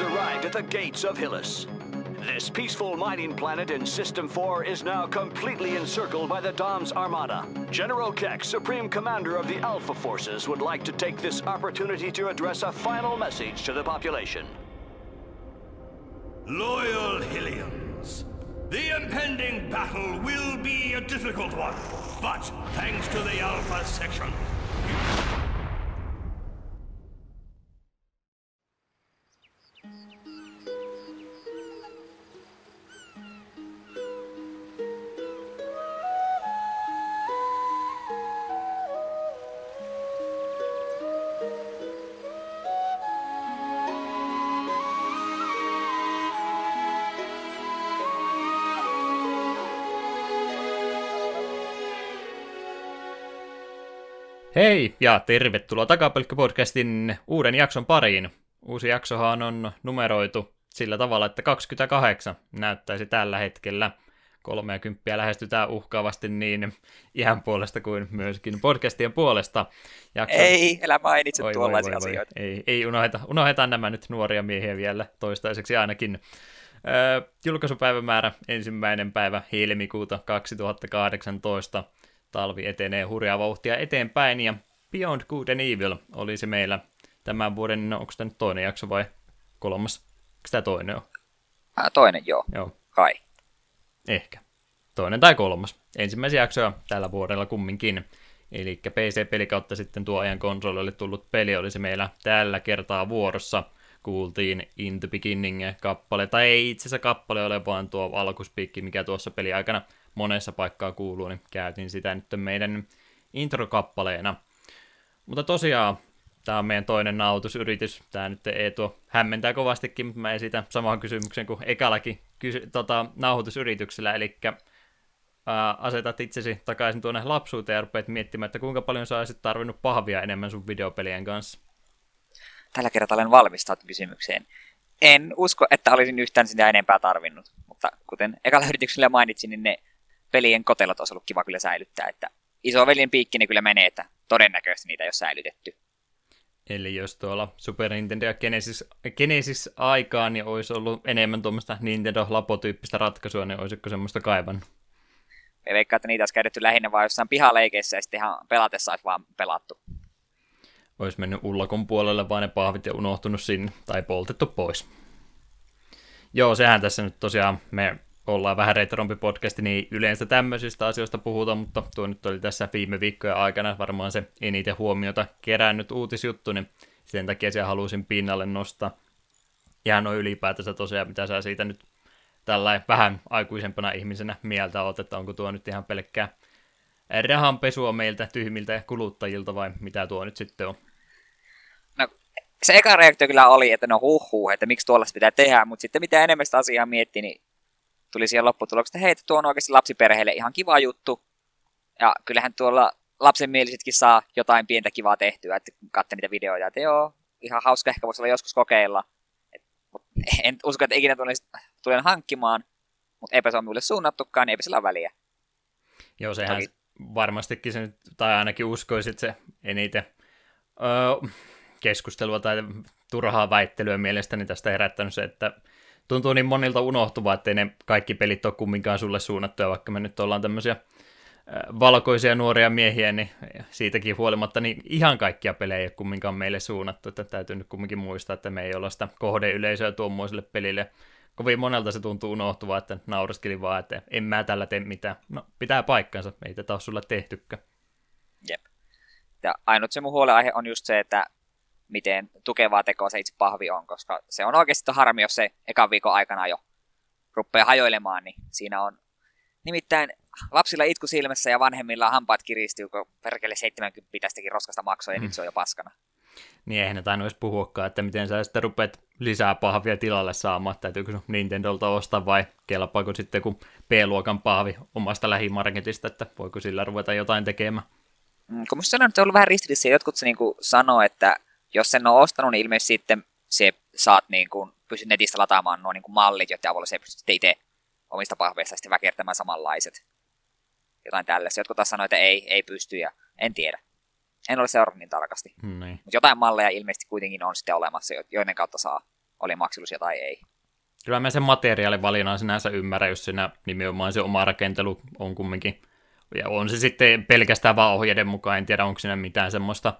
arrived at the gates of Hillis. This peaceful mining planet in System 4 is now completely encircled by the Dom's Armada. General Keck, Supreme Commander of the Alpha Forces, would like to take this opportunity to address a final message to the population. Loyal Hillians, the impending battle will be a difficult one, but thanks to the Alpha section, Hei ja tervetuloa Takapelkkä-podcastin uuden jakson pariin. Uusi jaksohan on numeroitu sillä tavalla, että 28 näyttäisi tällä hetkellä. 30 lähestytään uhkaavasti niin ihan puolesta kuin myöskin podcastien puolesta. Jakso... Ei, älä mainitse oi, tuollaisia voi, voi, asioita. Ei, ei unoheta, unohdetaan nämä nyt nuoria miehiä vielä toistaiseksi ainakin. Öö, julkaisupäivämäärä ensimmäinen päivä helmikuuta 2018 talvi etenee hurjaa vauhtia eteenpäin, ja Beyond Good and Evil oli se meillä tämän vuoden, no, onko tämä nyt toinen jakso vai kolmas? Onko tämä toinen jo? Ää, toinen, joo. Joo. Kai. Ehkä. Toinen tai kolmas. Ensimmäisiä jaksoja tällä vuodella kumminkin. Eli PC-peli kautta sitten tuo ajan konsolille tullut peli oli se meillä tällä kertaa vuorossa. Kuultiin In the Beginning-kappale, tai ei itse asiassa kappale ole, vaan tuo alkuspiikki, mikä tuossa peli aikana monessa paikkaa kuuluu, niin käytin sitä nyt meidän introkappaleena. Mutta tosiaan, tämä on meidän toinen nautusyritys. Tämä nyt ei tuo hämmentää kovastikin, mutta mä esitän saman kysymyksen kuin ekallakin kysy- tota, nauhoitusyrityksellä, eli asetat itsesi takaisin tuonne lapsuuteen ja rupeat miettimään, että kuinka paljon sä olisit tarvinnut pahvia enemmän sun videopelien kanssa. Tällä kertaa olen valmistautunut kysymykseen. En usko, että olisin yhtään sitä enempää tarvinnut, mutta kuten ekalla yrityksellä mainitsin, niin ne pelien kotelot olisi ollut kiva kyllä säilyttää, että isoveljen piikki ne kyllä menee, että todennäköisesti niitä ei ole säilytetty. Eli jos tuolla Super Nintendo ja Genesis, Genesis aikaan niin olisi ollut enemmän tuommoista Nintendo-lapotyyppistä ratkaisua, niin olisiko semmoista kaivan? Me veikkaan, että niitä olisi käytetty lähinnä vain jossain pihaleikeissä ja sitten ihan pelatessa olisi vaan pelattu. Olisi mennyt ullakon puolelle vaan ne pahvit ja unohtunut sinne tai poltettu pois. Joo, sehän tässä nyt tosiaan me ollaan vähän retrompi podcasti, niin yleensä tämmöisistä asioista puhutaan, mutta tuo nyt oli tässä viime viikkojen aikana varmaan se eniten huomiota kerännyt uutisjuttu, niin sen takia siellä halusin pinnalle nostaa. Ja no ylipäätänsä tosiaan, mitä sä siitä nyt tällä vähän aikuisempana ihmisenä mieltä oot, että onko tuo nyt ihan pelkkää rahanpesua meiltä tyhmiltä kuluttajilta vai mitä tuo nyt sitten on? No se eka reaktio kyllä oli, että no huh, huh että miksi tuollaista pitää tehdä, mutta sitten mitä enemmän sitä asiaa mietti, niin tuli siihen lopputulokseen, että hei, tuo on oikeasti lapsiperheelle ihan kiva juttu. Ja kyllähän tuolla lapsenmielisetkin saa jotain pientä kivaa tehtyä, että katse niitä videoita, että joo, ihan hauska ehkä voisi olla joskus kokeilla. Et, en usko, että ikinä tulen, tulen hankkimaan, mutta eipä se ole minulle suunnattukaan, niin eipä sillä ole väliä. Joo, sehän Toki... varmastikin se tai ainakin uskoisit se eniten öö, keskustelua tai turhaa väittelyä mielestäni tästä herättänyt se, että tuntuu niin monilta unohtuvaa, ettei ne kaikki pelit ole kumminkaan sulle suunnattuja, vaikka me nyt ollaan tämmöisiä valkoisia nuoria miehiä, niin siitäkin huolimatta niin ihan kaikkia pelejä ei ole kumminkaan meille suunnattu, että täytyy nyt kumminkin muistaa, että me ei olla sitä kohdeyleisöä tuommoiselle pelille. Kovin monelta se tuntuu unohtuvaa, että nauraskeli vaan, että en mä tällä tee mitään. No, pitää paikkansa, ei tätä ole sulle tehtykään. Jep. Ja ainut se mun huolenaihe on just se, että miten tukevaa tekoa se itse pahvi on, koska se on oikeasti harmi, jos se ekan viikon aikana jo rupeaa hajoilemaan, niin siinä on nimittäin lapsilla itku silmässä ja vanhemmilla hampaat kiristyy, kun perkele 70 tästäkin roskasta maksoi ja mm. nyt se on jo paskana. Niin eihän ne tainnut edes puhuakaan, että miten sä sitten rupeat lisää pahvia tilalle saamaan, täytyykö Nintendolta ostaa vai kelpaako sitten kun B-luokan pahvi omasta lähimarketista, että voiko sillä ruveta jotain tekemään? Mm, kun musta sanon, että on ollut vähän ristiriidassa, jotkut se niin sanoo, että jos sen on ostanut, niin ilmeisesti sitten se saat niin kuin, pystyt netistä lataamaan nuo niin kuin mallit, joiden avulla se pystyt itse omista pahveista sitten väkertämään samanlaiset. Jotain tällaista. Jotkut taas sanoo, että ei, ei pysty ja en tiedä. En ole seurannut niin tarkasti. Mm, niin. Mutta jotain malleja ilmeisesti kuitenkin on sitten olemassa, joiden kautta saa oli maksillusia tai ei. Kyllä mä sen materiaalivalinnan sinänsä ymmärrän, jos siinä nimenomaan se oma rakentelu on kumminkin. Ja on se sitten pelkästään vaan ohjeiden mukaan, en tiedä onko siinä mitään semmoista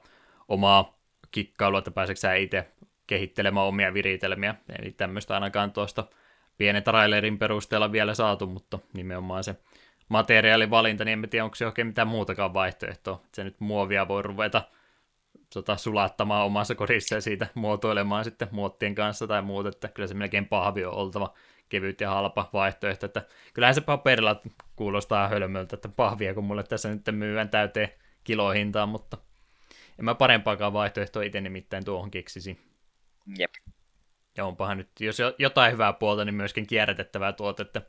omaa kikkailua, että pääseekö sä itse kehittelemään omia viritelmiä. Eli tämmöistä ainakaan tuosta pienen trailerin perusteella vielä saatu, mutta nimenomaan se materiaalivalinta, niin en tiedä, onko se oikein mitään muutakaan vaihtoehtoa. Se nyt muovia voi ruveta tota, sulattamaan omassa kodissa ja siitä muotoilemaan sitten muottien kanssa tai muuta, että kyllä se melkein pahvi on oltava kevyt ja halpa vaihtoehto, että kyllähän se paperilla kuulostaa hölmöltä, että pahvia, kun mulle tässä nyt myyvän täyteen kilohintaan, mutta en mä parempaakaan vaihtoehtoa itse nimittäin tuohon keksisi. Jep. Ja onpahan nyt, jos jotain hyvää puolta, niin myöskin kierrätettävää tuotetta.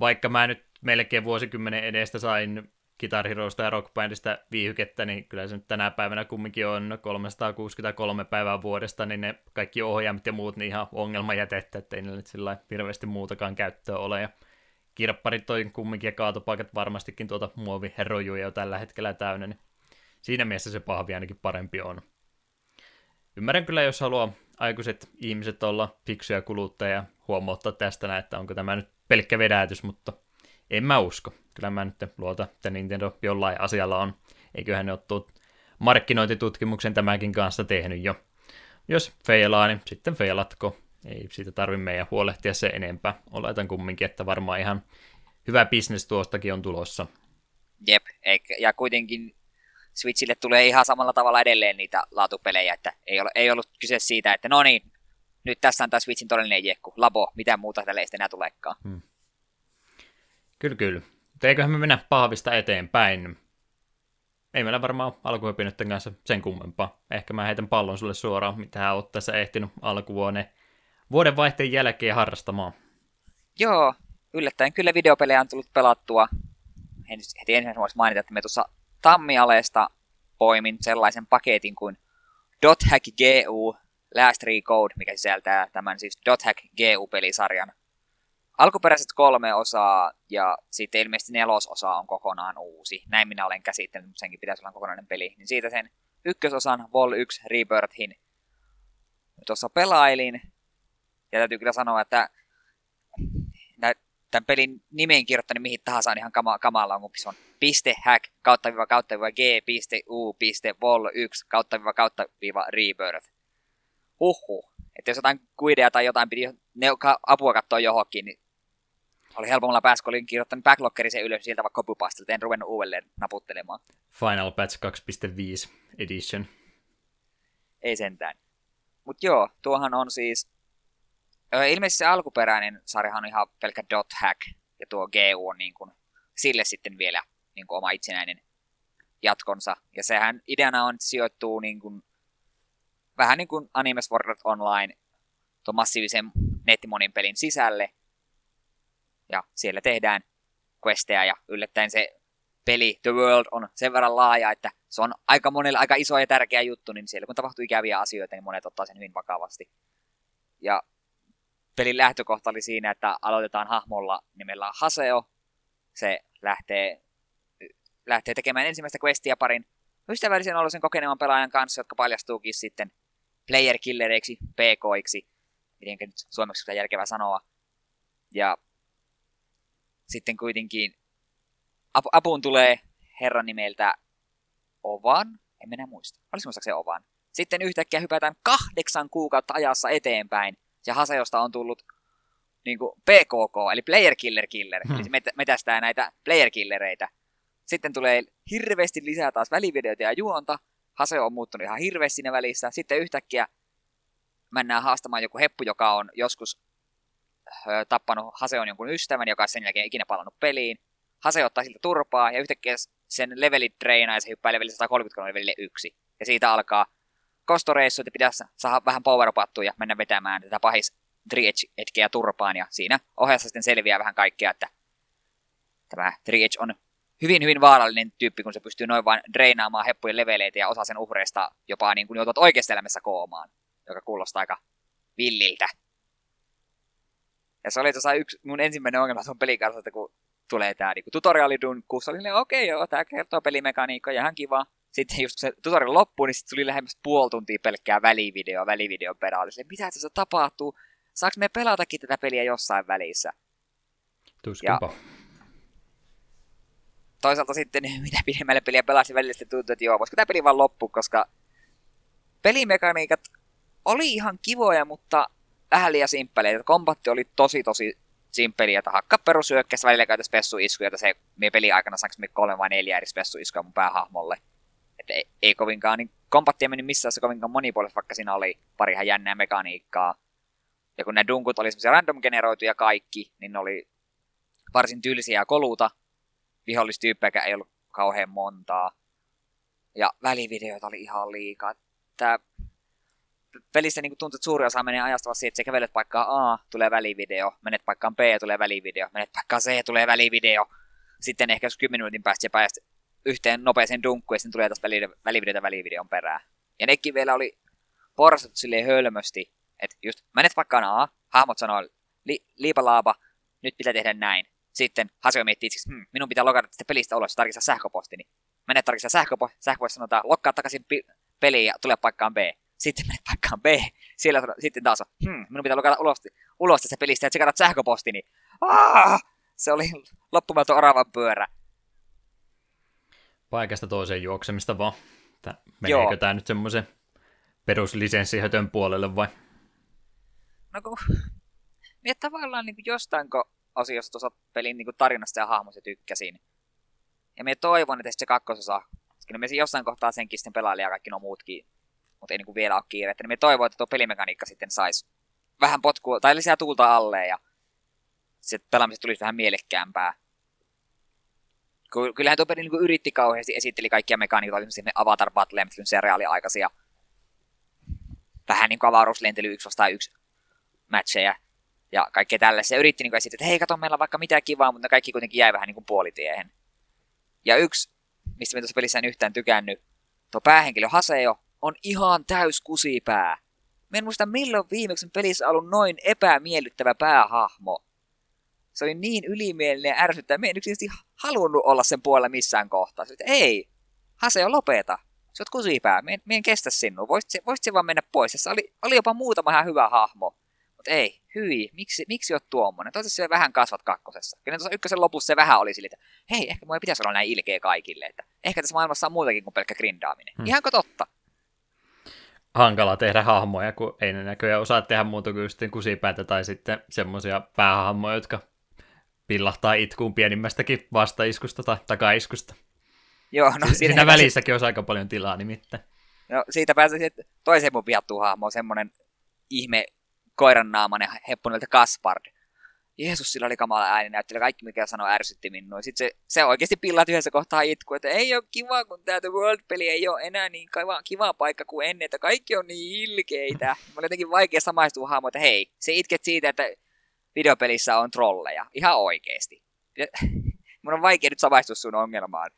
Vaikka mä nyt melkein vuosikymmenen edestä sain Guitar Heroista ja Rock Bandista viihykettä, niin kyllä se nyt tänä päivänä kumminkin on 363 päivää vuodesta, niin ne kaikki ohjaimet ja muut niin ihan ongelmajätettä, että ei nyt sillä hirveästi muutakaan käyttöä ole. Ja kirpparit on kumminkin ja kaatopaikat varmastikin tuota muoviherojuja jo tällä hetkellä täynnä, niin siinä mielessä se pahvi ainakin parempi on. Ymmärrän kyllä, jos haluaa aikuiset ihmiset olla fiksuja kuluttajia huomauttaa tästä, että onko tämä nyt pelkkä vedätys, mutta en mä usko. Kyllä mä nyt luota, että Nintendo jollain asialla on. Eiköhän ne ole markkinointitutkimuksen tämäkin kanssa tehnyt jo. Jos feilaa, niin sitten feilatko. Ei siitä tarvi meidän huolehtia se enempää. Oletan kumminkin, että varmaan ihan hyvä bisnes tuostakin on tulossa. Jep, ja kuitenkin Switchille tulee ihan samalla tavalla edelleen niitä laatupelejä, että ei, ole, ei ollut kyse siitä, että no niin, nyt tässä on tämä Switchin todellinen jekku, labo, mitä muuta tälle ei enää tulekaan. Hmm. Kyllä, kyllä. Eiköhän me mennä pahvista eteenpäin. Ei meillä varmaan alkuhypinnytten kanssa sen kummempaa. Ehkä mä heitän pallon sulle suoraan, mitä hän oot tässä ehtinyt alkuvuoden vuoden vaihteen jälkeen harrastamaan. Joo, yllättäen kyllä videopelejä on tullut pelattua. Heti ensin voisi mainita, että me tuossa tammialeesta poimin sellaisen paketin kuin .hack GU Last Recode, mikä sisältää tämän siis .hack GU-pelisarjan alkuperäiset kolme osaa ja sitten ilmeisesti nelososa on kokonaan uusi. Näin minä olen käsittänyt, mutta senkin pitäisi olla kokonainen peli. Niin siitä sen ykkösosan Vol 1 Rebirthin tuossa pelailin. Ja täytyy kyllä sanoa, että tämän pelin nimen kirjoittanut mihin tahansa on ihan kama, kamala, kun se on piste hack kautta viiva kautta viiva g piste u piste vol 1 kautta viiva kautta viiva rebirth. Huhhuh. Että jos jotain kuidea tai jotain piti ne apua katsoa johonkin, niin oli helpommalla päässä, kun olin kirjoittanut backloggerin sen ylös sieltä vaikka copypastelta, en ruvennut uudelleen naputtelemaan. Final Patch 2.5 Edition. Ei sentään. Mut joo, tuohan on siis... Ilmeisesti se alkuperäinen sarjahan on ihan pelkkä dot hack, ja tuo GU on niin kuin, sille sitten vielä niin kuin oma itsenäinen jatkonsa. Ja sehän ideana on, että sijoittuu niin kuin, vähän niin kuin Anime Sword Online tuon massiivisen nettimonin pelin sisälle, ja siellä tehdään questeja ja yllättäen se peli The World on sen verran laaja, että se on aika monelle aika iso ja tärkeä juttu, niin siellä kun tapahtuu ikäviä asioita, niin monet ottaa sen hyvin vakavasti. Ja pelin lähtökohta oli siinä, että aloitetaan hahmolla nimellä Haseo. Se lähtee, lähtee tekemään ensimmäistä questia parin ystävällisen oloisen kokenevan pelaajan kanssa, jotka paljastuukin sitten player killereiksi, PKiksi, miten nyt suomeksi on järkevää sanoa. Ja sitten kuitenkin ap- apuun tulee herran nimeltä Ovan, en minä muista, olisi muistaakseni Ovan. Sitten yhtäkkiä hypätään kahdeksan kuukautta ajassa eteenpäin, ja Haseosta on tullut niin kuin PKK, eli Player Killer Killer, hmm. eli se metästää näitä Player Killereitä. Sitten tulee hirveästi lisää taas välivideoita ja juonta, Hase on muuttunut ihan hirveästi siinä välissä. Sitten yhtäkkiä mennään haastamaan joku heppu, joka on joskus tappanut Haseon jonkun ystävän, joka sen jälkeen ikinä palannut peliin. Hase ottaa siltä turpaa ja yhtäkkiä sen levelit treenaa ja se hyppää levelistä 133 levelille yksi. Ja siitä alkaa kostoreissu, että pitäisi saada vähän power ja mennä vetämään tätä pahis Edgeä turpaan ja siinä ohjassa sitten selviää vähän kaikkea, että tämä Edge on hyvin, hyvin vaarallinen tyyppi, kun se pystyy noin vain dreinaamaan heppujen leveleitä ja osa sen uhreista jopa niin kuin joutuvat oikeasti elämässä koomaan, joka kuulostaa aika villiltä. Ja se oli tuossa yksi mun ensimmäinen ongelma tuon pelin kanssa, että kun tulee tämä niinku tutorialidunkku, se oli okei okay, joo, tämä kertoo pelimekaniikkaa, ihan kiva. Sitten just kun se tutorial loppui, niin sitten tuli lähemmäs puoli tuntia pelkkää välivideoa välivideon. Oli mitä tässä tapahtuu? Saanko me pelatakin tätä peliä jossain välissä? Tuskinpa. Ja toisaalta sitten, mitä pidemmälle peliä pelasin välillä, sitten tuntui, että joo, voisiko tämä peli vaan loppu, koska pelimekaniikat oli ihan kivoja, mutta vähän liian simppeleitä. Kombatti oli tosi tosi simppeliä, että hakka perusyökkäs välillä käytä spessuiskuja, että se me peli aikana saanko me kolme vai neljä eri spessuiskua mun päähahmolle. Että ei, ei kovinkaan, niin kombatti ei mennyt missään se kovinkaan monipuolista, vaikka siinä oli pari ihan jännää mekaniikkaa. Ja kun ne dunkut oli semmoisia random generoituja kaikki, niin ne oli varsin tylsiä koluta. Vihollistyyppejäkään ei ollut kauhean montaa. Ja välivideoita oli ihan liikaa. Tää pelissä niin tuntuu, että suuri osa menee ajasta vaan siihen, että sä kävelet paikkaan A, tulee välivideo, menet paikkaan B, tulee välivideo, menet paikkaan C, tulee välivideo. Sitten ehkä jos 10 minuutin päästä päästä yhteen nopeeseen dunkkuun, ja sitten tulee taas välivideota välivideon perään. Ja nekin vielä oli porsattu silleen hölmösti, että just menet paikkaan A, hahmot sanoo li, liipalaapa, nyt pitää tehdä näin. Sitten Haseo miettii itse, hm, minun pitää logata tästä pelistä ulos, tarkistaa sähköpostini. Menet tarkistaa sähköposti, sähköposti sanotaan, lokkaa takaisin pi- peliin ja tule paikkaan B sitten menet paikkaan B, siellä sitten taas on, hmm, minun pitää lukata ulos, ulos tästä pelistä, että tsekata sähköpostini. Ah! Se oli loppumaton oravan pyörä. Paikasta toiseen juoksemista vaan. Tää, meneekö tämä nyt semmoisen peruslisenssihötön puolelle vai? No kun, minä tavallaan niin jostain asioista tuossa pelin niin tarinasta ja hahmosta tykkäsin. Ja minä toivon, että se kakkososa, koska me jossain kohtaa senkin sitten pelaili ja kaikki nuo muutkin mutta ei niin kuin vielä ole kiirettä. Niin me toivon, että tuo pelimekaniikka sitten saisi vähän potkua, tai lisää tuulta alle, ja se pelaamiset tulisi vähän mielekkäämpää. Kyllähän tuo peli niin yritti kauheasti, esitteli kaikkia mekaniikoita, oli Avatar Battle, mitkä reaaliaikaisia. Vähän niin kuin avaruuslentely yksi vastaan yksi matcheja ja kaikkea tällaisia. Se yritti niin esittää, että hei, kato, meillä on vaikka mitä kivaa, mutta kaikki kuitenkin jäi vähän niin kuin puolitiehen. Ja yksi, mistä me tuossa pelissä en yhtään tykännyt, tuo päähenkilö Haseo on ihan täys kusipää. Mä en muista milloin viimeksi pelissä ollut noin epämiellyttävä päähahmo. Se oli niin ylimielinen ja ärsyttävä. Mä en yksinkertaisesti halunnut olla sen puolella missään kohtaa. Sitten, ei, Hase on lopeta. Sä oot kusipää, mä en, mä en kestä sinua. Voisit, voisit se vaan mennä pois. Se oli, oli jopa muutama ihan hyvä hahmo. Mutta ei, hyi, miksi, miksi oot tuommoinen? Toivottavasti se vähän kasvat kakkosessa. Kyllä tuossa ykkösen lopussa se vähän oli sille, että hei, ehkä mua ei pitäisi olla näin ilkeä kaikille. Että ehkä tässä maailmassa on muutakin kuin pelkkä grindaaminen. Hmm. Ihanko totta? hankala tehdä hahmoja, kun ei ne näköjään osaa tehdä muuta kuin just kusipäätä tai sitten semmoisia päähahmoja, jotka pillahtaa itkuun pienimmästäkin vastaiskusta tai takaiskusta. Joo, no siinä, siinä välissäkin olisi aika paljon tilaa nimittäin. No siitä pääsee toiseen mun viattuun hahmoon, semmonen ihme koirannaamainen heppunelta Kaspard, Jeesus, sillä oli kamala ääni näyttely, kaikki mikä sanoi ärsytti minua. Sitten se, se oikeasti pillat yhdessä kohtaa itku, että ei ole kiva, kun tämä The World-peli ei ole enää niin kiva, kiva paikka kuin ennen, että kaikki on niin ilkeitä. Mä oli jotenkin vaikea samaistua hahmo, että hei, se itket siitä, että videopelissä on trolleja. Ihan oikeasti. Mun on vaikea nyt samaistua sun ongelmaan.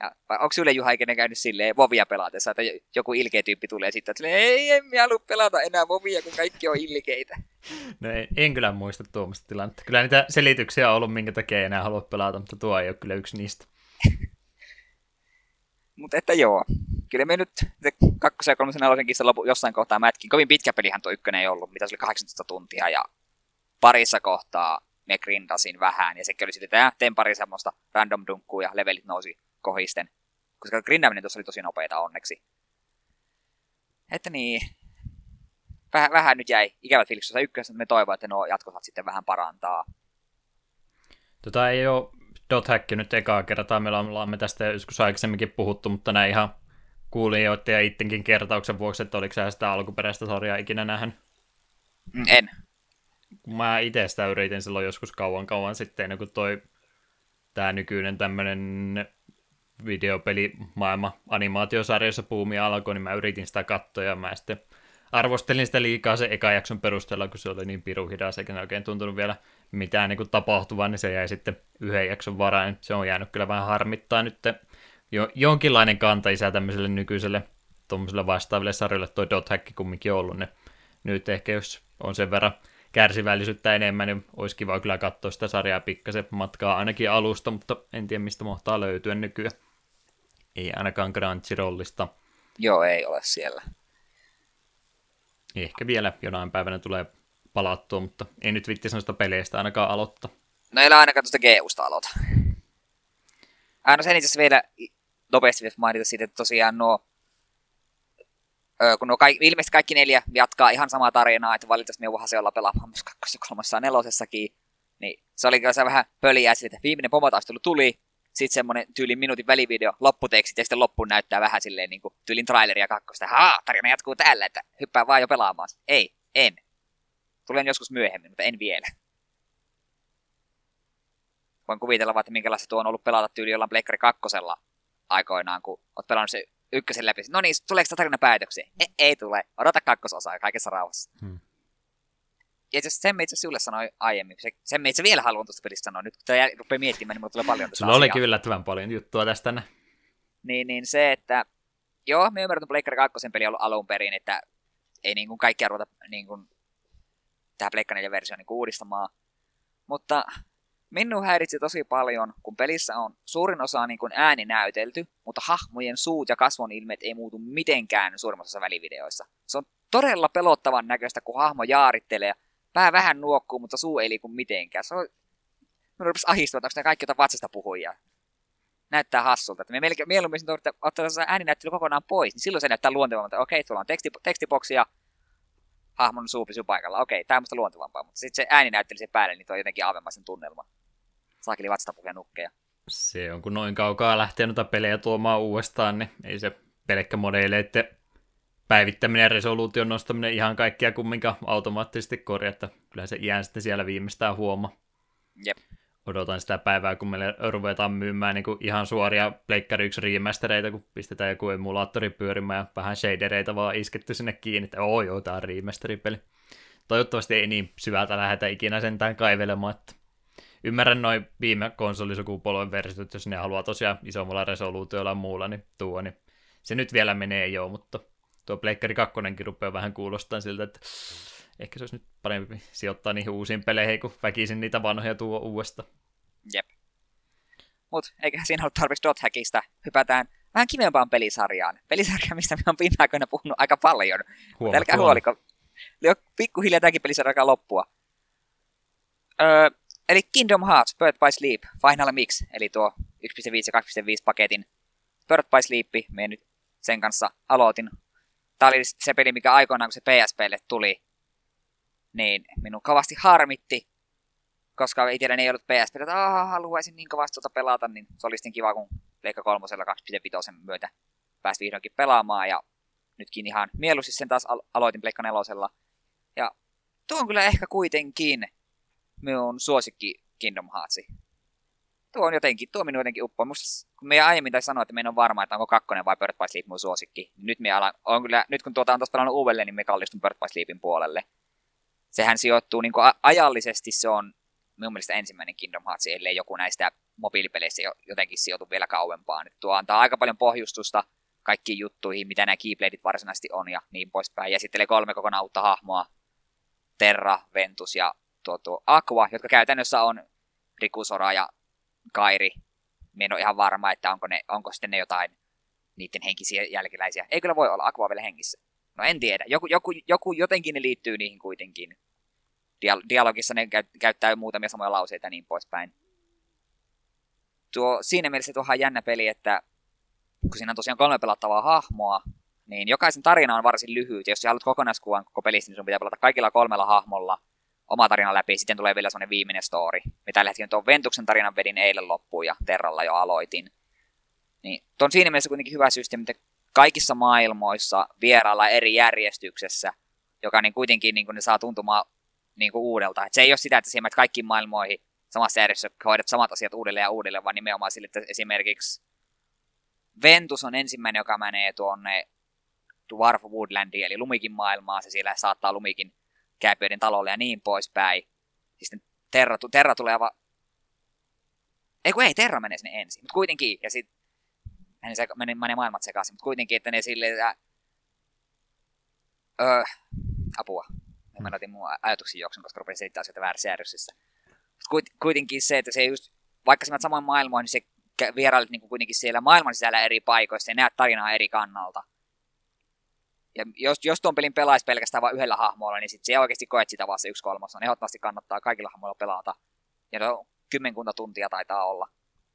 Ja, onko sinulle Juha ikinä käynyt silleen Vovia pelatessa, että joku ilkeä tyyppi tulee sitten, että ei, en minä halua pelata enää Vovia, kun kaikki on ilkeitä. No en, en kyllä muista tuommoista tilannetta. Kyllä niitä selityksiä on ollut, minkä takia ei enää halua pelata, mutta tuo ei ole kyllä yksi niistä. mutta että joo, kyllä me nyt se kakkosen ja kolmosen lopu, jossain kohtaa mätkin. Kovin pitkä pelihän tuo ykkönen ei ollut, mitä se oli 18 tuntia ja parissa kohtaa me grindasin vähän ja sekin oli sitten, että teen pari semmoista random dunkkuu ja levelit nousi kohisten. Koska grindaminen tuossa oli tosi nopeita onneksi. Että niin, vähän, vähän nyt jäi ikävät fiilikset tuossa ykkössä, me toivon, että nuo jatkosat sitten vähän parantaa. Tota ei ole Dot Hack nyt ekaa kertaa, meillä ollaan me tästä joskus aikaisemminkin puhuttu, mutta näin ihan kuulijoiden ja ittenkin kertauksen vuoksi, että oliko sä sitä alkuperäistä sarjaa ikinä nähnyt? En. Mä itse sitä yritin silloin joskus kauan kauan sitten, kun toi tämä nykyinen tämmöinen videopeli maailma animaatiosarjassa puumi alkoi, niin mä yritin sitä katsoa ja mä sitten arvostelin sitä liikaa se eka jakson perusteella, kun se oli niin piru hidas, eikä ne oikein tuntunut vielä mitään niin tapahtuvan, niin se jäi sitten yhden jakson varaan. Se on jäänyt kyllä vähän harmittaa nyt jo, jonkinlainen kanta isä tämmöiselle nykyiselle tuommoiselle vastaaville sarjoille toi Dot Hack kumminkin ollut, niin nyt ehkä jos on sen verran kärsivällisyyttä enemmän, niin olisi kiva kyllä katsoa sitä sarjaa pikkasen matkaa ainakin alusta, mutta en tiedä mistä mahtaa löytyä nykyään. Ei ainakaan Crunchyrollista. Joo, ei ole siellä. Ehkä vielä jonain päivänä tulee palattua, mutta ei nyt vitti noista peleistä ainakaan aloittaa. No ei ainakaan tuosta GUsta aloita. Aina sen itse vielä nopeasti mainita siitä, että tosiaan nuo, kun nuo kaikki, ilmeisesti kaikki neljä jatkaa ihan samaa tarinaa, että valitettavasti me vähän se olla pelaamaan myös kakkosessa, kolmassa ja nelosessakin, niin se oli se vähän pöliä, että viimeinen pomotaistelu tuli, sitten semmoinen tyylin minuutin välivideo, lopputekstit ja sitten loppuun näyttää vähän silleen niin kuin tyylin traileria kakkosta. Haa, tarina jatkuu tällä, että hyppää vaan jo pelaamaan. Ei, en. Tulen joskus myöhemmin, mutta en vielä. Voin kuvitella vaan, että minkälaista tuo on ollut pelata tyyli jollain Pleikkari kakkosella aikoinaan, kun oot pelannut se ykkösen läpi. No niin, tuleeko tarina päätökseen? Ei, ei tule. Odota kakkososaa kaikessa rauhassa. Hmm. Ja itse sen itse sinulle sanoi aiemmin. Se, sen itse vielä haluan tuosta pelistä sanoa. Nyt kun tämä rupeaa miettimään, niin mulla tulee paljon tästä Sulla oli kyllä yllättävän paljon juttua tästä. Ne. Niin, niin se, että joo, me ymmärrän, että Pleikkari 2 peli on ollut alun perin, että ei niin kuin kaikkia ruveta niin kuin, tähän Pleikkari 4 versioon niin uudistamaan. Mutta minun häiritsi tosi paljon, kun pelissä on suurin osa niin kuin ääni näytelty, mutta hahmojen suut ja kasvon ilmeet ei muutu mitenkään suurimmassa välivideoissa. Se on todella pelottavan näköistä, kun hahmo jaarittelee pää vähän nuokkuu, mutta suu ei liiku mitenkään. Se on... Minun rupesi ahistamaan, että kaikki jotain vatsasta puhujia. Näyttää hassulta. Että me melkein mieluummin ottaa, ottaa ääninäyttely kokonaan pois, niin silloin se näyttää luontevammalta. Okei, tuolla on teksti, tekstiboksi ja hahmon suu pysyy paikalla. Okei, tämä on musta luontevampaa, mutta sitten se ääninäyttely sen päälle, niin tuo jotenkin avemmaisen tunnelma. Saakeli vatsasta nukkeja. Se on, kun noin kaukaa lähtee noita pelejä tuomaan uudestaan, niin ei se pelkkä modeileiden päivittäminen ja resoluution nostaminen ihan kaikkia kumminkaan automaattisesti korjaa, että kyllä se iän sitten siellä viimeistään huoma. Jep. Odotan sitä päivää, kun meille ruvetaan myymään niin kuin ihan suoria Pleikkari 1 remastereita, kun pistetään joku emulaattori pyörimään ja vähän shadereita vaan isketty sinne kiinni, että oo joo, tää on remasteripeli. Toivottavasti ei niin syvältä lähdetä ikinä sentään kaivelemaan, että ymmärrän noin viime konsolisukupolven versiot, jos ne haluaa tosiaan isommalla resoluutiolla ja muulla, niin tuo, niin se nyt vielä menee jo, mutta tuo Pleikkari 2 rupeaa vähän kuulostaa siltä, että ehkä se olisi nyt parempi sijoittaa niihin uusiin peleihin, kun väkisin niitä vanhoja tuo uudesta. Jep. Mut eiköhän siinä ollut tarpeeksi Dot Hackista. Hypätään vähän kivempaan pelisarjaan. Pelisarja, mistä me on viime aikoina puhunut aika paljon. Älkää huoliko. Pikkuhiljaa tämäkin pelisarja alkaa loppua. Öö, eli Kingdom Hearts Birth by Sleep Final Mix, eli tuo 1.5 ja 2.5 paketin Birth by Sleep, me nyt sen kanssa aloitin Tämä oli se peli, mikä aikoinaan, kun se PSPlle tuli, niin minun kovasti harmitti, koska itselläni ei ollut PSP, että haluaisin niin kovasti tuota pelata, niin se olisi niin kiva, kun Leikka 3 2.5 myötä pääsi vihdoinkin pelaamaan, ja nytkin ihan mieluusti sen taas aloitin Pleikka 4. Ja tuo on kyllä ehkä kuitenkin minun suosikki Kingdom Hearts tuo on jotenkin, tuo minun jotenkin uppoa. Musta, kun me aiemmin tai sanoa, että meidän on varma, että onko kakkonen vai Bird by Sleep mun suosikki, niin nyt, me alan, on kyllä, nyt kun tuota on tuossa pelannut uudelleen, niin me kallistun Bird by Sleepin puolelle. Sehän sijoittuu niin kuin ajallisesti, se on minun mielestä ensimmäinen Kingdom Hearts, ellei joku näistä mobiilipeleistä jotenkin sijoitu vielä kauempaan. Nyt tuo antaa aika paljon pohjustusta kaikkiin juttuihin, mitä nämä Keybladeit varsinaisesti on ja niin poispäin. Ja esittelee kolme kokonaan uutta hahmoa, Terra, Ventus ja tuo, tuo Aqua, jotka käytännössä on Rikusora ja Kairi. Mä en ole ihan varma, että onko, ne, onko sitten ne jotain niiden henkisiä jälkeläisiä. Ei kyllä voi olla, Aqua vielä hengissä. No en tiedä. Joku, joku, joku jotenkin ne liittyy niihin kuitenkin. Dialogissa ne käyttää muutamia samoja lauseita ja niin poispäin. Tuo, siinä mielessä tuohan jännä peli, että kun siinä on tosiaan kolme pelattavaa hahmoa, niin jokaisen tarina on varsin lyhyt. Ja jos sä haluat kokonaiskuvan koko pelistä, niin sun pitää pelata kaikilla kolmella hahmolla oma tarina läpi, sitten tulee vielä semmoinen viimeinen story. Me tällä hetkellä tuon Ventuksen tarinan vedin eilen loppuun ja Terralla jo aloitin. Niin, on siinä mielessä kuitenkin hyvä systeemi, että kaikissa maailmoissa vierailla eri järjestyksessä, joka niin kuitenkin niin kuin ne saa tuntumaan niin kuin uudelta. Et se ei ole sitä, että siellä kaikkiin maailmoihin samassa järjestyksessä hoidat samat asiat uudelleen ja uudelleen, vaan nimenomaan sille, että esimerkiksi Ventus on ensimmäinen, joka menee tuonne Dwarf Woodlandiin, eli Lumikin maailmaa, se siellä saattaa Lumikin kääpiöiden talolle ja niin poispäin. Siis Terra, Terra tulee va... Ei kun ei, Terra menee sinne ensin, mutta kuitenkin, ja sitten menee, se, menee, menee maailmat sekaisin, mutta kuitenkin, että ne silleen, että... Öö, apua. Mä menetin mun ajatuksen juoksun, koska rupesin selittämään asioita väärässä järjestyksessä. Kuitenkin se, että se just, vaikka sä samoin maailmoin, niin se vierailet niin kuin kuitenkin siellä maailman sisällä eri paikoissa ja näet tarinaa eri kannalta. Ja jos, jos tuon pelin pelaisi pelkästään vain yhdellä hahmolla, niin sitten se oikeasti koet sitä vaan se yksi kolmas. On ehdottomasti kannattaa kaikilla hahmoilla pelata. Ja no, kymmenkunta tuntia taitaa olla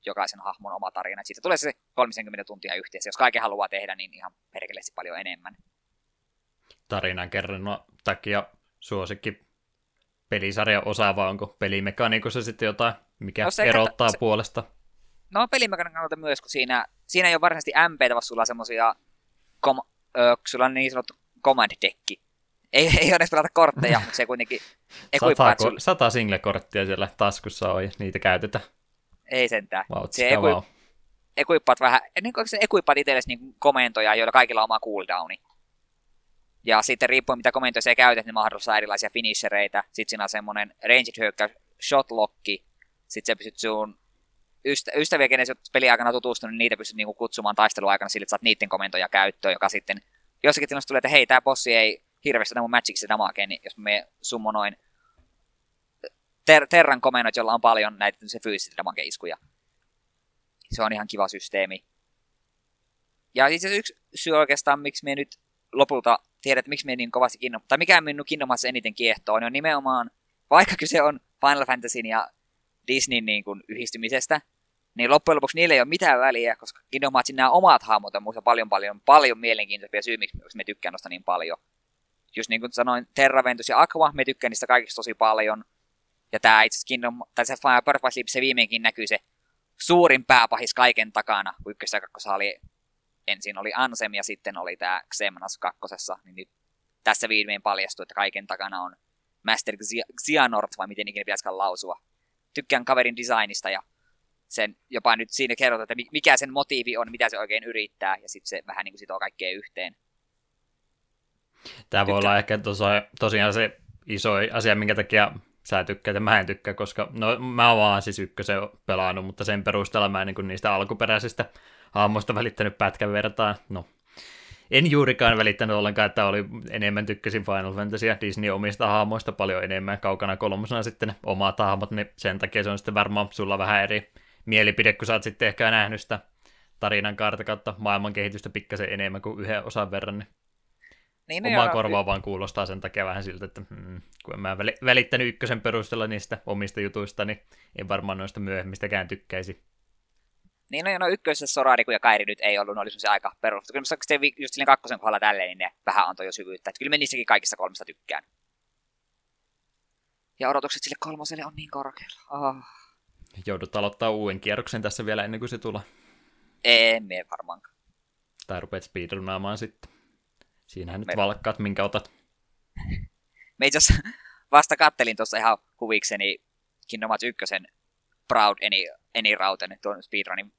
jokaisen hahmon oma tarina. Et siitä tulee se 30 tuntia yhteensä. Jos kaiken haluaa tehdä, niin ihan perkeleesti paljon enemmän. Tarinan kerran takia suosikki pelisarjan osa, vai onko pelimekaniikossa sitten jotain, mikä No se- erottaa se- puolesta? No pelimekaniikan kannalta myös, kun siinä, siinä ei ole varsinaisesti MPtä, vaan sulla on semmosia, kom, ö, kun sulla on niin sanottu command dekki. Ei, ei ole edes pelata kortteja, mutta se kuitenkin Sata, ko- sata single-korttia siellä taskussa on, ja niitä käytetään. ei sentään. Wow, se wow. equi, equipaat vähän, ennen kuin se equipaat itsellesi niin komentoja, joilla kaikilla on oma cooldowni. Ja sitten riippuen mitä komentoja sä käytät, niin mahdollistaa erilaisia finishereitä. Sitten siinä on semmonen ranged hyökkäys, shotlocki. Sitten sä pystyt sun ystä, ystäviä, kenen sä oot peliaikana tutustunut, niin niitä pystyt niinku kutsumaan taisteluaikana sille, että saat niiden komentoja käyttöön, joka sitten jossakin tilanteessa tulee, että hei, tää bossi ei hirveästi mun magiciksi damakeen, niin jos me summonoin ter- Terran komennot, jolla on paljon näitä se fyysisiä damakeiskuja. Se on ihan kiva systeemi. Ja itse yksi syy oikeastaan, miksi me nyt lopulta tiedät, että miksi me niin kovasti Kingdom, tai mikä minun Hearts eniten kiehtoo, niin on nimenomaan, vaikka kyse on Final Fantasyn ja Disneyn niin kuin yhdistymisestä, niin loppujen lopuksi niillä ei ole mitään väliä, koska Kingdom Heartsin nämä omat hahmot on muista paljon paljon, paljon mielenkiintoisempia syy, miksi me tykkään noista niin paljon. Just niin kuin sanoin, Terra, Ventus ja Aqua, me tykkään niistä kaikista tosi paljon. Ja tämä itse Kingdom, tai se Purpose Sleep, se viimeinkin näkyy se suurin pääpahis kaiken takana, kun ykkössä ja oli, ensin oli Ansem ja sitten oli tämä Xemnas kakkosessa, niin nyt tässä viimein paljastui, että kaiken takana on Master Xia- Xehanort, vai miten ikinä pitäisikään lausua. Tykkään kaverin designista ja sen jopa nyt siinä kerrotaan, että mi- mikä sen motiivi on, mitä se oikein yrittää, ja sitten se vähän niin kuin sitoo kaikkea yhteen. Tämä voi olla ehkä tosa, tosiaan se iso asia, minkä takia sä tykkäät ja mä en tykkää, koska no, mä oon vaan siis ykkösen pelannut, mutta sen perusteella mä en niin niistä alkuperäisistä hahmoista välittänyt pätkän vertaan. No, en juurikaan välittänyt ollenkaan, että oli enemmän tykkäsin Final Fantasy ja Disney omista hahmoista paljon enemmän kaukana kolmosena sitten ne omat hahmot, niin sen takia se on sitten varmaan sulla vähän eri mielipide, kun sä oot sitten ehkä nähnyt sitä tarinan kaarta kautta maailman kehitystä pikkasen enemmän kuin yhden osan verran, niin Niin, Omaa joo, korvaa vaan kuulostaa sen takia vähän siltä, että hmm, kun en mä väli- välittänyt ykkösen perusteella niistä omista jutuista, niin en varmaan noista myöhemmistäkään tykkäisi. Niin, no, no ykkösessä Sorariku ja Kairi nyt ei ollut, ne oli semmoisia aika perusteltu. Kyllä mä sitten just silleen kakkosen kohdalla tälleen, niin ne vähän antoi jo syvyyttä. Että kyllä me niissäkin kaikista kolmesta tykkään. Ja odotukset sille kolmoselle on niin korkealla. Oh. Joudut aloittaa uuden kierroksen tässä vielä ennen kuin se tulee. En mene varmaankaan. Tai rupeat speedrunaamaan sitten. Siinähän nyt Me- valkkaat, minkä otat. Me itse asiassa vasta kattelin tuossa ihan huvikseni Kingdom Hearts 1 Proud Any, Any Rauten tuon speedrunin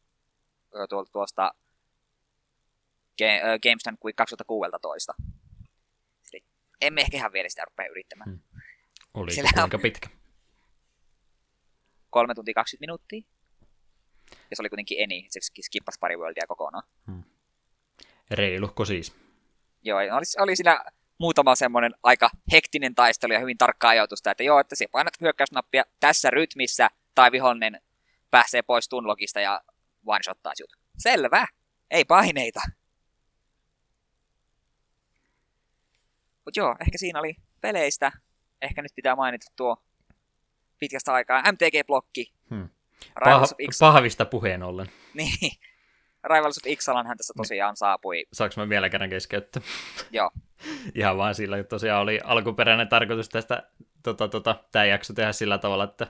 tuolta tuosta Ga- ö, Games Done Quick 2016. Eli emme ehkä ihan vielä sitä rupea yrittämään. Hmm. Oli on- kuinka pitkä. 3 tuntia 20 minuuttia. Ja se oli kuitenkin Eni, se skippasi pari worldia kokonaan. Reiluhko siis. Joo, ja oli, oli siinä muutama semmoinen aika hektinen taistelu ja hyvin tarkkaa ajoitusta, että joo, että se painat hyökkäysnappia tässä rytmissä, tai vihollinen pääsee pois tunlogista ja one-shottaa sinut. Selvä, ei paineita. Mut joo, ehkä siinä oli peleistä. Ehkä nyt pitää mainita tuo pitkästä aikaa MTG-blokki. Hmm. Rivals pahvista puheen ollen. Niin. Rivals of Ixalanhan tässä tosiaan saapui. Saanko mä vielä kerran keskeyttää? Joo. Ihan vaan sillä, että tosiaan oli alkuperäinen tarkoitus tästä, tota, tota, tämä jakso tehdä sillä tavalla, että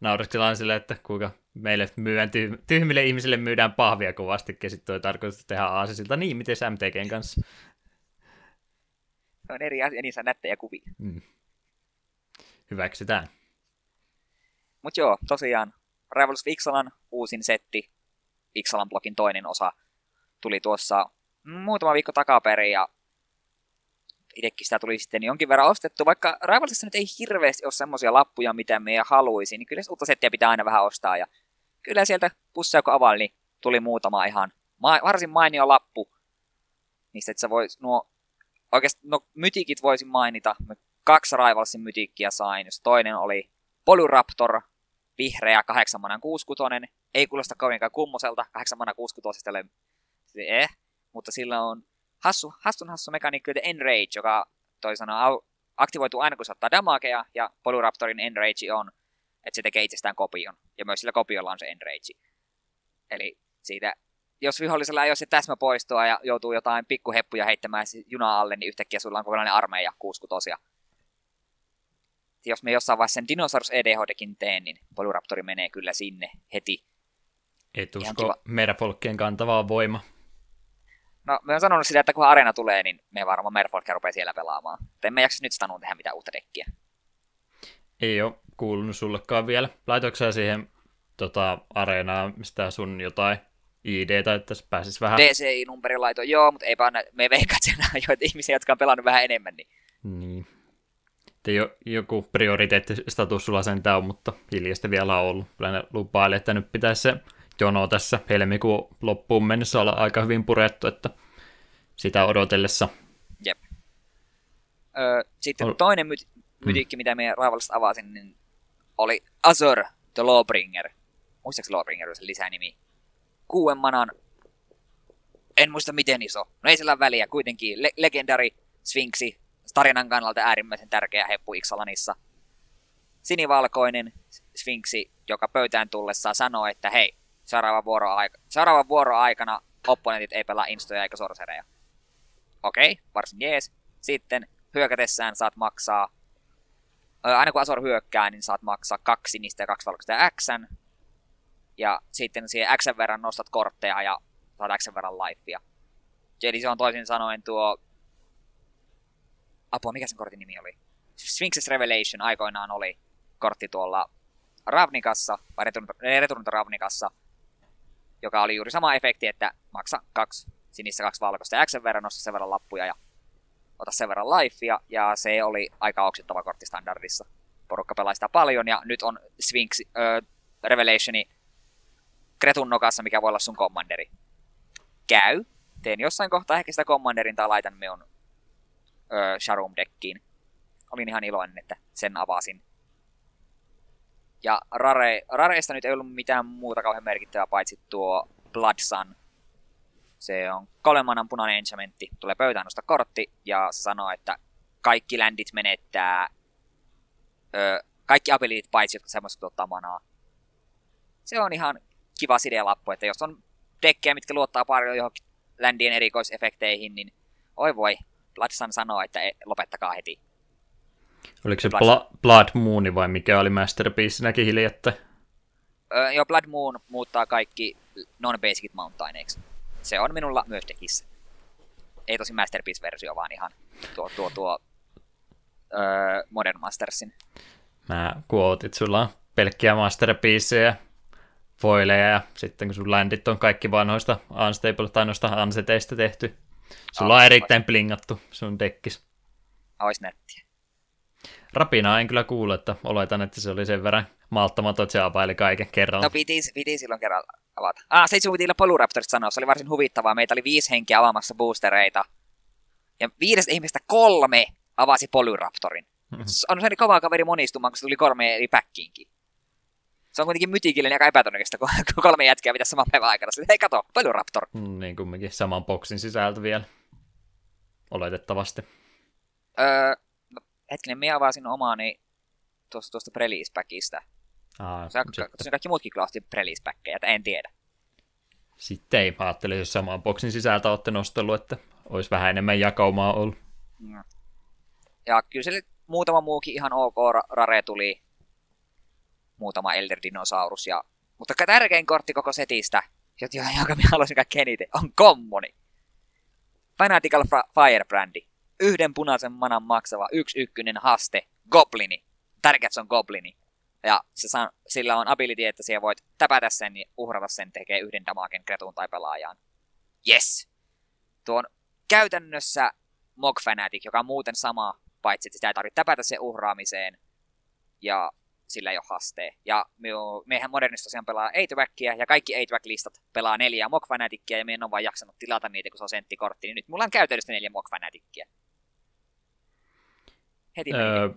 naureskellaan sille, että kuinka meille myydään tyh- tyhmille ihmisille myydään pahvia kovasti, ja sitten toi tarkoitus tehdä aasisilta, niin miten MTGn kanssa. Se on eri asia, niissä on nättejä kuvia. Mm. Hyväksytään. Mutta joo, tosiaan Rivals of Ixalan uusin setti, Ixalan blogin toinen osa, tuli tuossa muutama viikko takaperin ja itsekin sitä tuli sitten jonkin verran ostettu, vaikka Rivalsissa nyt ei hirveästi ole semmoisia lappuja, mitä me haluaisin, niin kyllä se uutta settiä pitää aina vähän ostaa. Ja kyllä sieltä pussia kun availi, niin tuli muutama ihan ma- varsin mainio lappu, niistä että sä vois nuo, oikeastaan no mytikit voisin mainita, kaksi Rivalsin mytikkiä sain, jos toinen oli Polyraptor, vihreä 8 manan 66, ei kuulosta kovinkaan kummoselta, 8 manan 66 eh, mutta sillä on hassu, hassun hassu mekaniikka, Enrage, joka toisena aktivoituu aina, kun se ottaa damagea, ja Polyraptorin Enrage on, että se tekee itsestään kopion. Ja myös sillä kopiolla on se Enrage. Eli siitä, jos vihollisella ei ole se täsmäpoistoa ja joutuu jotain pikkuheppuja heittämään junaa alle, niin yhtäkkiä sulla on kokonainen armeija kuuskutosia. Jos me jossain vaiheessa sen Dinosaurus EDHDkin teen, niin Polyraptori menee kyllä sinne heti. Et usko Merfolkien kantavaa voima. No, mä oon sanonut sitä, että kun arena tulee, niin me varmaan Merfolkia rupeaa siellä pelaamaan. Mutta emme jaksa nyt Stanuun tehdä mitään uutta dekkiä. Ei ole kuulunut sullekaan vielä. Laitoiko siihen tota, areenaan mistä sun jotain ID-tä, että pääsis vähän... DCI-numerin laito, joo, mutta eipä me veikkaat siellä joita ihmisiä, jotka on pelannut vähän enemmän. Niin, niin. Ei jo, joku prioriteettistatus sulla sentään on, mutta hiljasta vielä on ollut. Kyllä ne lupaili, että nyt pitäisi se jono tässä helmikuun loppuun mennessä olla aika hyvin purettu, että sitä odotellessa. Jep. Öö, sitten Ol... toinen myt- mytiikki, hmm. mitä me Raivallista avasin, niin oli Azor the Lawbringer. Muistaaks Lawbringer oli se lisänimi? Kuuden manan, en muista miten iso. No ei sillä väliä, kuitenkin Le- legendary Sphinxi, tarinan kannalta äärimmäisen tärkeä heppu Ixalanissa. Sinivalkoinen Sphinxi, joka pöytään tullessaan sanoo, että hei, seuraavan vuoron, aika, seuraavan vuoron aikana opponentit ei pelaa instoja eikä sorcereja. Okei, okay, varsin jees. Sitten hyökätessään saat maksaa, aina kun Azor hyökkää, niin saat maksaa kaksi niistä ja kaksi valkoista X. Ja sitten siihen X verran nostat kortteja ja saat X verran lifea. Eli se on toisin sanoen tuo... Apua, mikä sen kortin nimi oli? Sphinx's Revelation aikoinaan oli kortti tuolla Ravnikassa, vai Returnta Ravnikassa, joka oli juuri sama efekti, että maksa kaksi sinistä kaksi valkoista X verran, nosta sen verran lappuja ja ota sen verran lifea, ja se oli aika oksittava kortti standardissa. Porukka pelaa sitä paljon, ja nyt on Sphinx äh, Revelationi Kretun nokassa, mikä voi olla sun kommanderi. Käy. Teen jossain kohtaa ehkä sitä commanderin tai laitan minun äh, Sharum-dekkiin. Olin ihan iloinen, että sen avasin ja Rare, Rareista nyt ei ollut mitään muuta kauhean merkittävää, paitsi tuo Blood Sun. Se on kolmannen punainen enchantmentti. Tulee pöytään nosta kortti, ja se sanoo, että kaikki landit menettää... Ö, kaikki abilityt paitsi, jotka semmoiset tuottaa manaa. Se on ihan kiva sidelappu, että jos on dekkejä, mitkä luottaa paljon johonkin landien erikoisefekteihin, niin oi voi, Blood Sun sanoo, että e, lopettakaa heti. Oliko se Bla- Blood Moon vai mikä oli Masterpiece-näkin hiljattain? Öö, joo, Blood Moon muuttaa kaikki non-basicit mountaineiksi. Se on minulla myös tekissä. Ei tosi Masterpiece-versio, vaan ihan tuo, tuo, tuo öö, Modern Mastersin. Mä kuotit, sulla on pelkkiä Masterpieceja, foileja ja sitten kun sun landit on kaikki vanhoista unstable tai noista anseteista tehty. Sulla on erittäin blingattu sun dekkis. Ois nettiä. Rapinaa en kyllä kuule, että oletan, että se oli sen verran malttamaton, että se apaili kaiken kerralla. No piti, piti silloin kerralla avata. Ah, se piti Polyraptorista sanoa, se oli varsin huvittavaa. Meitä oli viisi henkeä avaamassa boostereita. Ja viidestä ihmistä kolme avasi Polyraptorin. Mm-hmm. On se kova kaveri monistumaan, kun se tuli kolme eri päkkiinkin. Se on kuitenkin mytikille aika epätodennäköistä, kun kolme jätkää pitäisi saman päivän aikana. Sitten, hei kato, Polyraptor. Mm, niin kumminkin saman boksin sisältö vielä. Oletettavasti. Öö, hetkinen, minä avasin omaani tuosta, tuosta Prelispäkistä. Aa, se, se, kaikki muutkin kyllä osti Prelispäkkejä, en tiedä. Sitten ei, mä ajattelin, jos saman boksin sisältä olette nostellut, että olisi vähän enemmän jakaumaa ollut. Ja kyllä se muutama muukin ihan ok rare tuli. Muutama Elder Dinosaurus. Ja... Mutta tärkein kortti koko setistä, jonka minä haluaisin kaikkein eniten, on Commoni. Fanatical Firebrandi yhden punaisen manan maksava yksi ykkönen haste, goblini. Tärkeät se on goblini. Ja se saa, sillä on ability, että siellä voit täpätä sen niin uhrata sen, tekee yhden damagen kretuun tai pelaajaan. Yes! Tuo on käytännössä Mog Fanatic, joka on muuten sama, paitsi että sitä ei tarvitse täpätä sen uhraamiseen. Ja sillä ei ole hastee. Ja mehän modernista tosiaan pelaa 8 ja kaikki 8-listat pelaa neljää Fanatickia, ja me en ole vaan jaksanut tilata niitä, kun se on senttikortti, niin nyt mulla on käytännössä neljä Fanatickia. Heti öö,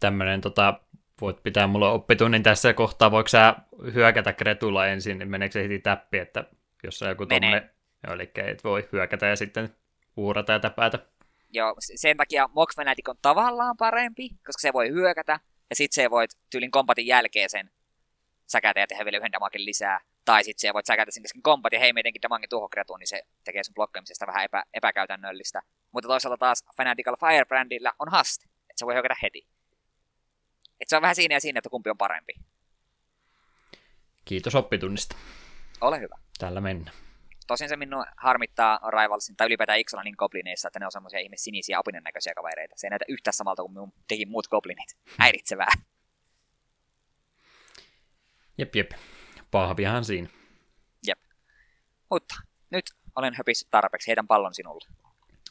Tämmöinen tota, voit pitää mulle oppitunnin tässä kohtaa. Voiko sä hyökätä Kretulla ensin, niin meneekö se heti täppi, että jos on joku tommonen, eli et voi hyökätä ja sitten uurata ja täpätä. Joo, sen takia Fanatic on tavallaan parempi, koska se voi hyökätä, ja sitten se voit tyylin kompatin jälkeen sen säkätä ja tehdä vielä yhden damakin lisää. Tai sitten se voit säkätä sen kesken kompat ja hei meidenkin damangin tuhokretuun, niin se tekee sun blokkaamisesta vähän epä, epäkäytännöllistä. Mutta toisaalta taas Fanatical Firebrandilla on haste, että se voi hyökätä heti. Et se on vähän siinä ja siinä, että kumpi on parempi. Kiitos oppitunnista. Ole hyvä. Tällä mennään. Tosin se minun harmittaa Rivalsin tai ylipäätään Ixolanin goblineissa, että ne on semmoisia ihme sinisiä apinen näköisiä kavereita. Se ei näytä yhtä samalta kuin minun teki muut goblinit. Häiritsevää. Jep, jep. Pahvihan siinä. Jep. Mutta nyt olen höpissyt tarpeeksi. Heitän pallon sinulle.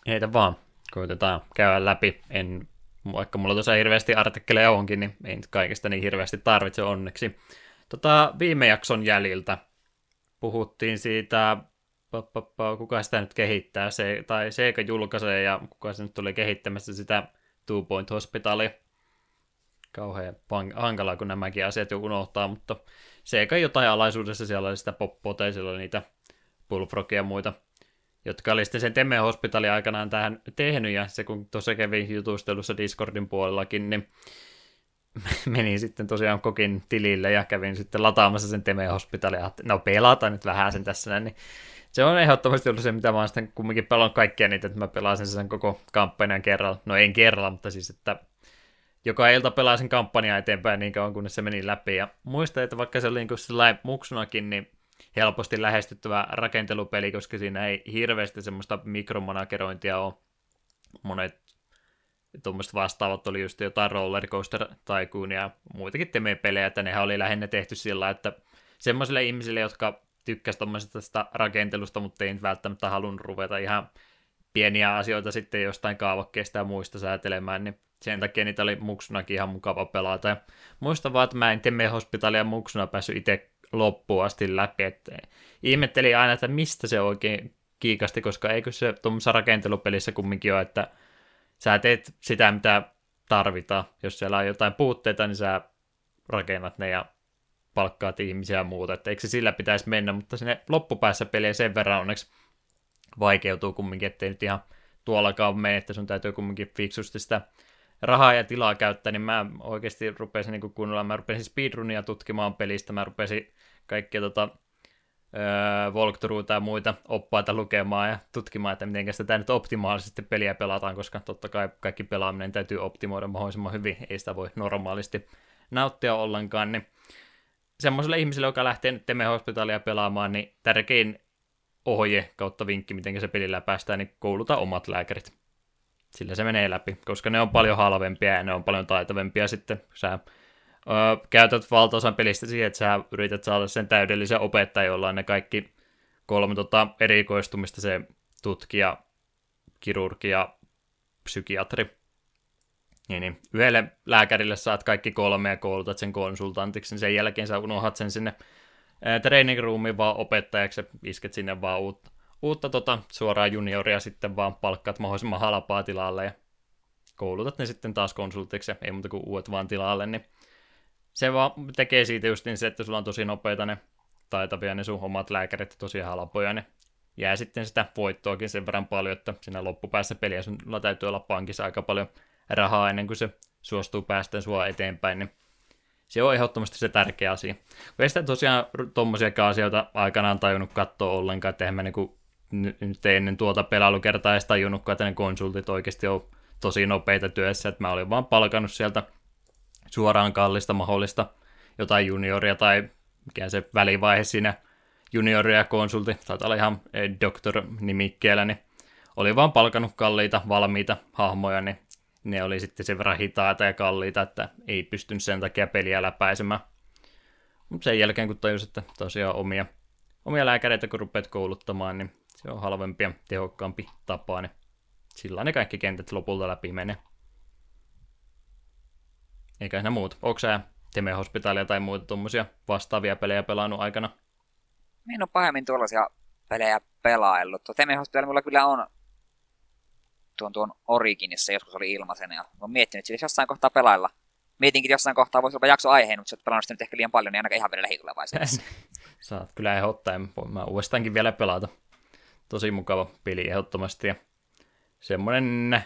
Heitä vaan. Koitetaan käydä läpi. En, vaikka mulla tuossa hirveästi artikkeleja onkin, niin ei nyt kaikesta niin hirveästi tarvitse onneksi. Tota, viime jakson jäljiltä puhuttiin siitä, kuka sitä nyt kehittää, se, tai Seika julkaisee ja kuka se nyt tuli kehittämässä sitä Two Point Hospitalia. Kauhean hankalaa, kun nämäkin asiat jo unohtaa, mutta Seika jotain alaisuudessa siellä oli sitä poppoa, siellä oli niitä Bullfrogia ja muita, jotka oli sitten sen Temme Hospitali aikanaan tähän tehnyt, ja se kun tuossa kävi jutustelussa Discordin puolellakin, niin menin sitten tosiaan kokin tilille ja kävin sitten lataamassa sen Teme Hospitalia, ja no pelataan nyt vähän sen tässä näin, niin se on ehdottomasti ollut se, mitä mä oon sitten kumminkin pelannut kaikkia niitä, että mä pelasin sen koko kampanjan kerralla. No en kerralla, mutta siis, että joka ilta pelasin kampanjaa eteenpäin niin kauan, kunnes se meni läpi. Ja muista, että vaikka se oli niin sellainen muksunakin, niin helposti lähestyttävä rakentelupeli, koska siinä ei hirveästi semmoista mikromanagerointia ole. Monet tuommoiset vastaavat oli just jotain Roller Coaster Tycoon ja muitakin temepelejä, että nehän oli lähinnä tehty sillä, että semmoisille ihmisille, jotka tykkäsi tuommoisesta rakentelusta, mutta ei välttämättä halunnut ruveta ihan pieniä asioita sitten jostain kaavakkeista ja muista säätelemään, niin sen takia niitä oli muksunakin ihan mukava pelata. Ja muista vaan, että mä en Temme Hospitalia muksuna päässyt itse loppuun asti läpi, että ihmettelin aina, että mistä se oikein kiikasti, koska eikö se tuommoisessa rakentelupelissä kumminkin ole, että sä teet sitä, mitä tarvitaan. Jos siellä on jotain puutteita, niin sä rakennat ne ja palkkaat ihmisiä ja muuta, että eikö se sillä pitäisi mennä, mutta sinne loppupäässä peliä sen verran onneksi vaikeutuu kumminkin, ettei nyt ihan tuollakaan mene, että sun täytyy kumminkin fiksusti sitä rahaa ja tilaa käyttää, niin mä oikeasti rupesin niin kuunnella, mä rupesin speedrunia tutkimaan pelistä, mä rupesin kaikkia tota, walkthroughta ja muita oppaita lukemaan ja tutkimaan, että miten sitä nyt optimaalisesti peliä pelataan, koska totta kai kaikki pelaaminen täytyy optimoida mahdollisimman hyvin, ei sitä voi normaalisti nauttia ollenkaan, niin semmoiselle ihmiselle, joka lähtee nyt Teme Hospitalia pelaamaan, niin tärkein ohje kautta vinkki, miten se pelillä päästään, niin kouluta omat lääkärit. Sillä se menee läpi, koska ne on paljon halvempia ja ne on paljon taitavempia sitten. Sä ö, käytät valtaosan pelistä siihen, että sä yrität saada sen täydellisen opettajan, jolla on ne kaikki kolme tota, erikoistumista, se tutkija, kirurgi ja psykiatri. Niin, niin. Yhdelle lääkärille saat kaikki kolme ja koulutat sen konsultantiksi, niin sen jälkeen sä unohdat sen sinne training roomiin vaan opettajaksi, isket sinne vaan uutta, uutta tota, suoraan junioria sitten vaan palkkaat mahdollisimman halpaa tilalle ja koulutat ne sitten taas konsultiksi, ei muuta kuin uudet vaan tilalle, niin se vaan tekee siitä just niin se, että sulla on tosi nopeita ne taitavia ne sun omat lääkärit tosi halpoja, ne jää sitten sitä voittoakin sen verran paljon, että siinä loppupäässä peliä sulla täytyy olla pankissa aika paljon rahaa ennen kuin se suostuu päästä sua eteenpäin, niin se on ehdottomasti se tärkeä asia. Kun ei sitä tosiaan tuommoisia asioita aikanaan tajunnut katsoa ollenkaan, että eihän mä niinku, nyt ennen tuota pelailukertaa edes tajunnutkaan, että ne konsultit oikeasti on tosi nopeita työssä, että mä olin vaan palkannut sieltä suoraan kallista mahdollista jotain junioria tai mikä se välivaihe siinä junioria ja konsulti, taitaa olla ihan eh, doktor-nimikkeellä, niin oli vaan palkannut kalliita, valmiita hahmoja, niin ne oli sitten sen verran hitaita ja kalliita, että ei pystynyt sen takia peliä läpäisemään. Mutta sen jälkeen, kun tajus, että tosiaan omia, omia lääkäreitä kun rupeat kouluttamaan, niin se on halvempi ja tehokkaampi tapa, niin sillä ne kaikki kentät lopulta läpi menee. Eikä ne muut. Onko sä Teme Hospitalia tai muita tuommoisia vastaavia pelejä pelannut aikana? Minä en ole pahemmin tuollaisia pelejä pelaillut. Teme Hospitalia mulla kyllä on tuon, tuon Originissa joskus oli ilmaisen ja olen miettinyt, että jossain kohtaa pelailla. mietinkin jossain kohtaa voisi olla jakso aiheen, mutta sä oot pelannut sitä nyt ehkä liian paljon, niin ainakaan ihan vielä lähitulevaisuudessa. Saat kyllä ehdottaa, mä uudestaankin vielä pelata. Tosi mukava peli ehdottomasti ja semmoinen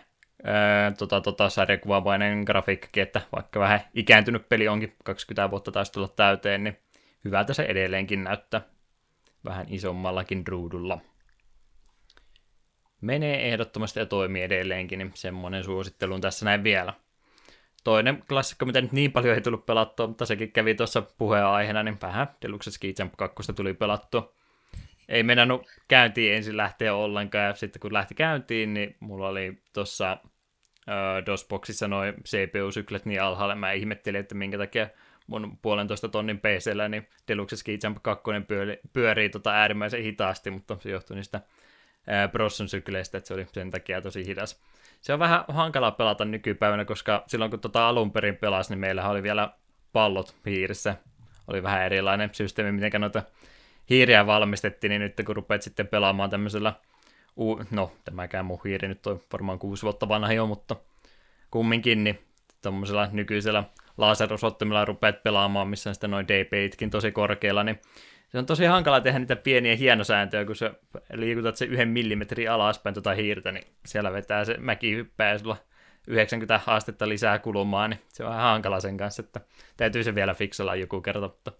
tota, tota, sarjakuvamainen grafiikkakin, että vaikka vähän ikääntynyt peli onkin, 20 vuotta taisi tulla täyteen, niin hyvältä se edelleenkin näyttää vähän isommallakin ruudulla. Menee ehdottomasti ja toimii edelleenkin, niin semmoinen suosittelun tässä näin vielä. Toinen klassikko, mitä nyt niin paljon ei tullut pelattua, mutta sekin kävi tuossa puheenaiheena, niin vähän Deluxe Ski Jump 2 tuli pelattua. Ei mennyt käyntiin ensin lähteä ollenkaan, ja sitten kun lähti käyntiin, niin mulla oli tuossa DOS-boxissa noin CPU-syklet niin alhaalla, mä ihmettelin, että minkä takia mun puolentoista tonnin PCllä, niin Deluxe Ski Jump 2 pyörii, pyörii tota äärimmäisen hitaasti, mutta se johtui niistä Brosson sykleistä, että se oli sen takia tosi hidas. Se on vähän hankala pelata nykypäivänä, koska silloin kun tota alun perin pelasi, niin meillä oli vielä pallot hiirissä. Oli vähän erilainen systeemi, miten noita hiiriä valmistettiin, niin nyt kun rupeat sitten pelaamaan tämmöisellä, u- no tämäkään mun hiiri nyt on varmaan kuusi vuotta vanha jo, mutta kumminkin, niin tämmöisellä nykyisellä laserosottimella rupeat pelaamaan, missä sitten noin DPItkin tosi korkealla, niin se on tosi hankala tehdä niitä pieniä hienosääntöjä, kun sä liikutat se yhden millimetrin alaspäin tuota hiirtä, niin siellä vetää se mäki hyppää sulla 90 astetta lisää kulumaan, niin se on vähän hankala sen kanssa, että täytyy se vielä fiksalla joku kerta, mutta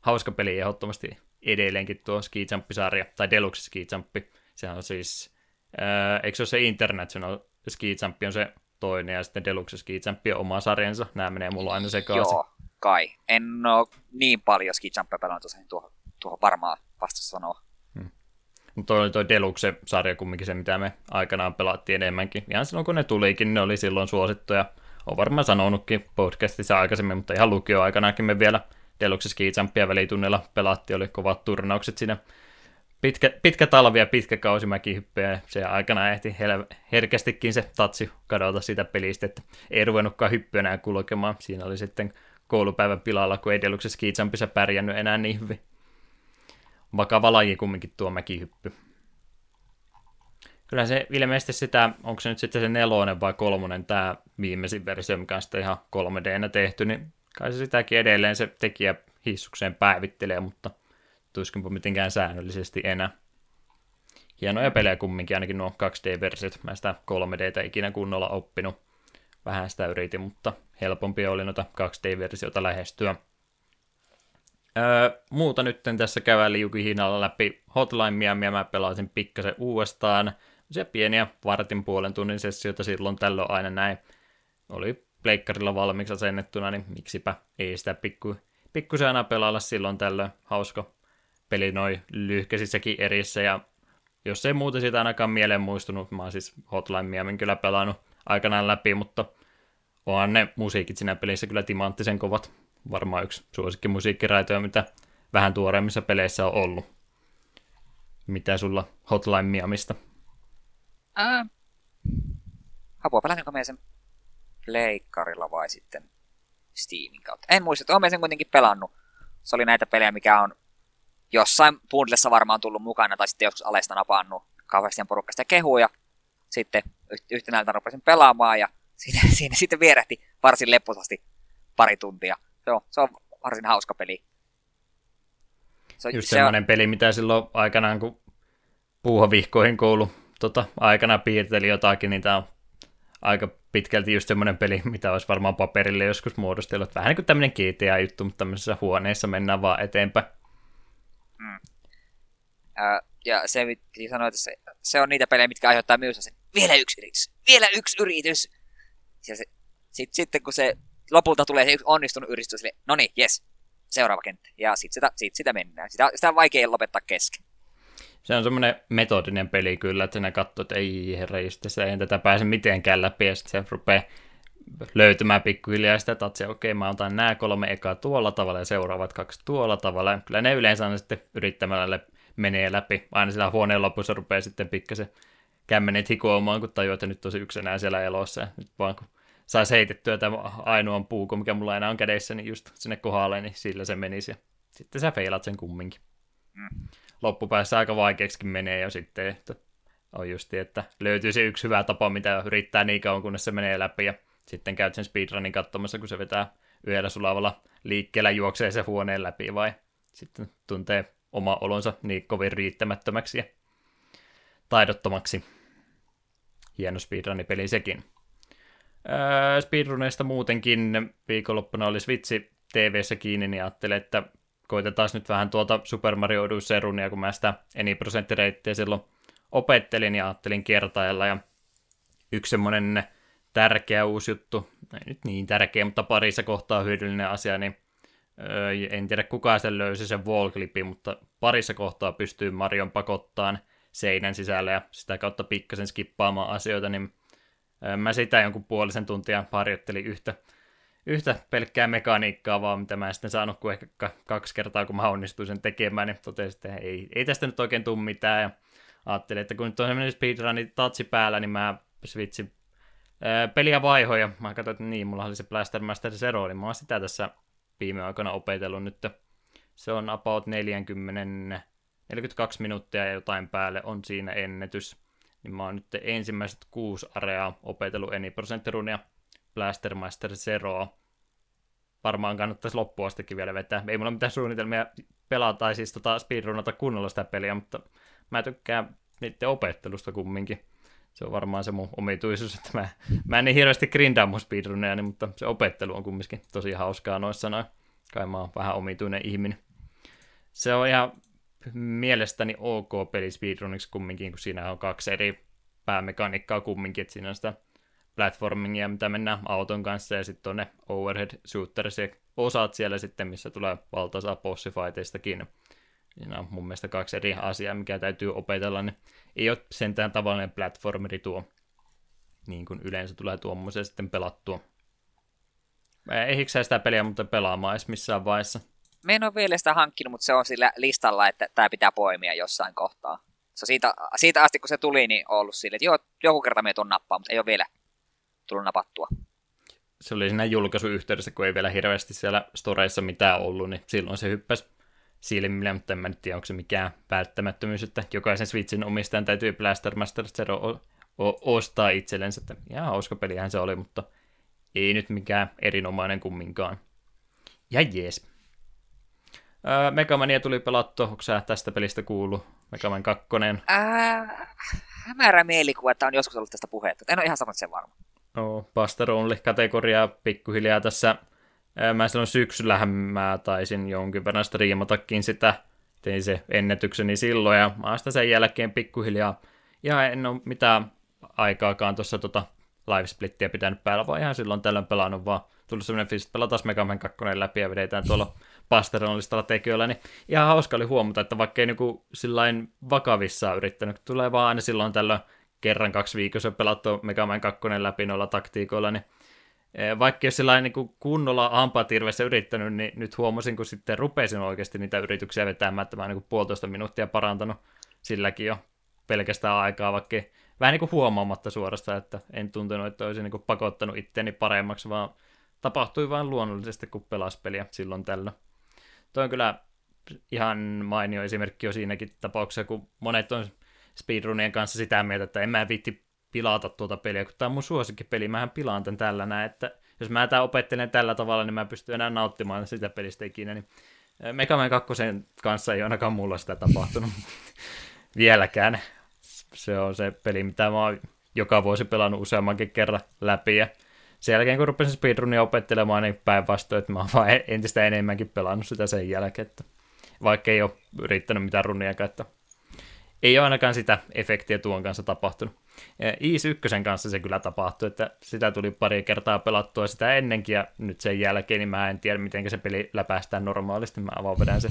hauska peli ehdottomasti edelleenkin tuo Ski Jump-sarja, tai Deluxe Ski Jump, se on siis, ää, eikö se ole se International Ski Jump on se toinen, ja sitten Deluxe Ski Jump on oma sarjansa, nämä menee mulla aina sekaisin. Joo, kai. En ole niin paljon Ski Jumpia pelannut tosiaan tuohon tuohon varmaan vasta sanoa. Hmm. Mutta oli toi Deluxe-sarja kumminkin se, mitä me aikanaan pelattiin enemmänkin. Ihan silloin kun ne tulikin, ne oli silloin suosittuja. Olen varmaan sanonutkin podcastissa aikaisemmin, mutta ihan lukio aikanaankin me vielä Deluxe Ski Jumpia välitunnella pelattiin, oli kovat turnaukset siinä. Pitkä, pitkä talvi ja pitkä kausi mäkihyppyjä, se aikana ehti hel- herkästikin se tatsi kadota sitä pelistä, että ei ruvennutkaan hyppyä enää kulkemaan. Siinä oli sitten koulupäivän pilalla, kun ei Deluxe Ski Jumpissa pärjännyt enää niin hyvin vakava laji kumminkin tuo mäkihyppy. Kyllä se ilmeisesti sitä, onko se nyt sitten se nelonen vai kolmonen, tämä viimeisin versio, mikä on sitten ihan 3 d tehty, niin kai se sitäkin edelleen se tekijä hissukseen päivittelee, mutta tuskinpa mitenkään säännöllisesti enää. Hienoja pelejä kumminkin, ainakin nuo 2D-versiot. Mä sitä 3Dtä ikinä kunnolla oppinut. Vähän sitä yritin, mutta helpompi oli noita 2D-versioita lähestyä. Öö, muuta nyt tässä käväli Jukihinalla läpi Hotline Miamia, mä pelasin pikkasen uudestaan. Se pieniä vartin puolen tunnin sessioita silloin tällöin aina näin. Oli pleikkarilla valmiiksi asennettuna, niin miksipä ei sitä pikku, pikkusen aina pelailla silloin tällöin. Hauska peli noin lyhkäisissäkin erissä, ja jos ei muuta sitä ainakaan mieleen muistunut, mä oon siis Hotline Miamin kyllä pelannut aikanaan läpi, mutta onhan ne musiikit siinä pelissä kyllä timanttisen kovat varmaan yksi suosikki musiikkiraitoja, mitä vähän tuoreimmissa peleissä on ollut. Mitä sulla Hotline Miamista? Ää, apua, pelasinko me sen leikkarilla vai sitten Steamin kautta? En muista, että olen sen kuitenkin pelannut. Se oli näitä pelejä, mikä on jossain bundlessa varmaan tullut mukana, tai sitten joskus alesta napannut kauheasti porukasta kehuja. Sitten yhtenä rupesin pelaamaan, ja siinä, siinä sitten vierähti varsin lepposasti pari tuntia se on, se on varsin hauska peli. Se, Just se semmoinen on... peli, mitä silloin aikanaan, kun puuhavihkoihin koulu tota, aikana piirteli jotakin, niin tämä on aika pitkälti just semmoinen peli, mitä olisi varmaan paperille joskus muodostellut. Vähän niin kuin tämmöinen GTA-juttu, mutta tämmöisessä huoneessa mennään vaan eteenpäin. Mm. Äh, ja se piti sanoa, että se, se on niitä pelejä, mitkä aiheuttaa myös sen, vielä yksi yritys, vielä yksi yritys. Ja se, sit, sitten kun se lopulta tulee se onnistunut yritys no niin, jes, seuraava kenttä. Ja sitten sitä, sit sitä mennään. Sitä, sitä on vaikea lopettaa kesken. Se on semmoinen metodinen peli kyllä, että ne katsoo, että ei herra, se ei tätä pääse mitenkään läpi, ja sitten se rupeaa löytymään pikkuhiljaa sitä, että okei, okay, mä otan nämä kolme ekaa tuolla tavalla ja seuraavat kaksi tuolla tavalla. Kyllä ne yleensä on sitten yrittämällä menee läpi. Aina sillä huoneen lopussa rupeaa sitten pikkasen kämmenet hikoamaan, kun tajuaa, että nyt tosi yksinään siellä elossa. Ja nyt vaan kun saisi heitettyä tämän ainoan puukon, mikä mulla aina on kädessä, niin just sinne kohdalle, niin sillä se menisi. Ja sitten sä feilat sen kumminkin. Mm. Loppupäässä aika vaikeaksikin menee jo sitten, että on justi, että löytyy se yksi hyvä tapa, mitä yrittää niin kauan, kunnes se menee läpi, ja sitten käyt sen speedrunin katsomassa, kun se vetää yöllä sulavalla liikkeellä juoksee se huoneen läpi, vai sitten tuntee oma olonsa niin kovin riittämättömäksi ja taidottomaksi. Hieno speedrunipeli sekin. Öö, speedruneista muutenkin viikonloppuna oli Switchi TV-ssä kiinni, niin ajattelin, että koitetaan nyt vähän tuota Super Mario Odyssey runia, kun mä sitä eniprosenttireittiä silloin opettelin ja ajattelin kertailla. Ja yksi semmoinen tärkeä uusi juttu, ei nyt niin tärkeä, mutta parissa kohtaa hyödyllinen asia, niin öö, en tiedä kuka sen löysi sen wall mutta parissa kohtaa pystyy Marion pakottaan seinän sisällä ja sitä kautta pikkasen skippaamaan asioita, niin öö, mä sitä jonkun puolisen tuntia harjoittelin yhtä, yhtä pelkkää mekaniikkaa vaan, mitä mä en sitten saanut kuin ehkä kaksi kertaa, kun mä onnistuin sen tekemään, niin totesin, että ei, ei tästä nyt oikein tule mitään, ja ajattelin, että kun nyt on sellainen speedrunin tatsi päällä, niin mä switchin peliä vaihoja. Mä katsoin, että niin, mulla oli se Blaster Master Zero, niin mä oon sitä tässä viime aikoina opetellut nyt. Se on about 40, 42 minuuttia ja jotain päälle on siinä ennätys. Niin mä oon nyt ensimmäiset kuusi areaa opetellut eni prosenttirunia Blaster Master Zeroa. Varmaan kannattaisi loppuun astikin vielä vetää. Ei mulla mitään suunnitelmia pelata tai siis tota speedrunata kunnolla sitä peliä, mutta mä tykkään niiden opettelusta kumminkin se on varmaan se mun omituisuus, että mä, mä en niin hirveästi grindaa mun speedruneja, niin, mutta se opettelu on kumminkin tosi hauskaa noissa noin. Kai mä oon vähän omituinen ihminen. Se on ihan mielestäni ok peli speedruniksi kumminkin, kun siinä on kaksi eri päämekaniikkaa kumminkin, että siinä on sitä platformingia, mitä mennään auton kanssa, ja sitten on ne overhead shooters osat siellä sitten, missä tulee valtaosa bossifighteistakin. Siinä on mun mielestä kaksi eri asiaa, mikä täytyy opetella, niin ei ole sentään tavallinen platformeri tuo, niin kuin yleensä tulee tuommoisen sitten pelattua. Eikö sä sitä peliä mutta pelaamaan edes missään vaiheessa? Me en ole vielä sitä hankkinut, mutta se on sillä listalla, että tämä pitää poimia jossain kohtaa. Se siitä, siitä asti, kun se tuli, niin on ollut sille, että joo, joku kerta me tuon nappaa, mutta ei ole vielä tullut napattua. Se oli siinä julkaisuyhteydessä, kun ei vielä hirveästi siellä storeissa mitään ollut, niin silloin se hyppäsi silmille, mutta en mä nyt tiedä, onko se mikään välttämättömyys, että jokaisen Switchin omistajan täytyy Blaster Master Zero o- o- ostaa itsellensä, että ihan hauska pelihän se oli, mutta ei nyt mikään erinomainen kumminkaan. Ja jees. Öö, Megamania tuli pelattu, onko sä tästä pelistä kuullut? Megaman 2. Ää, hämärä mielikuva, että on joskus ollut tästä puhetta. En ole ihan sanonut sen varma. No, Buster Only kategoriaa pikkuhiljaa tässä. Mä silloin syksyllähän mä taisin jonkin verran striimatakin sitä, tein se ennätykseni silloin, ja mä sitä sen jälkeen pikkuhiljaa, ja en ole mitään aikaakaan tuossa tota live splittiä pitänyt päällä, vaan ihan silloin tällöin pelannut, vaan tullut semmoinen fiilis, että pelataan Mega Man 2 läpi ja vedetään tuolla pasteronlistalla tekijöillä, niin ihan hauska oli huomata, että vaikka ei niinku sillain vakavissaan yrittänyt, tulee vaan aina silloin tällöin kerran kaksi viikossa pelattu Mega Man 2 läpi noilla taktiikoilla, niin Eh, vaikka jos sillä niin kunnolla hampaatirvessä yrittänyt, niin nyt huomasin, kun sitten rupesin oikeasti niitä yrityksiä vetämään, että mä niin puolitoista minuuttia parantanut silläkin jo pelkästään aikaa, vaikka vähän niin kuin huomaamatta suorastaan, että en tuntenut, että olisin niin pakottanut itteeni paremmaksi, vaan tapahtui vain luonnollisesti, kun pelas peliä silloin tällä. Tuo on kyllä ihan mainio esimerkki jo siinäkin tapauksessa, kun monet on speedrunien kanssa sitä mieltä, että en mä viitti pilata tuota peliä, kun tämä on mun suosikkipeli, mähän pilaan tämän tällä näin, että jos mä tämä opettelen tällä tavalla, niin mä pystyn enää nauttimaan sitä pelistä ikinä, niin Mega Man 2 kanssa ei ainakaan mulla sitä tapahtunut vieläkään. Se on se peli, mitä mä oon joka vuosi pelannut useammankin kerran läpi, ja sen jälkeen kun rupesin speedrunia opettelemaan, niin päinvastoin, että mä oon vaan entistä enemmänkin pelannut sitä sen jälkeen, että vaikka ei ole yrittänyt mitään runia että ei ole ainakaan sitä efektiä tuon kanssa tapahtunut. Iis 1 kanssa se kyllä tapahtui, että sitä tuli pari kertaa pelattua sitä ennenkin, ja nyt sen jälkeen niin mä en tiedä, miten se peli läpäistään normaalisti. Mä avaan vedän sen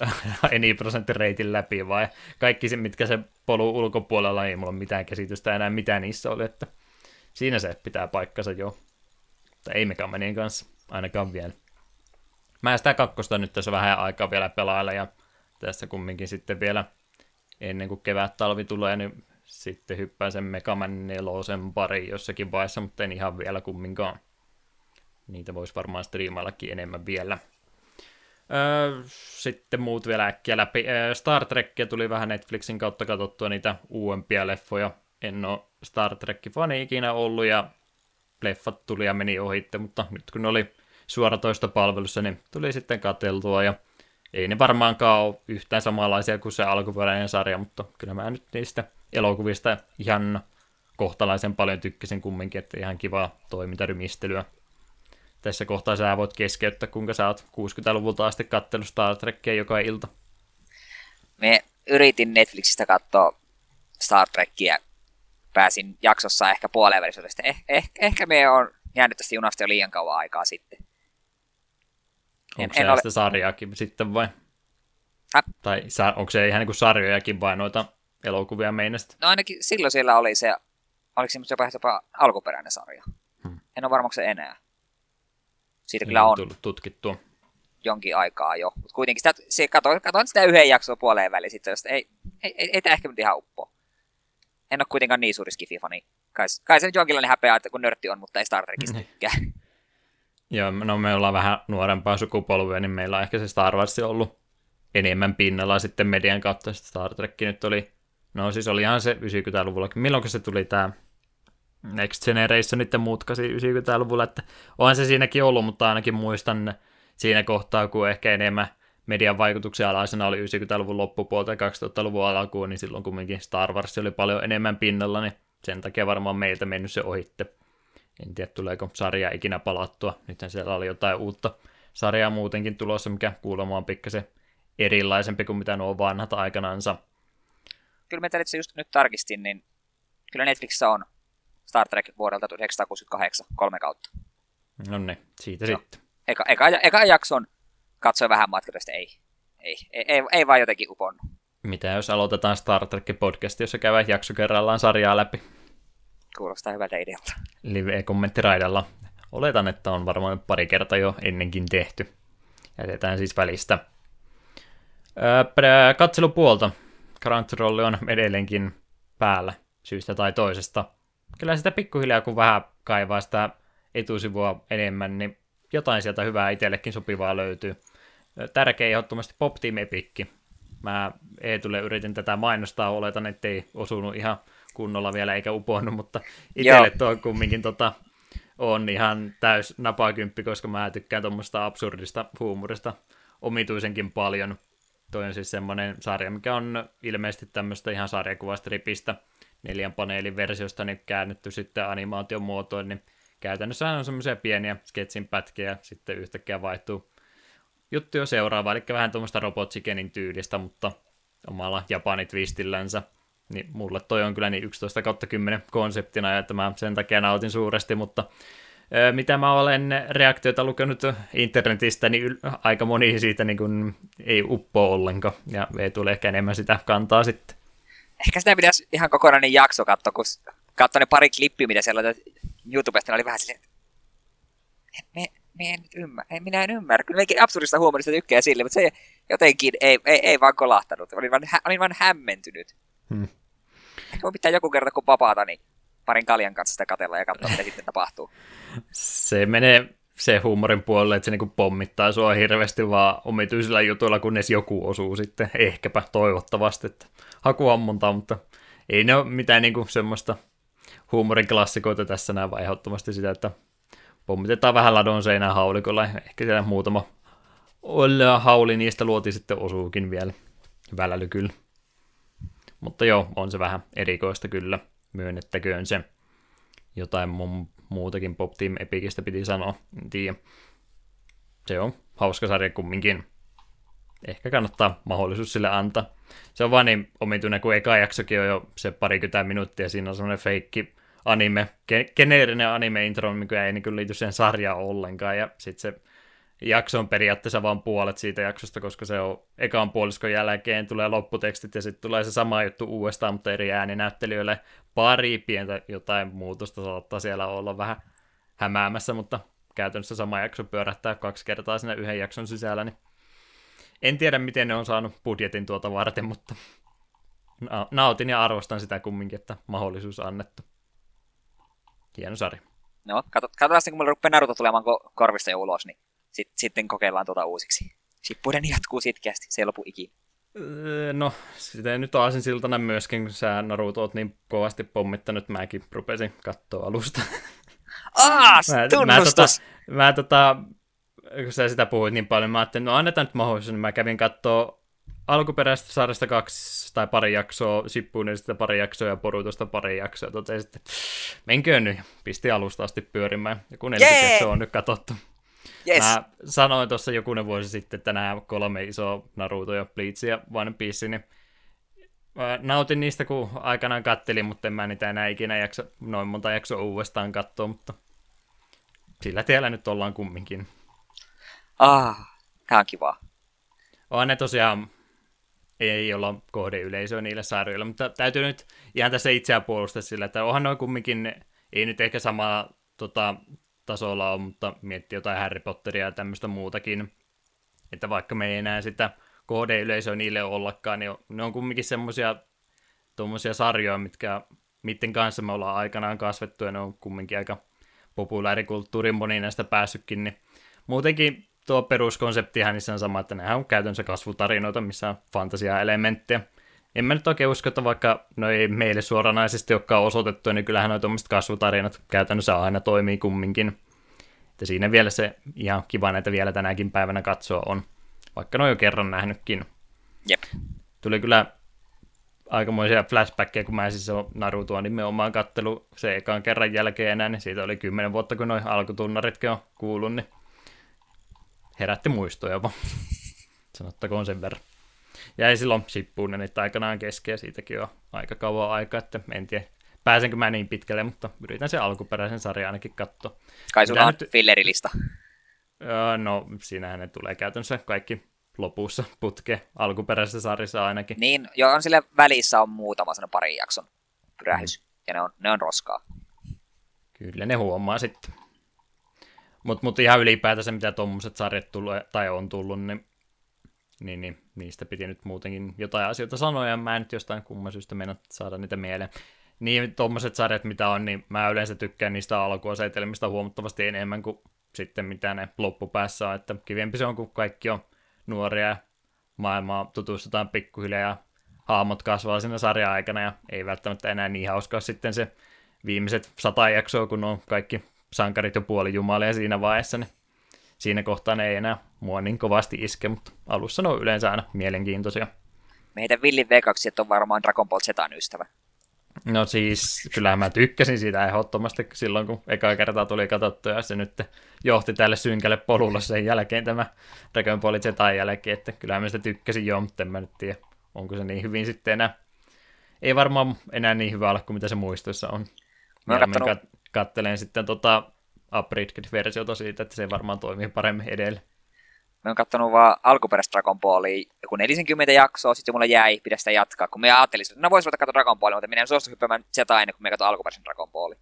eni prosentin reitin läpi, vai kaikki se, mitkä se polu ulkopuolella, ei mulla ole mitään käsitystä enää, mitä niissä oli, että siinä se pitää paikkansa jo. Tai ei Megamanien kanssa, ainakaan vielä. Mä sitä kakkosta nyt tässä vähän aikaa vielä pelailla, ja tässä kumminkin sitten vielä ennen kuin kevät talvi tulee, niin sitten hyppään sen Megaman 4 pari jossakin vaiheessa, mutta en ihan vielä kumminkaan. Niitä voisi varmaan striimaillakin enemmän vielä. Öö, sitten muut vielä äkkiä läpi. Öö, Star Trekkia tuli vähän Netflixin kautta katsottua niitä uudempia leffoja. En ole Star Trek-fani ikinä ollut ja leffat tuli ja meni ohitte, mutta nyt kun ne oli suoratoistopalvelussa, niin tuli sitten kateltua ja ei ne varmaankaan ole yhtään samanlaisia kuin se alkuperäinen sarja, mutta kyllä mä nyt niistä elokuvista ihan kohtalaisen paljon tykkäsin kumminkin, että ihan kivaa toimintarymistelyä. Tässä kohtaa sä voit keskeyttää, kuinka sä oot 60-luvulta asti kattellut Star Trekkia joka ilta. Me yritin Netflixistä katsoa Star Trekkiä. Pääsin jaksossa ehkä puoleen välissä. Eh, eh, ehkä me on jäänyt tästä junasta jo liian kauan aikaa sitten. Onko se ole... sitä sarjaakin sitten vai? Häh? Tai onko se ihan niin kuin sarjojakin vai noita elokuvia meinasta? No ainakin silloin siellä oli se, oliko se jopa, jopa alkuperäinen sarja. Hmm. En ole varma, onko se enää. Siitä kyllä on tullut tutkittua. jonkin aikaa jo. Mutta kuitenkin sitä, se, katoin, katoin sitä yhden jakson puoleen väliin sitten, ei, ei, ei, ei tämä ehkä nyt ihan uppo. En ole kuitenkaan niin suuri skififani. Kai, kai se nyt jonkinlainen häpeä, että kun nörtti on, mutta ei Star Trekista niin. tykkää. Joo, no me ollaan vähän nuorempaa sukupolvea, niin meillä on ehkä se Star Wars ollut enemmän pinnalla sitten median kautta. Star Trek nyt oli, no siis oli ihan se 90-luvulla. Milloin se tuli tämä Next Generation nyt muutkasi 90-luvulla, että onhan se siinäkin ollut, mutta ainakin muistan siinä kohtaa, kun ehkä enemmän median vaikutuksia alaisena oli 90-luvun loppupuolta ja 2000-luvun alkuun, niin silloin kumminkin Star Wars oli paljon enemmän pinnalla, niin sen takia varmaan meiltä mennyt se ohitte. En tiedä, tuleeko sarja ikinä palattua. Nythän siellä oli jotain uutta sarjaa muutenkin tulossa, mikä kuulemma on pikkasen erilaisempi kuin mitä nuo vanhat aikanaansa. Kyllä me itse just nyt tarkistin, niin kyllä Netflixissä on Star Trek vuodelta 1968, kolme kautta. No niin, siitä no. sitten. Eka, eka, eka jakson katsoi vähän matkatoista, ei, ei, ei, ei, ei vaan jotenkin uponnut. Mitä jos aloitetaan Star Trek-podcast, jossa käydään jakso kerrallaan sarjaa läpi? Kuulostaa hyvältä idealta. Live-kommenttiraidalla. Oletan, että on varmaan pari kertaa jo ennenkin tehty. Jätetään siis välistä. Öö, katselupuolta. Crunchyroll on edelleenkin päällä syystä tai toisesta kyllä sitä pikkuhiljaa, kun vähän kaivaa sitä etusivua enemmän, niin jotain sieltä hyvää itsellekin sopivaa löytyy. Tärkeä ehdottomasti Pop Team Epic. Mä Eetulle yritin tätä mainostaa, oletan, ettei osunut ihan kunnolla vielä eikä uponnut, mutta itselle tuo kumminkin tota, on ihan täys napakymppi, koska mä tykkään tuommoista absurdista huumorista omituisenkin paljon. Toi on siis semmoinen sarja, mikä on ilmeisesti tämmöistä ihan sarjakuvasta ripistä neljän paneelin versiosta niin käännetty sitten animaation muotoon, niin käytännössä on semmoisia pieniä sketsin pätkiä, sitten yhtäkkiä vaihtuu juttu jo seuraava, eli vähän tuommoista Robot Chickenin tyylistä, mutta omalla Japani twistillänsä. Niin mulle toi on kyllä niin 11 kautta 10 konseptina, ja että mä sen takia nautin suuresti, mutta mitä mä olen reaktioita lukenut internetistä, niin aika moni siitä niin kuin ei uppo ollenkaan, ja ei tule ehkä enemmän sitä kantaa sitten ehkä sitä pitäisi ihan kokonainen jakso katsoa, kun katsoin ne pari klippiä, mitä siellä oli YouTubesta, oli vähän silleen, me, me en nyt ymmärrä, minä en ymmärrä. Kyllä mekin absurdista huumorista tykkää sille, mutta se jotenkin ei, ei, ei vaan kolahtanut. Olin vaan, olin vaan hämmentynyt. Hmm. Voi pitää joku kerta, kun vapaata, niin parin kaljan kanssa sitä katella ja katsoa, mitä sitten tapahtuu. Se menee se huumorin puolelle, että se niinku pommittaa sua hirveästi vaan omituisilla jutuilla, kunnes joku osuu sitten ehkäpä toivottavasti, että hakuammuntaa, mutta ei ne ole mitään niinku semmoista huumorin klassikoita tässä näin, vaan ehdottomasti sitä, että pommitetaan vähän ladon seinään haulikolla, ehkä siellä muutama hauli niistä luoti sitten osuukin vielä väläly kyllä. Mutta joo, on se vähän erikoista kyllä, myönnettäköön se. Jotain mun muutakin Pop Team Epicistä piti sanoa, en tiedä. Se on hauska sarja kumminkin. Ehkä kannattaa mahdollisuus sille antaa. Se on vaan niin omituinen, kun eka jaksokin on jo se parikymmentä minuuttia, siinä on semmoinen feikki anime, geneerinen anime-intro, mikä ei niin liity siihen sarjaan ollenkaan, ja sitten se jakso on periaatteessa vain puolet siitä jaksosta, koska se on ekan puoliskon jälkeen tulee lopputekstit ja sitten tulee se sama juttu uudestaan, mutta eri ääninäyttelijöille pari pientä jotain muutosta saattaa siellä olla vähän hämäämässä, mutta käytännössä sama jakso pyörähtää kaksi kertaa siinä yhden jakson sisällä, niin en tiedä miten ne on saanut budjetin tuota varten, mutta nautin ja arvostan sitä kumminkin, että mahdollisuus annettu. Hieno sarja. No, katsotaan kun mulla rupeaa Naruto tulemaan korvista jo ulos, niin sit, sitten kokeillaan tuota uusiksi. Shippuden jatkuu sitkeästi, se ei lopu ikinä. Öö, no, sitä nyt aasin siltana myöskin, kun sä Naruto oot niin kovasti pommittanut, mäkin rupesin katsoa alusta. Aas, Mä, mä, tota, mä tota, kun sä sitä puhuit niin paljon, mä ajattelin, no annetaan nyt mahdollisuus, niin mä kävin katsoa alkuperäisestä sarjasta kaksi tai pari jaksoa, Sippuunista pari jaksoa ja Porutosta pari jaksoa. Totesin sitten, menköön nyt. Pisti alusta asti pyörimään. Ja kun jakso on nyt katsottu. Yes. Mä sanoin tuossa jokunen vuosi sitten, että nämä kolme isoa Naruto ja Bleach ja One Piece, niin mä nautin niistä, kun aikanaan kattelin, mutta en mä niitä enää ikinä jaksa noin monta jaksoa uudestaan katsoa, mutta sillä tiellä nyt ollaan kumminkin. Ah, tää on kivaa. On ne tosiaan, ei olla kohdeyleisöä niille sarjoille, mutta täytyy nyt ihan tässä itseään puolustaa sillä, että onhan noin kumminkin, ei nyt ehkä samalla tota, tasolla ole, mutta miettii jotain Harry Potteria ja tämmöistä muutakin, että vaikka me ei enää sitä kohdeyleisöä niille ollakaan, niin ne on kumminkin semmoisia tuommoisia sarjoja, mitkä, mitten kanssa me ollaan aikanaan kasvettu, ja ne on kumminkin aika populaarikulttuurin moni näistä päässytkin, niin muutenkin tuo peruskonseptihan niissä on sama, että nehän on käytännössä kasvutarinoita, missä on fantasiaelementtejä. En mä nyt oikein usko, että vaikka no ei meille suoranaisesti olekaan osoitettu, niin kyllähän noin tuommoiset kasvutarinat käytännössä aina toimii kumminkin. Että siinä vielä se ihan kiva näitä vielä tänäkin päivänä katsoa on, vaikka ne on jo kerran nähnytkin. Jep. Tuli kyllä aikamoisia flashbackkejä, kun mä siis on Narutoa nimenomaan kattelu se ekan kerran jälkeen enää, niin siitä oli kymmenen vuotta, kun noin alkutunnaritkin on kuullut, niin herätti muistoja vaan. Sanottakoon sen verran. Jäi silloin Shippunen niitä aikanaan keskeä, siitäkin on aika kauan aika, että en tiedä, pääsenkö mä niin pitkälle, mutta yritän sen alkuperäisen sarjan ainakin katsoa. Kai sulla on nyt- fillerilista. Öö, no, siinähän ne tulee käytännössä kaikki lopussa putke alkuperäisessä sarjassa ainakin. Niin, jo on sille välissä on muutama sellainen pari jakson pyrähdys. Ja ne on, ne on roskaa. Kyllä ne huomaa sitten. Mutta mut ihan ylipäätänsä, mitä tuommoiset sarjat tulee, tai on tullut, niin, niin, niin, niistä piti nyt muutenkin jotain asioita sanoa, ja mä en nyt jostain kumman syystä mennä saada niitä mieleen. Niin tuommoiset sarjat, mitä on, niin mä yleensä tykkään niistä alkuasetelmista huomattavasti enemmän kuin sitten mitä ne loppupäässä on, että kivempi se on, kun kaikki on nuoria ja maailmaa tutustutaan pikkuhiljaa ja haamot kasvaa siinä sarjan aikana ja ei välttämättä enää niin hauskaa sitten se viimeiset sata jaksoa, kun on kaikki sankarit jo puoli jumalia siinä vaiheessa, niin siinä kohtaa ne ei enää mua niin kovasti iske, mutta alussa ne on yleensä aina mielenkiintoisia. Meidän villin V2 on varmaan Dragon Ball Zetan ystävä. No siis, kyllähän mä tykkäsin siitä ehdottomasti silloin, kun eka kertaa tuli katsottu ja se nyt johti tälle synkälle polulle sen jälkeen tämä Dragon Ball Zetan jälkeen, että kyllähän mä sitä tykkäsin jo, mutta en mä nyt tiedä, onko se niin hyvin sitten enää. Ei varmaan enää niin hyvä olla kuin mitä se muistoissa on. Mä oon Mieluummin kattonut- kat- kattelen sitten tota upgraded-versiota siitä, että se varmaan toimii paremmin edellä. Mä oon kattonut vaan alkuperäistä Dragon Ballia, joku 40 jaksoa, sitten mulla jäi, pidä sitä jatkaa, kun me ajattelin, että no vois ruveta katsoa Dragon Ballia, mutta minä en suostu hyppäämään Zetaa ennen kuin me katson alkuperäisen Dragon Ballin.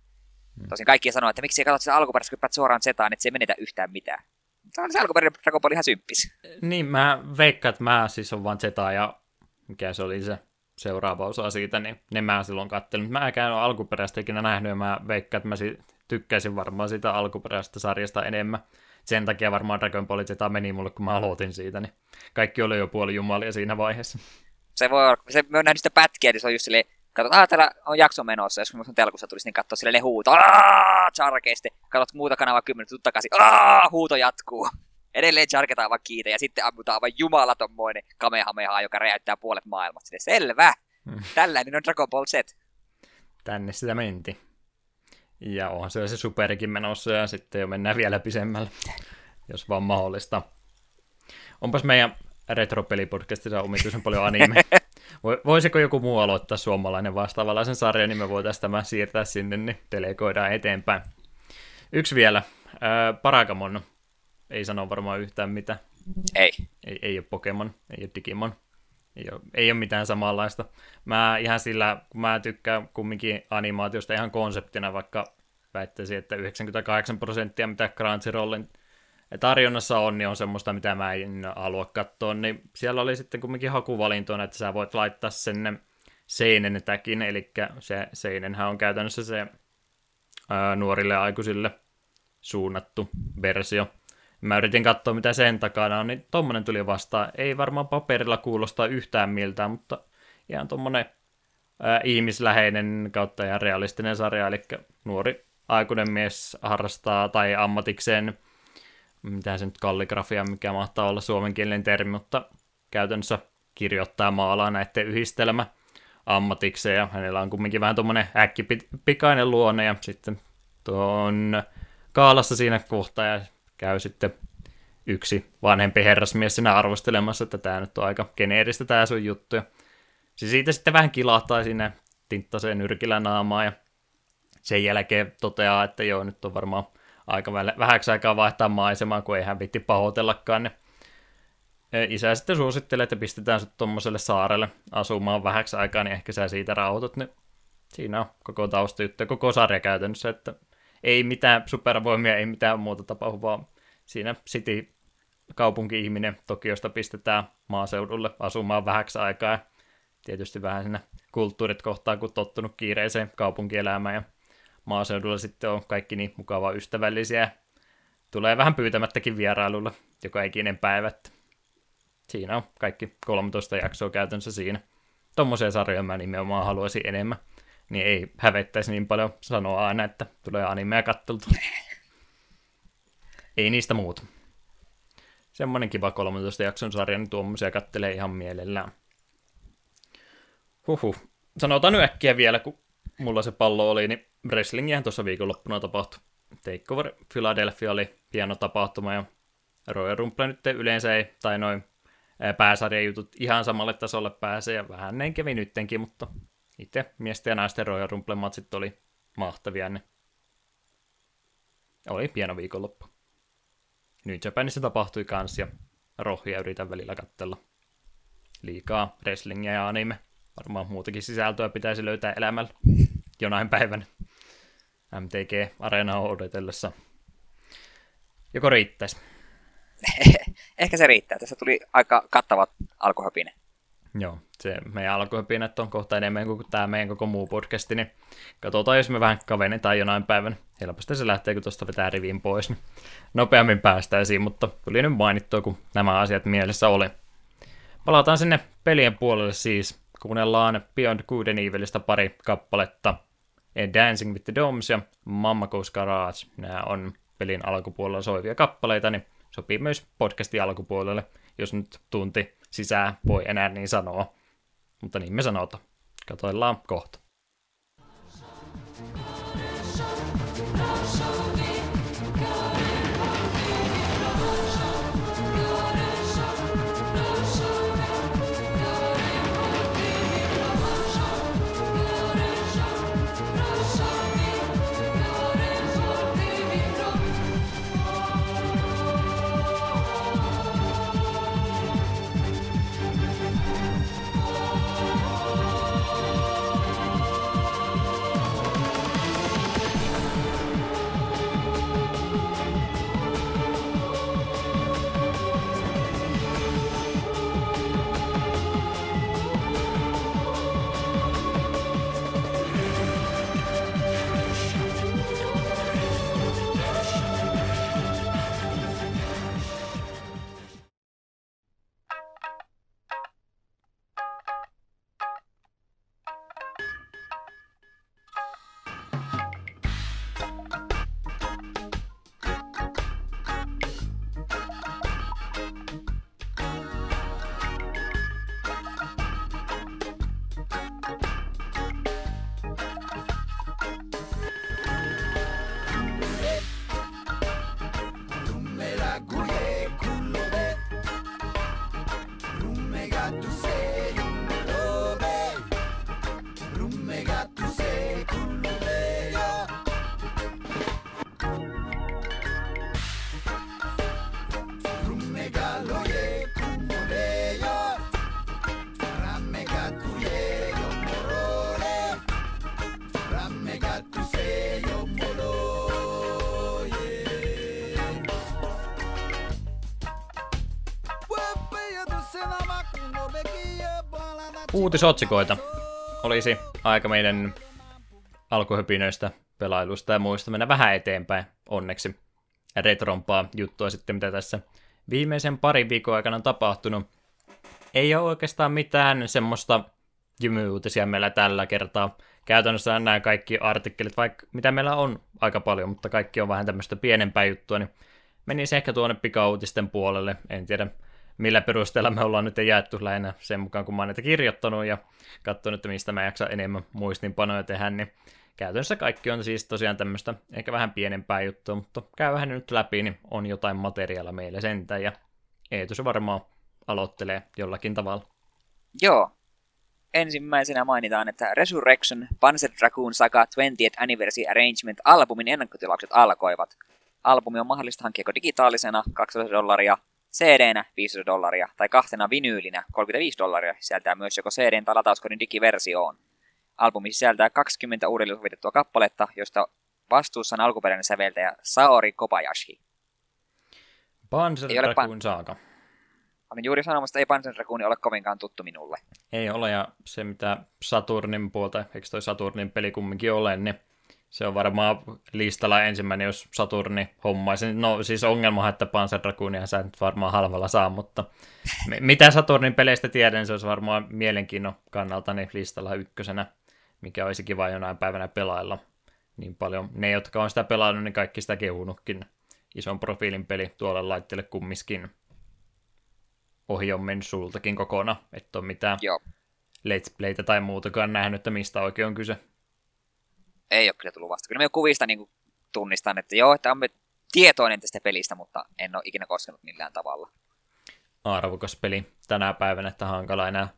Hmm. Tosin kaikki sanoo, että miksi ei katsot sitä alkuperäistä, kun suoraan Zetaan, että se ei menetä yhtään mitään. Se on se alkuperäinen Dragon Ball ihan symppis. Niin, mä veikkaan, että mä siis on vaan Zeta ja mikä se oli se seuraava osa siitä, niin ne mä silloin kattelin. Mä en ole alkuperäistä ikinä nähnyt ja mä veikkaan, että mä si- tykkäisin varmaan sitä alkuperäisestä sarjasta enemmän. Sen takia varmaan Dragon Ball Z meni mulle, kun mä aloitin siitä, niin kaikki oli jo puoli jumalia siinä vaiheessa. Se voi olla, se, me on nähnyt sitä pätkiä, niin se on just silleen, katsot, ah, täällä on jakso menossa, jos on telkussa tulisi, niin katsoa sille ne huuto, aah, charkeesti, katsot muuta kanavaa kymmenen minuutin takaisin, aah, huuto jatkuu. Edelleen charketaan vaan kiitä ja sitten ammutaan vaan jumalatommoinen kamehameha, joka räjäyttää puolet maailmasta. Sille, selvä, Hmm. tällainen on Dragon Ball Z. Tänne sitä menti. Ja onhan se se superikin menossa ja sitten jo mennään vielä pisemmälle, jos vaan mahdollista. Onpas meidän retropelipodcastissa omituisen paljon anime. Voi- Voisiko joku muu aloittaa suomalainen vastaavanlaisen sarjan, niin me voitaisiin tämä siirtää sinne, niin delegoidaan eteenpäin. Yksi vielä. Ää, Paragamon. Ei sano varmaan yhtään mitä. Ei. Ei, ei ole Pokemon, ei ole Digimon. Ei ole, ei ole mitään samanlaista. Mä ihan sillä, kun mä tykkään kumminkin animaatiosta ihan konseptina, vaikka väittäisin, että 98 prosenttia, mitä Crunchyrollin tarjonnassa on, niin on semmoista, mitä mä en halua katsoa, niin siellä oli sitten kumminkin hakuvalintoina, että sä voit laittaa sen seinen täkin, eli se seinenhän on käytännössä se ää, nuorille aikuisille suunnattu versio. Mä yritin katsoa, mitä sen takana on, niin tommonen tuli vastaan. Ei varmaan paperilla kuulosta yhtään miltään, mutta ihan tommonen ää, ihmisläheinen kautta ja realistinen sarja, eli nuori aikuinen mies harrastaa tai ammatikseen, mitä se nyt kalligrafia, mikä mahtaa olla suomenkielinen termi, mutta käytännössä kirjoittaa maalaa näiden yhdistelmä ammatikseen ja hänellä on kumminkin vähän tuommoinen äkkipikainen luonne ja sitten tuon kaalassa siinä kohtaa ja käy sitten yksi vanhempi herrasmies siinä arvostelemassa, että tämä nyt on aika geneeristä tämä sun juttu. Ja se siitä sitten vähän kilahtaa sinne tinttaseen nyrkillä naamaa ja sen jälkeen toteaa, että joo, nyt on varmaan aika vähäksi aikaa vaihtaa maisemaa, kun ei hän vitti pahoitellakaan. Ne. Isä sitten suosittelee, että pistetään sut tuommoiselle saarelle asumaan vähäksi aikaa, niin ehkä sä siitä rauhoitut. Niin siinä on koko taustajuttu ja koko sarja käytännössä, että ei mitään supervoimia, ei mitään muuta tapahdu, vaan siinä City kaupunki-ihminen Tokiosta pistetään maaseudulle asumaan vähäksi aikaa. Ja tietysti vähän siinä kulttuurit kohtaa, kun tottunut kiireiseen kaupunkielämään ja maaseudulla sitten on kaikki niin mukavaa ystävällisiä. Tulee vähän pyytämättäkin vierailulla joka ikinen päivä. Siinä on kaikki 13 jaksoa käytännössä siinä. Tuommoisia sarjoja mä nimenomaan haluaisin enemmän. Niin ei hävettäisi niin paljon sanoa aina, että tulee animea katteltu. ei niistä muuta. Semmoinen kiva 13 jakson sarja, niin tuommoisia kattelee ihan mielellään. Huhu. Sanotaan nyt äkkiä vielä, kun mulla se pallo oli, niin wrestlingihän tuossa viikonloppuna tapahtui. Takeover Philadelphia oli hieno tapahtuma ja Royal Rumble nyt yleensä ei, tai noin pääsarjajutut ihan samalle tasolle pääsee ja vähän näin kävi nyttenkin, mutta itse miesten ja naisten Royal Rumble matsit oli mahtavia, niin oli pieno viikonloppu. Nyt Japanissa tapahtui kans ja rohja yritän välillä katsella. Liikaa wrestlingia ja anime. Varmaan muutakin sisältöä pitäisi löytää elämällä jonain päivänä. MTG-areenaa odotellessa. Joko riittäisi? Ehkä se riittää. Tässä tuli aika kattavat alkuhöpine. Joo, se meidän alkuhöpinät on kohta enemmän kuin tämä meidän koko muu podcasti, niin katsotaan, jos me vähän kavennetaan jonain päivänä. Helposti se lähtee, kun tuosta vetää riviin pois, niin nopeammin päästäisiin, mutta tuli nyt mainittua, kun nämä asiat mielessä oli. Palataan sinne pelien puolelle siis. Kuunnellaan Beyond Good and Evilistä pari kappaletta. Dancing with the Doms ja Mamma Goes Garage. Nämä on pelin alkupuolella soivia kappaleita, niin sopii myös podcastin alkupuolelle, jos nyt tunti sisään voi enää niin sanoa. Mutta niin me sanotaan. Katoillaan kohta. Uutisotsikoita. Olisi aika meidän alkuhöpinöistä, pelailusta ja muista mennä vähän eteenpäin, onneksi. Retrompaa juttua sitten, mitä tässä viimeisen parin viikon aikana on tapahtunut. Ei ole oikeastaan mitään semmoista jymyyutisia meillä tällä kertaa käytännössä nämä kaikki artikkelit, vaikka mitä meillä on aika paljon, mutta kaikki on vähän tämmöistä pienempää juttua, niin menisi ehkä tuonne pikauutisten puolelle. En tiedä, millä perusteella me ollaan nyt jaettu lähinnä sen mukaan, kun mä oon näitä kirjoittanut ja katsonut, että mistä mä jaksan enemmän muistinpanoja tehdä, niin käytännössä kaikki on siis tosiaan tämmöistä ehkä vähän pienempää juttua, mutta käy vähän nyt läpi, niin on jotain materiaalia meille sentään, ja Eetu se varmaan aloittelee jollakin tavalla. Joo. Ensimmäisenä mainitaan, että Resurrection Panzer Dragoon Saga 20th Anniversary Arrangement albumin ennakkotilaukset alkoivat. Albumi on mahdollista hankkia digitaalisena 200 dollaria, cd 500 dollaria tai kahtena vinyylinä 35 dollaria sisältää myös joko CD- tai latauskodin digiversioon. Albumi sisältää 20 uudelleen sovitettua kappaletta, josta vastuussa on alkuperäinen säveltäjä Saori Kobayashi. Panzer Dragoon Saga. Olin juuri sanomassa, että ei Panzer Dragoon ole kovinkaan tuttu minulle. Ei ole, ja se mitä Saturnin puolta, eikö toi Saturnin peli kumminkin ole, niin se on varmaan listalla ensimmäinen, jos Saturni hommaisi. No siis ongelma, että Panzer Dragoonia sä nyt varmaan halvalla saa, mutta mitä Saturnin peleistä tiedän, se olisi varmaan mielenkiinnon kannalta niin listalla ykkösenä, mikä olisi kiva jonain päivänä pelailla. Niin paljon ne, jotka on sitä pelannut, niin kaikki sitä kehunutkin. Ison profiilin peli tuolle laitteelle kummiskin. Ohi on mennyt sultakin kokonaan, että on mitään Joo. let's playtä tai muutakaan nähnyt, että mistä oikein on kyse ei ole kyllä tullut vasta. Kyllä mä kuvista niin kuin tunnistan, että joo, että on tietoinen tästä pelistä, mutta en ole ikinä koskenut millään tavalla. Arvokas peli tänä päivänä, että hankala enää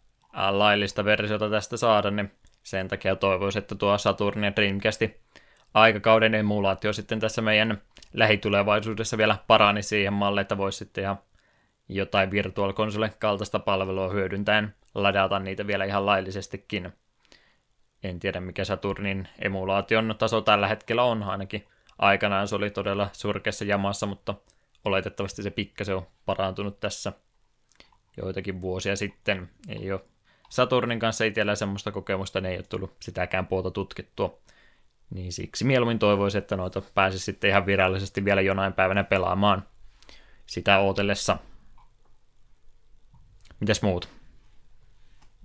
laillista versiota tästä saada, niin sen takia toivoisin, että tuo Saturn ja Dreamcasti aikakauden emulaatio sitten tässä meidän lähitulevaisuudessa vielä parani siihen malliin, että voisi sitten ihan jotain Virtual Console kaltaista palvelua hyödyntäen ladata niitä vielä ihan laillisestikin en tiedä mikä Saturnin emulaation taso tällä hetkellä on, ainakin aikanaan se oli todella surkeassa jamassa, mutta oletettavasti se pikkasen on parantunut tässä joitakin vuosia sitten. Ei ole Saturnin kanssa itsellä semmoista kokemusta, ne ei ole tullut sitäkään puolta tutkittua. Niin siksi mieluummin toivoisin, että noita pääsisi sitten ihan virallisesti vielä jonain päivänä pelaamaan sitä ootellessa. Mitäs muut?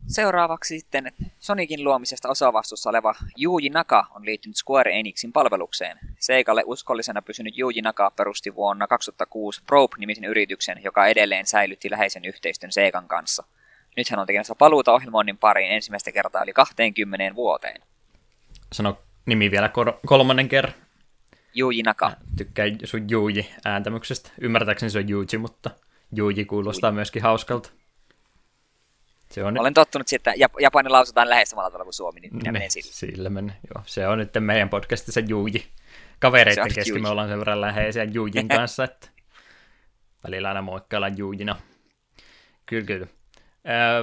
Seuraavaksi sitten Sonicin luomisesta osavastuussa oleva Yuji Naka on liittynyt Square Enixin palvelukseen. Seikalle uskollisena pysynyt Yuji Naka perusti vuonna 2006 Probe-nimisen yrityksen, joka edelleen säilytti läheisen yhteistyön Seikan kanssa. Nyt hän on tekemässä paluuta ohjelmoinnin pariin ensimmäistä kertaa yli 20 vuoteen. Sano nimi vielä kor- kolmannen kerran. Yuji Naka. Tykkään sun Yuji ääntämyksestä. Ymmärtääkseni se on Yuji, mutta Yuji kuulostaa Yuji. myöskin hauskalta. Se on Olen tottunut siihen, että Japani lausutaan lähes samalla tavalla kuin suomi, niin minä menen sillä. Sillä menen, joo. Se on nyt meidän podcastissa Juuji. Kavereiden kesken me ollaan sen verran läheisiä Juujin kanssa, että välillä aina moikkaillaan Juujina. Kyllä, kyllä.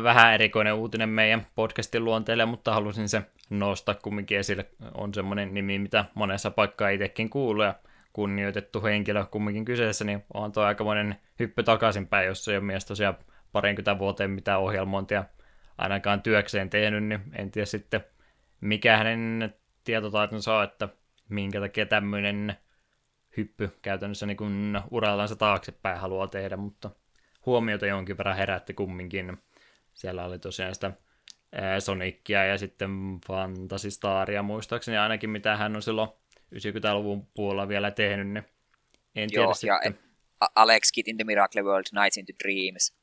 Vähän erikoinen uutinen meidän podcastin luonteelle, mutta halusin se nostaa kumminkin esille. On semmoinen nimi, mitä monessa paikkaa itsekin kuuluu ja kunnioitettu henkilö kumminkin kyseessä, niin on tuo aikamoinen hyppy takaisinpäin, jos ei ole mies tosiaan parinkymmentä vuoteen mitään ohjelmointia ainakaan työkseen tehnyt, niin en tiedä sitten mikä hänen tietotaitonsa on, että minkä takia tämmöinen hyppy käytännössä niin kuin urallansa taaksepäin haluaa tehdä, mutta huomiota jonkin verran herätti kumminkin. Siellä oli tosiaan sitä Sonicia ja sitten Fantasy Staria muistaakseni ainakin, mitä hän on silloin 90-luvun puolella vielä tehnyt, niin en tiedä Joo, sitten. ja Alex Kid in the Miracle World, Nights into Dreams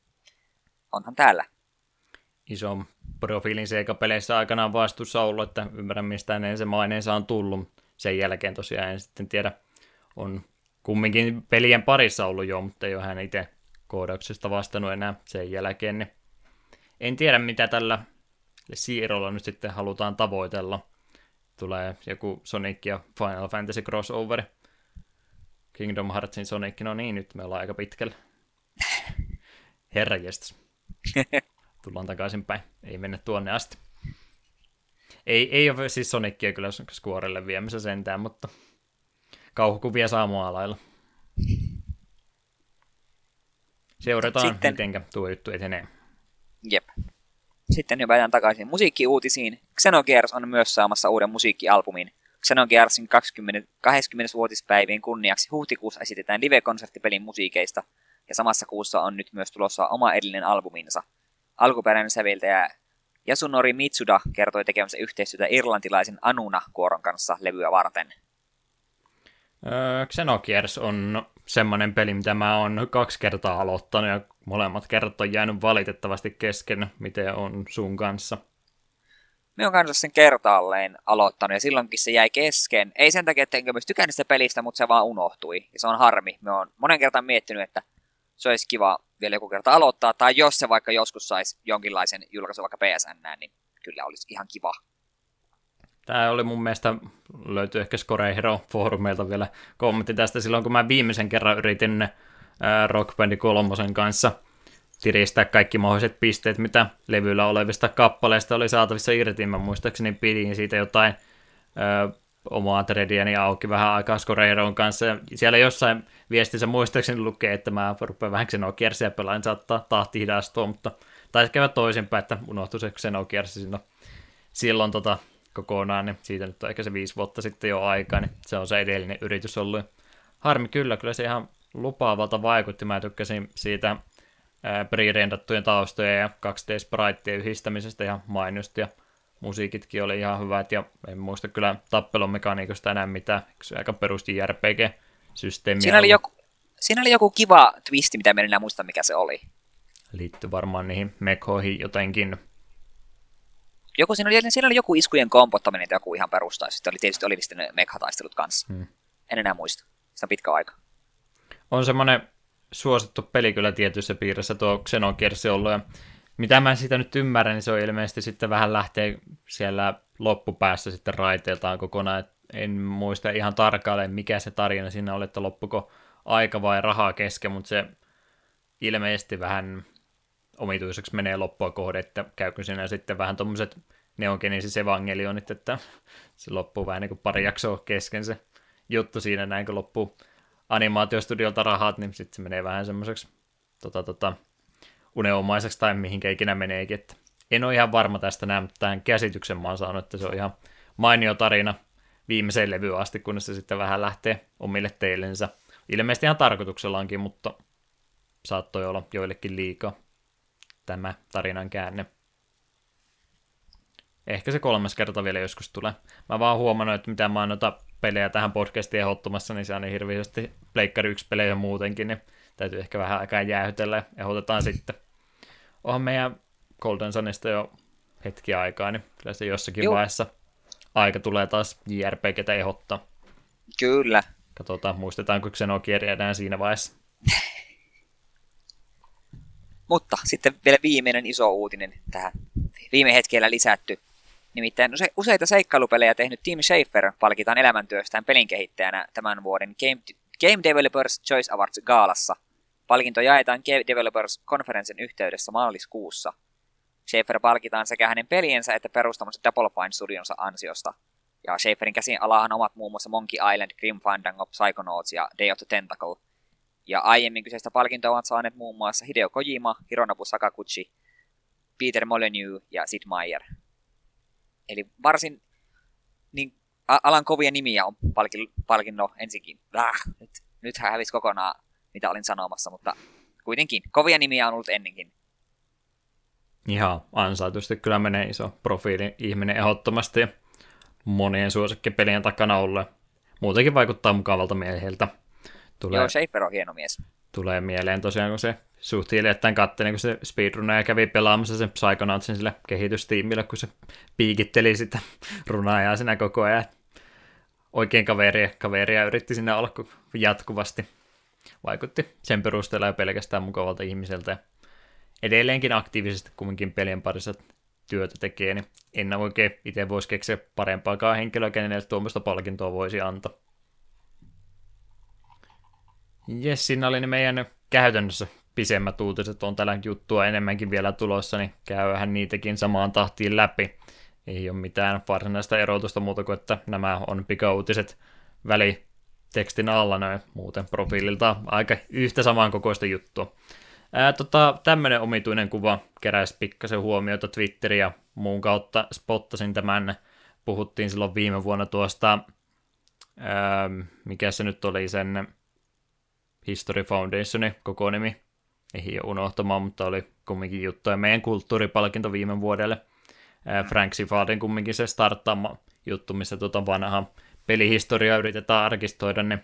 onhan täällä. Iso profiilin seikapeleissä aikanaan vastuussa ollut, että ymmärrän mistä hänen se maineensa on tullut. Sen jälkeen tosiaan en sitten tiedä, on kumminkin pelien parissa ollut jo, mutta ei ole hän itse koodauksesta vastannut enää sen jälkeen. Niin en tiedä, mitä tällä siirrolla nyt sitten halutaan tavoitella. Tulee joku Sonic ja Final Fantasy crossover. Kingdom Heartsin Sonic, no niin, nyt me ollaan aika pitkällä. Herranjestas. Tullaan takaisinpäin. Ei mennä tuonne asti. Ei, ei ole siis Sonicia kyllä Squarelle viemässä sentään, mutta kauhukuvia saa lailla. Seurataan, Sitten... miten tuo juttu etenee. Jep. Sitten hypätään takaisin musiikkiuutisiin. Xenogears on myös saamassa uuden musiikkialbumin. Xenogearsin 20, 20-vuotispäivien kunniaksi huhtikuussa esitetään live-konserttipelin musiikeista – ja samassa kuussa on nyt myös tulossa oma edellinen albuminsa. Alkuperäinen säveltäjä Yasunori Mitsuda kertoi tekemänsä yhteistyötä irlantilaisen Anuna-kuoron kanssa levyä varten. Öö, Xenogears on semmoinen peli, mitä mä oon kaksi kertaa aloittanut ja molemmat kerrat on jäänyt valitettavasti kesken, miten on sun kanssa. Me on kanssa sen kertaalleen aloittanut ja silloinkin se jäi kesken. Ei sen takia, että enkä myös tykännyt sitä pelistä, mutta se vaan unohtui. Ja se on harmi. Me on monen kertaan miettinyt, että se olisi kiva vielä joku kerta aloittaa, tai jos se vaikka joskus saisi jonkinlaisen julkaisun vaikka PSN, niin kyllä olisi ihan kiva. Tämä oli mun mielestä, löytyy ehkä Score Hero foorumeilta vielä kommentti tästä silloin, kun mä viimeisen kerran yritin Rock Band 3 kanssa tiristää kaikki mahdolliset pisteet, mitä levyllä olevista kappaleista oli saatavissa irti. Mä muistaakseni pidin siitä jotain ö, omaa threadiäni auki vähän aikaa Scoreiron kanssa. Ja siellä jossain viestissä muistaakseni lukee, että mä rupean vähän Xenokiersiä pelaan, saattaa tahti hidastua, mutta taisi käydä toisinpäin, että unohtui se Xenokiersi silloin, silloin tota, kokonaan, niin siitä nyt on ehkä se viisi vuotta sitten jo aikaa, niin se on se edellinen yritys ollut. Harmi kyllä, kyllä se ihan lupaavalta vaikutti. Mä tykkäsin siitä pre-rendattujen taustojen ja 2D-spritejen yhdistämisestä ihan mainiosti, ja musiikitkin oli ihan hyvät, ja en muista kyllä tappelun mekaniikosta enää mitään, se aika perusti JRPG-systeemiä. Siinä oli, joku, siinä oli joku kiva twisti, mitä en enää muista, mikä se oli. Liittyy varmaan niihin mekhoihin jotenkin. Joku, siinä, oli, siinä oli joku iskujen kompottaminen tai joku ihan perusta, sitten oli tietysti oli ne mekhataistelut kanssa. Hmm. En enää muista. Sitä on pitkä aika. On semmoinen suosittu peli kyllä tietyissä piirissä tuo Xenogears ollut, ja mitä mä sitä nyt ymmärrän, niin se on ilmeisesti sitten vähän lähtee siellä loppupäässä sitten raiteiltaan kokonaan, Et en muista ihan tarkalleen, mikä se tarina siinä oli, että loppuko aika vai rahaa kesken, mutta se ilmeisesti vähän omituiseksi menee loppua kohde, että käykö siinä sitten vähän tuommoiset neongenesis evangelionit, että se loppuu vähän niin kuin pari jaksoa kesken se juttu siinä näin, kun loppuu animaatiostudiolta rahat, niin sitten se menee vähän semmoiseksi tota, tota, uneomaiseksi tai mihinkä ikinä meneekin. Että en ole ihan varma tästä näin, mutta tämän käsityksen mä oon saanut, että se on ihan mainio tarina viimeiseen levyyn asti, kunnes se sitten vähän lähtee omille teillensä. Ilmeisesti ihan tarkoituksellaankin, mutta saattoi olla joillekin liikaa tämä tarinan käänne. Ehkä se kolmas kerta vielä joskus tulee. Mä vaan huomannut, että mitä mä oon noita pelejä tähän podcastiin ehdottomassa, niin se on niin hirveästi Pleikkari 1 pelejä muutenkin, niin täytyy ehkä vähän aikaa jäähytellä ja ehdotetaan sitten. Onhan meidän Golden Sunista jo hetki aikaa, niin kyllä se jossakin Juh. vaiheessa aika tulee taas JRPGtä ehdottaa. Kyllä. Katsotaan, muistetaanko Xenogear enää siinä vaiheessa. Mutta sitten vielä viimeinen iso uutinen tähän viime hetkellä lisätty. Nimittäin useita seikkailupelejä tehnyt Tim Schafer palkitaan elämäntyöstään pelin kehittäjänä tämän vuoden Game, Game Developers Choice Awards gaalassa. Palkinto jaetaan Game Developers konferenssin yhteydessä maaliskuussa. Schaefer palkitaan sekä hänen peliensä että perustamansa Double Fine studionsa ansiosta. Ja Schaeferin käsin alahan ovat muun muassa Monkey Island, Grim Fandango, Psychonauts ja Day of the Tentacle. Ja aiemmin kyseistä palkintoa ovat saaneet muun muassa Hideo Kojima, Hironobu Sakaguchi, Peter Molyneux ja Sid Meier. Eli varsin niin, alan kovia nimiä on palkin, palkinno ensinkin. Äh, nyt, nyt hän hävisi kokonaan, mitä olin sanomassa, mutta kuitenkin kovia nimiä on ollut ennenkin. Ihan ansaitusti kyllä menee iso profiili ihminen ehdottomasti monien suosikkipelien takana ollut. Muutenkin vaikuttaa mukavalta mieheltä. Tulee, Joo, Schaefer on hieno mies. Tulee mieleen tosiaan, kun se suht hiljattain katselin, kun se speedrunner kävi pelaamassa sen Psychonautsin sille kehitystiimille, kun se piikitteli sitä runaajaa siinä koko ajan. Oikein kaveria, kaveria yritti sinne olla jatkuvasti. Vaikutti sen perusteella ja pelkästään mukavalta ihmiseltä. Edelleenkin aktiivisesti kumminkin pelien parissa työtä tekee, niin en oikein itse voisi keksiä parempaakaan henkilöä, kenelle tuommoista palkintoa voisi antaa. Jes, siinä oli ne meidän käytännössä pisemmät uutiset on tällä juttua enemmänkin vielä tulossa, niin käyhän niitäkin samaan tahtiin läpi. Ei ole mitään varsinaista erotusta muuta kuin, että nämä on pikauutiset välitekstin alla noin muuten profiililta aika yhtä samankokoista juttua. Ää, tota, tämmöinen omituinen kuva keräsi pikkasen huomiota Twitterin ja muun kautta spottasin tämän. Puhuttiin silloin viime vuonna tuosta, ää, mikä se nyt oli sen History Foundationin koko nimi, ei ole unohtamaan, mutta oli kumminkin juttu. Ja meidän kulttuuripalkinto viime vuodelle. Frank Sifardin kumminkin se starttaama juttu, missä tuota vanha pelihistoria yritetään arkistoida, niin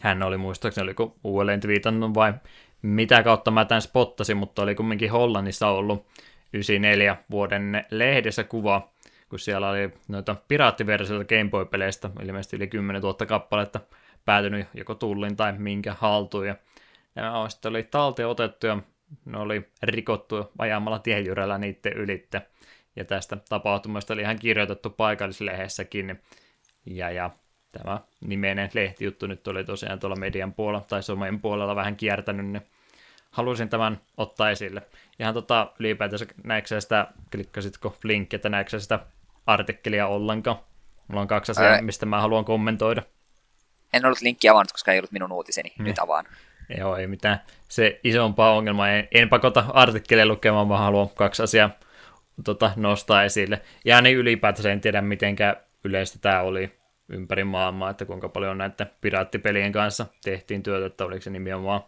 hän oli muistaakseni, oliko uudelleen twiitannut vai mitä kautta mä tämän spottasin, mutta oli kumminkin Hollannissa ollut 94 vuoden lehdessä kuva, kun siellä oli noita piraattiversioita Game Boy-peleistä, ilmeisesti yli 10 000 kappaletta päätynyt joko tullin tai minkä haltuun, ja nämä sitten oli talteen otettu ja ne oli rikottu ajamalla tienjyrällä niiden ylitte. Ja tästä tapahtumasta oli ihan kirjoitettu paikallislehdessäkin. Ja, ja tämä nimenen lehtijuttu nyt oli tosiaan tuolla median puolella tai somen puolella vähän kiertänyt, niin halusin tämän ottaa esille. Ihan tota ylipäätänsä näetkö sitä, klikkasitko linkki, että näetkö sitä artikkelia ollenkaan? Mulla on kaksi asiaa, Ää... mistä mä haluan kommentoida. En ollut linkki avannut, koska ei ollut minun uutiseni. Mm. Nyt avaan. Joo, ei mitään. Se isompaa ongelmaa. En, en pakota artikkeleja lukemaan, vaan haluan kaksi asiaa tota, nostaa esille. Ja niin ylipäätänsä en tiedä, mitenkä yleistä tämä oli ympäri maailmaa, että kuinka paljon näiden piraattipelien kanssa tehtiin työtä, että oliko se nimenomaan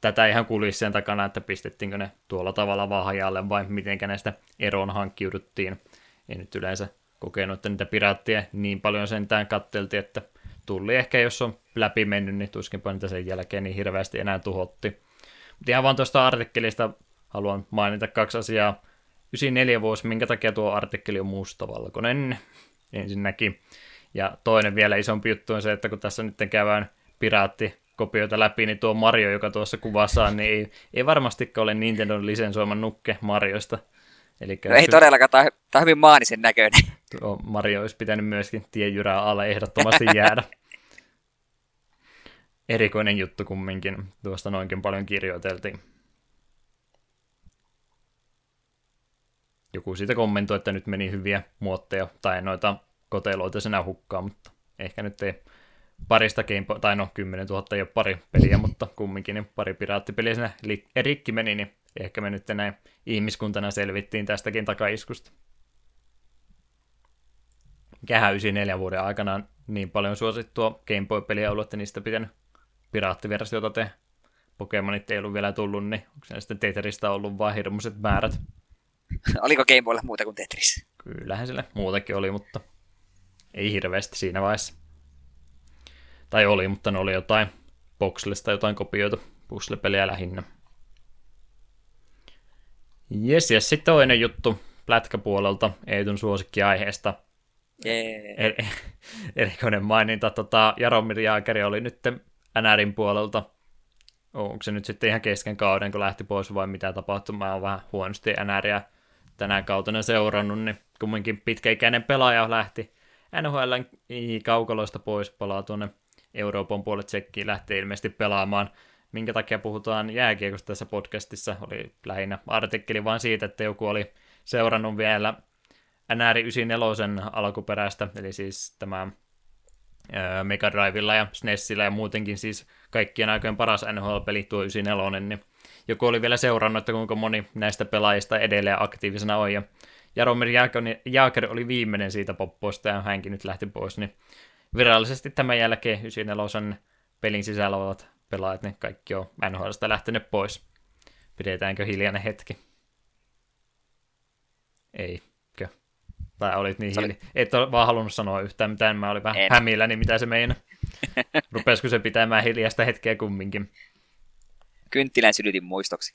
tätä ihan kulissien takana, että pistettiinkö ne tuolla tavalla vahajalle vai mitenkä näistä eroon hankkiuduttiin. Ei nyt yleensä kokenut, että niitä piraattia niin paljon sentään katteltiin, että tulli ehkä, jos on läpi mennyt, niin tuskinpa niitä sen jälkeen niin hirveästi enää tuhotti. Mutta ihan vaan tuosta artikkelista haluan mainita kaksi asiaa. 94 vuosi, minkä takia tuo artikkeli on mustavalkoinen ensinnäkin. Ja toinen vielä isompi juttu on se, että kun tässä nyt käydään piraatikopioita läpi, niin tuo Mario, joka tuossa kuvassa on, niin ei, ei varmastikaan ole Nintendon lisensoima nukke Mariosta. Elikkä no ei todellakaan, tämä on hyvin maanisen näköinen. Tuo Mario olisi pitänyt myöskin tiejyrää alle ehdottomasti jäädä. Erikoinen juttu kumminkin, tuosta noinkin paljon kirjoiteltiin. Joku siitä kommentoi, että nyt meni hyviä muotteja tai noita koteloita sinä hukkaan, mutta ehkä nyt ei parista game, tai no 10 000 ei ole pari peliä, mutta kumminkin niin pari piraattipeliä siinä rikki meni, niin ehkä me nyt näin ihmiskuntana selvittiin tästäkin takaiskusta. Mikähän 94 vuoden aikana niin paljon suosittua Game Boy-peliä ollut, että niistä pitänyt piraattiversiota tehdä. Pokemonit ei ollut vielä tullut, niin onko se sitten Tetristä ollut vain hirmuiset määrät? Oliko Game Boylla muuta kuin Tetris? Kyllähän sille muutakin oli, mutta ei hirveästi siinä vaiheessa. Tai oli, mutta ne oli jotain Boxlista, jotain kopioita puzzle-peliä lähinnä. Jes, ja sitten toinen juttu plätkäpuolelta Eetun suosikkiaiheesta. Yeah. Er, erikoinen maininta. Tota, Jaromir Jaakeri oli nyt NRin puolelta. Onko se nyt sitten ihan kesken kauden, kun lähti pois vai mitä tapahtui? Mä oon vähän huonosti NRiä tänä kautena seurannut, niin kumminkin pitkäikäinen pelaaja lähti NHL kaukaloista pois, palaa tuonne Euroopan puolet tsekkiin, lähtee ilmeisesti pelaamaan. Minkä takia puhutaan jääkiekosta tässä podcastissa, oli lähinnä artikkeli vain siitä, että joku oli seurannut vielä NR 94 alkuperäistä, eli siis tämä Mega Drivella ja SNESillä ja muutenkin siis kaikkien aikojen paras NHL-peli tuo 94, niin joku oli vielä seurannut, että kuinka moni näistä pelaajista edelleen aktiivisena on, ja Jaromir Jaaker oli viimeinen siitä poppoista, ja hänkin nyt lähti pois, niin virallisesti tämän jälkeen 94 pelin sisällä olevat pelaajat, niin kaikki on NHLsta lähtenyt pois. Pidetäänkö hiljainen hetki? Eikö? Tai olit niin hiljaa. Et ole vaan halunnut sanoa yhtään mitään, mä olin vähän en. hämillä, niin mitä se meina. Rupesiko se pitämään hiljaista hetkeä kumminkin? Kynttilän sylytin muistoksi.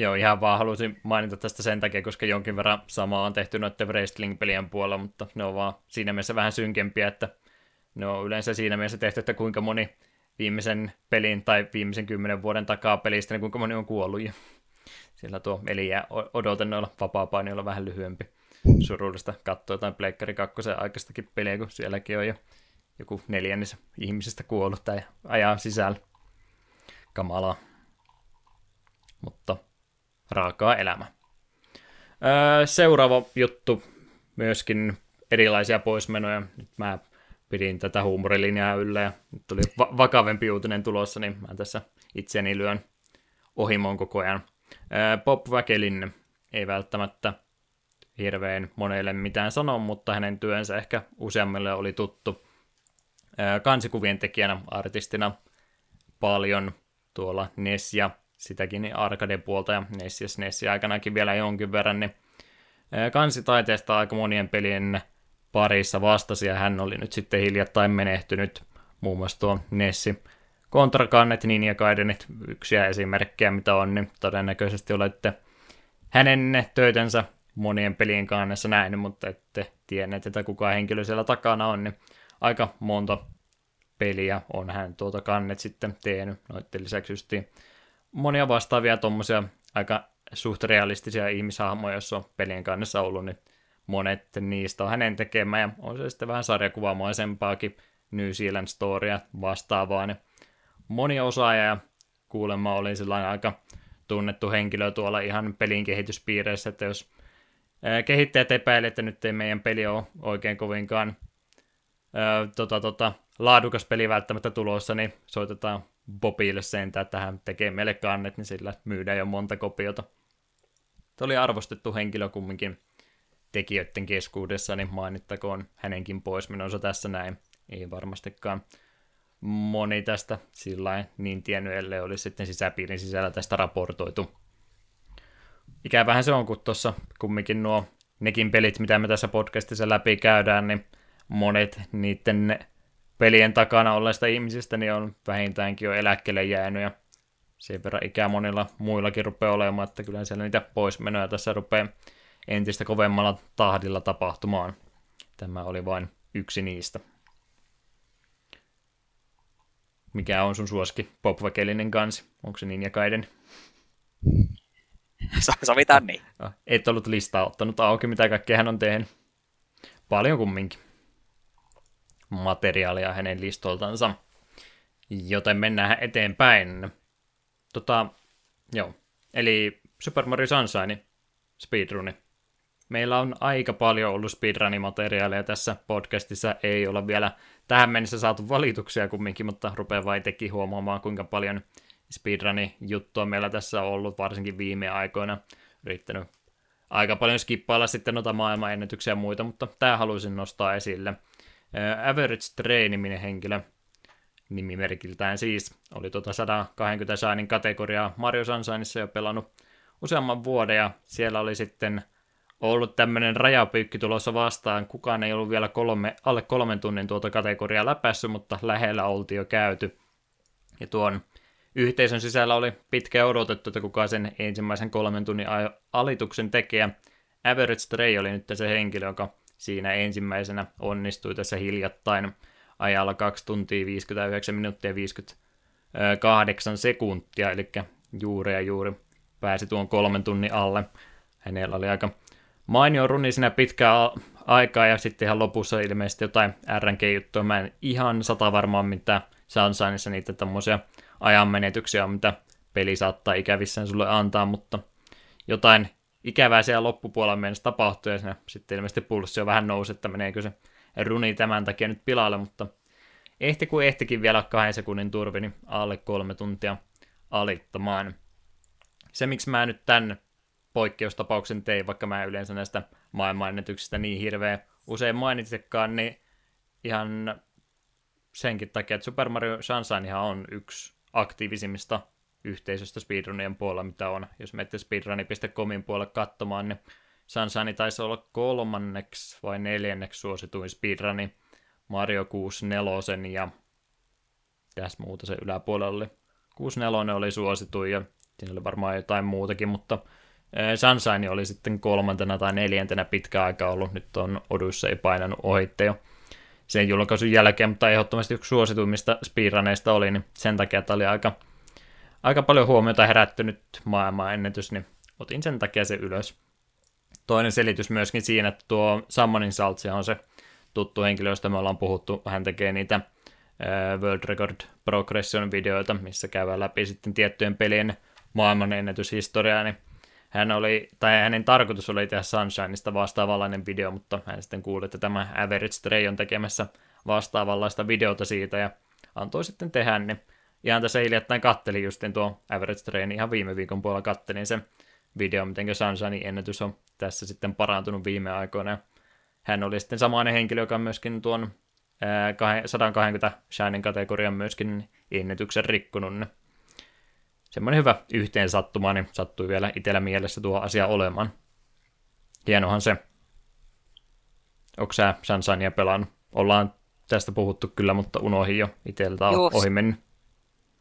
Joo, ihan vaan halusin mainita tästä sen takia, koska jonkin verran samaa on tehty noiden wrestling-pelien puolella, mutta ne on vaan siinä mielessä vähän synkempiä, että ne on yleensä siinä mielessä tehty, että kuinka moni viimeisen pelin tai viimeisen kymmenen vuoden takaa pelistä, niin kuinka moni on kuollut. Ja sillä tuo eliä odote noilla vapaa-painioilla vähän lyhyempi. Surullista katsoa jotain Pleikkari 2 aikaistakin peliä, kun sielläkin on jo joku neljännes ihmisestä kuollut tai ajan sisällä. Kamalaa. Mutta raakaa elämä. Öö, seuraava juttu, myöskin erilaisia poismenoja. Nyt mä pidin tätä huumorilinjaa yllä ja nyt tuli va- vakavempi uutinen tulossa, niin mä tässä itseni lyön ohimoon koko ajan. Bob Väkelin ei välttämättä hirveän monelle mitään sano, mutta hänen työnsä ehkä useammille oli tuttu. Kansikuvien tekijänä, artistina paljon tuolla NES ja sitäkin arcade-puolta ja NES ja SNES aikanakin vielä jonkin verran, niin kansitaiteesta aika monien pelien parissa vastasi, ja hän oli nyt sitten hiljattain menehtynyt, muun muassa tuo Nessi Kontrakannet, Ninja Gaidenit, yksiä esimerkkejä mitä on, niin todennäköisesti olette hänen töitensä monien pelien kannessa nähnyt, mutta ette tienneet, että kuka henkilö siellä takana on, niin aika monta peliä on hän tuota kannet sitten tehnyt. Noitten lisäksi just monia vastaavia tuommoisia aika suht realistisia ihmishahmoja, jos on pelien kannessa ollut, niin monet niistä on hänen tekemä, ja on se sitten vähän sarjakuvaamaisempaakin New Zealand Storya vastaavaa, niin moni osaaja, ja kuulemma oli sellainen aika tunnettu henkilö tuolla ihan pelin kehityspiireissä, että jos kehittäjät epäilevät, että nyt ei meidän peli ole oikein kovinkaan ää, tota, tota, laadukas peli välttämättä tulossa, niin soitetaan Bobille sentään, että hän tekee meille kannet, niin sillä myydään jo monta kopiota. Tuo oli arvostettu henkilö kumminkin tekijöiden keskuudessa, niin mainittakoon hänenkin poismenonsa tässä näin. Ei varmastikaan moni tästä sillä niin tiennyt, ellei olisi sitten sisäpiirin sisällä tästä raportoitu. Ikävähän se on, kun tuossa kumminkin nuo nekin pelit, mitä me tässä podcastissa läpi käydään, niin monet niiden pelien takana olleista ihmisistä niin on vähintäänkin jo eläkkeelle jäänyt ja sen verran ikää monilla muillakin rupeaa olemaan, että kyllä siellä niitä poismenoja tässä rupeaa entistä kovemmalla tahdilla tapahtumaan. Tämä oli vain yksi niistä. Mikä on sun suosikki popvakelinen kansi? Onko se niin ja Kaiden? Sovitaan niin. Ah, et ollut listaa ottanut auki, mitä kaikkea hän on tehnyt. Paljon kumminkin materiaalia hänen listoltansa. Joten mennään eteenpäin. Tota, joo. Eli Super Mario Sunshine speedruni. Meillä on aika paljon ollut speedrunimateriaalia tässä podcastissa. Ei olla vielä tähän mennessä saatu valituksia kumminkin, mutta rupeaa vain teki huomaamaan, kuinka paljon speedruni juttua meillä tässä on ollut, varsinkin viime aikoina. Yrittänyt aika paljon skippailla sitten noita maailmanennätyksiä ja muita, mutta tämä haluaisin nostaa esille – Average Stray-niminen henkilö, nimimerkiltään siis, oli tuota 120 saanin kategoriaa Mario Sunshineissa jo pelannut useamman vuoden, ja siellä oli sitten ollut tämmöinen rajapyykki tulossa vastaan. Kukaan ei ollut vielä kolme, alle kolmen tunnin tuota kategoriaa läpässyt, mutta lähellä oltiin jo käyty. Ja tuon yhteisön sisällä oli pitkä odotettu, että kuka sen ensimmäisen kolmen tunnin alituksen tekee. Average Stray oli nyt se henkilö, joka siinä ensimmäisenä onnistui tässä hiljattain ajalla 2 tuntia 59 minuuttia 58 sekuntia, eli juuri ja juuri pääsi tuon kolmen tunnin alle. Hänellä oli aika mainio runi siinä pitkää aikaa, ja sitten ihan lopussa ilmeisesti jotain RNG-juttua. Mä en ihan sata varmaan mitä Sunshineissa niitä tämmöisiä ajanmenetyksiä on, mitä peli saattaa ikävissään sulle antaa, mutta jotain ikävää siellä loppupuolella mennessä tapahtui, ja sitten ilmeisesti pulssi on vähän nousi, että meneekö se runi tämän takia nyt pilalle, mutta ehti kuin ehtikin vielä kahden sekunnin turvi, niin alle kolme tuntia alittamaan. Se, miksi mä nyt tämän poikkeustapauksen tein, vaikka mä yleensä näistä maailmanennätyksistä niin hirveä usein mainitsekaan, niin ihan senkin takia, että Super Mario Sunshine on yksi aktiivisimmista yhteisöstä speedrunien puolella, mitä on. Jos menette speedruni.comin puolelle katsomaan, niin Sunshine taisi olla kolmanneksi vai neljänneksi suosituin speedruni Mario 64 ja tässä muuta se yläpuolella oli. 64 oli suosituin ja siinä oli varmaan jotain muutakin, mutta Sunshine oli sitten kolmantena tai neljäntenä pitkä aika ollut. Nyt on Odussa ei painanut ohitte jo sen julkaisun jälkeen, mutta ehdottomasti yksi suosituimmista speedruneista oli, niin sen takia tämä oli aika aika paljon huomiota herättynyt maailmanennätys, niin otin sen takia se ylös. Toinen selitys myöskin siinä, että tuo Summoning Saltsia on se tuttu henkilö, josta me ollaan puhuttu. Hän tekee niitä World Record Progression videoita, missä käydään läpi sitten tiettyjen pelien maailmanennätyshistoriaa, niin hän oli, tai hänen tarkoitus oli tehdä Sunshineista vastaavanlainen video, mutta hän sitten kuuli, että tämä Average Stray on tekemässä vastaavanlaista videota siitä ja antoi sitten tehdä, niin ihan tässä hiljattain kattelin just tuo Average Train, ihan viime viikon puolella kattelin sen video, miten Sunshine ennätys on tässä sitten parantunut viime aikoina. Hän oli sitten samainen henkilö, joka myöskin tuon 120 Shining kategorian myöskin ennätyksen rikkunut. Semmoinen hyvä yhteen sattuma, niin sattui vielä itsellä mielessä tuo asia olemaan. hienohan se. Onko sä Sansania pelannut? Ollaan tästä puhuttu kyllä, mutta unohin jo itseltä Joo. ohi mennyt.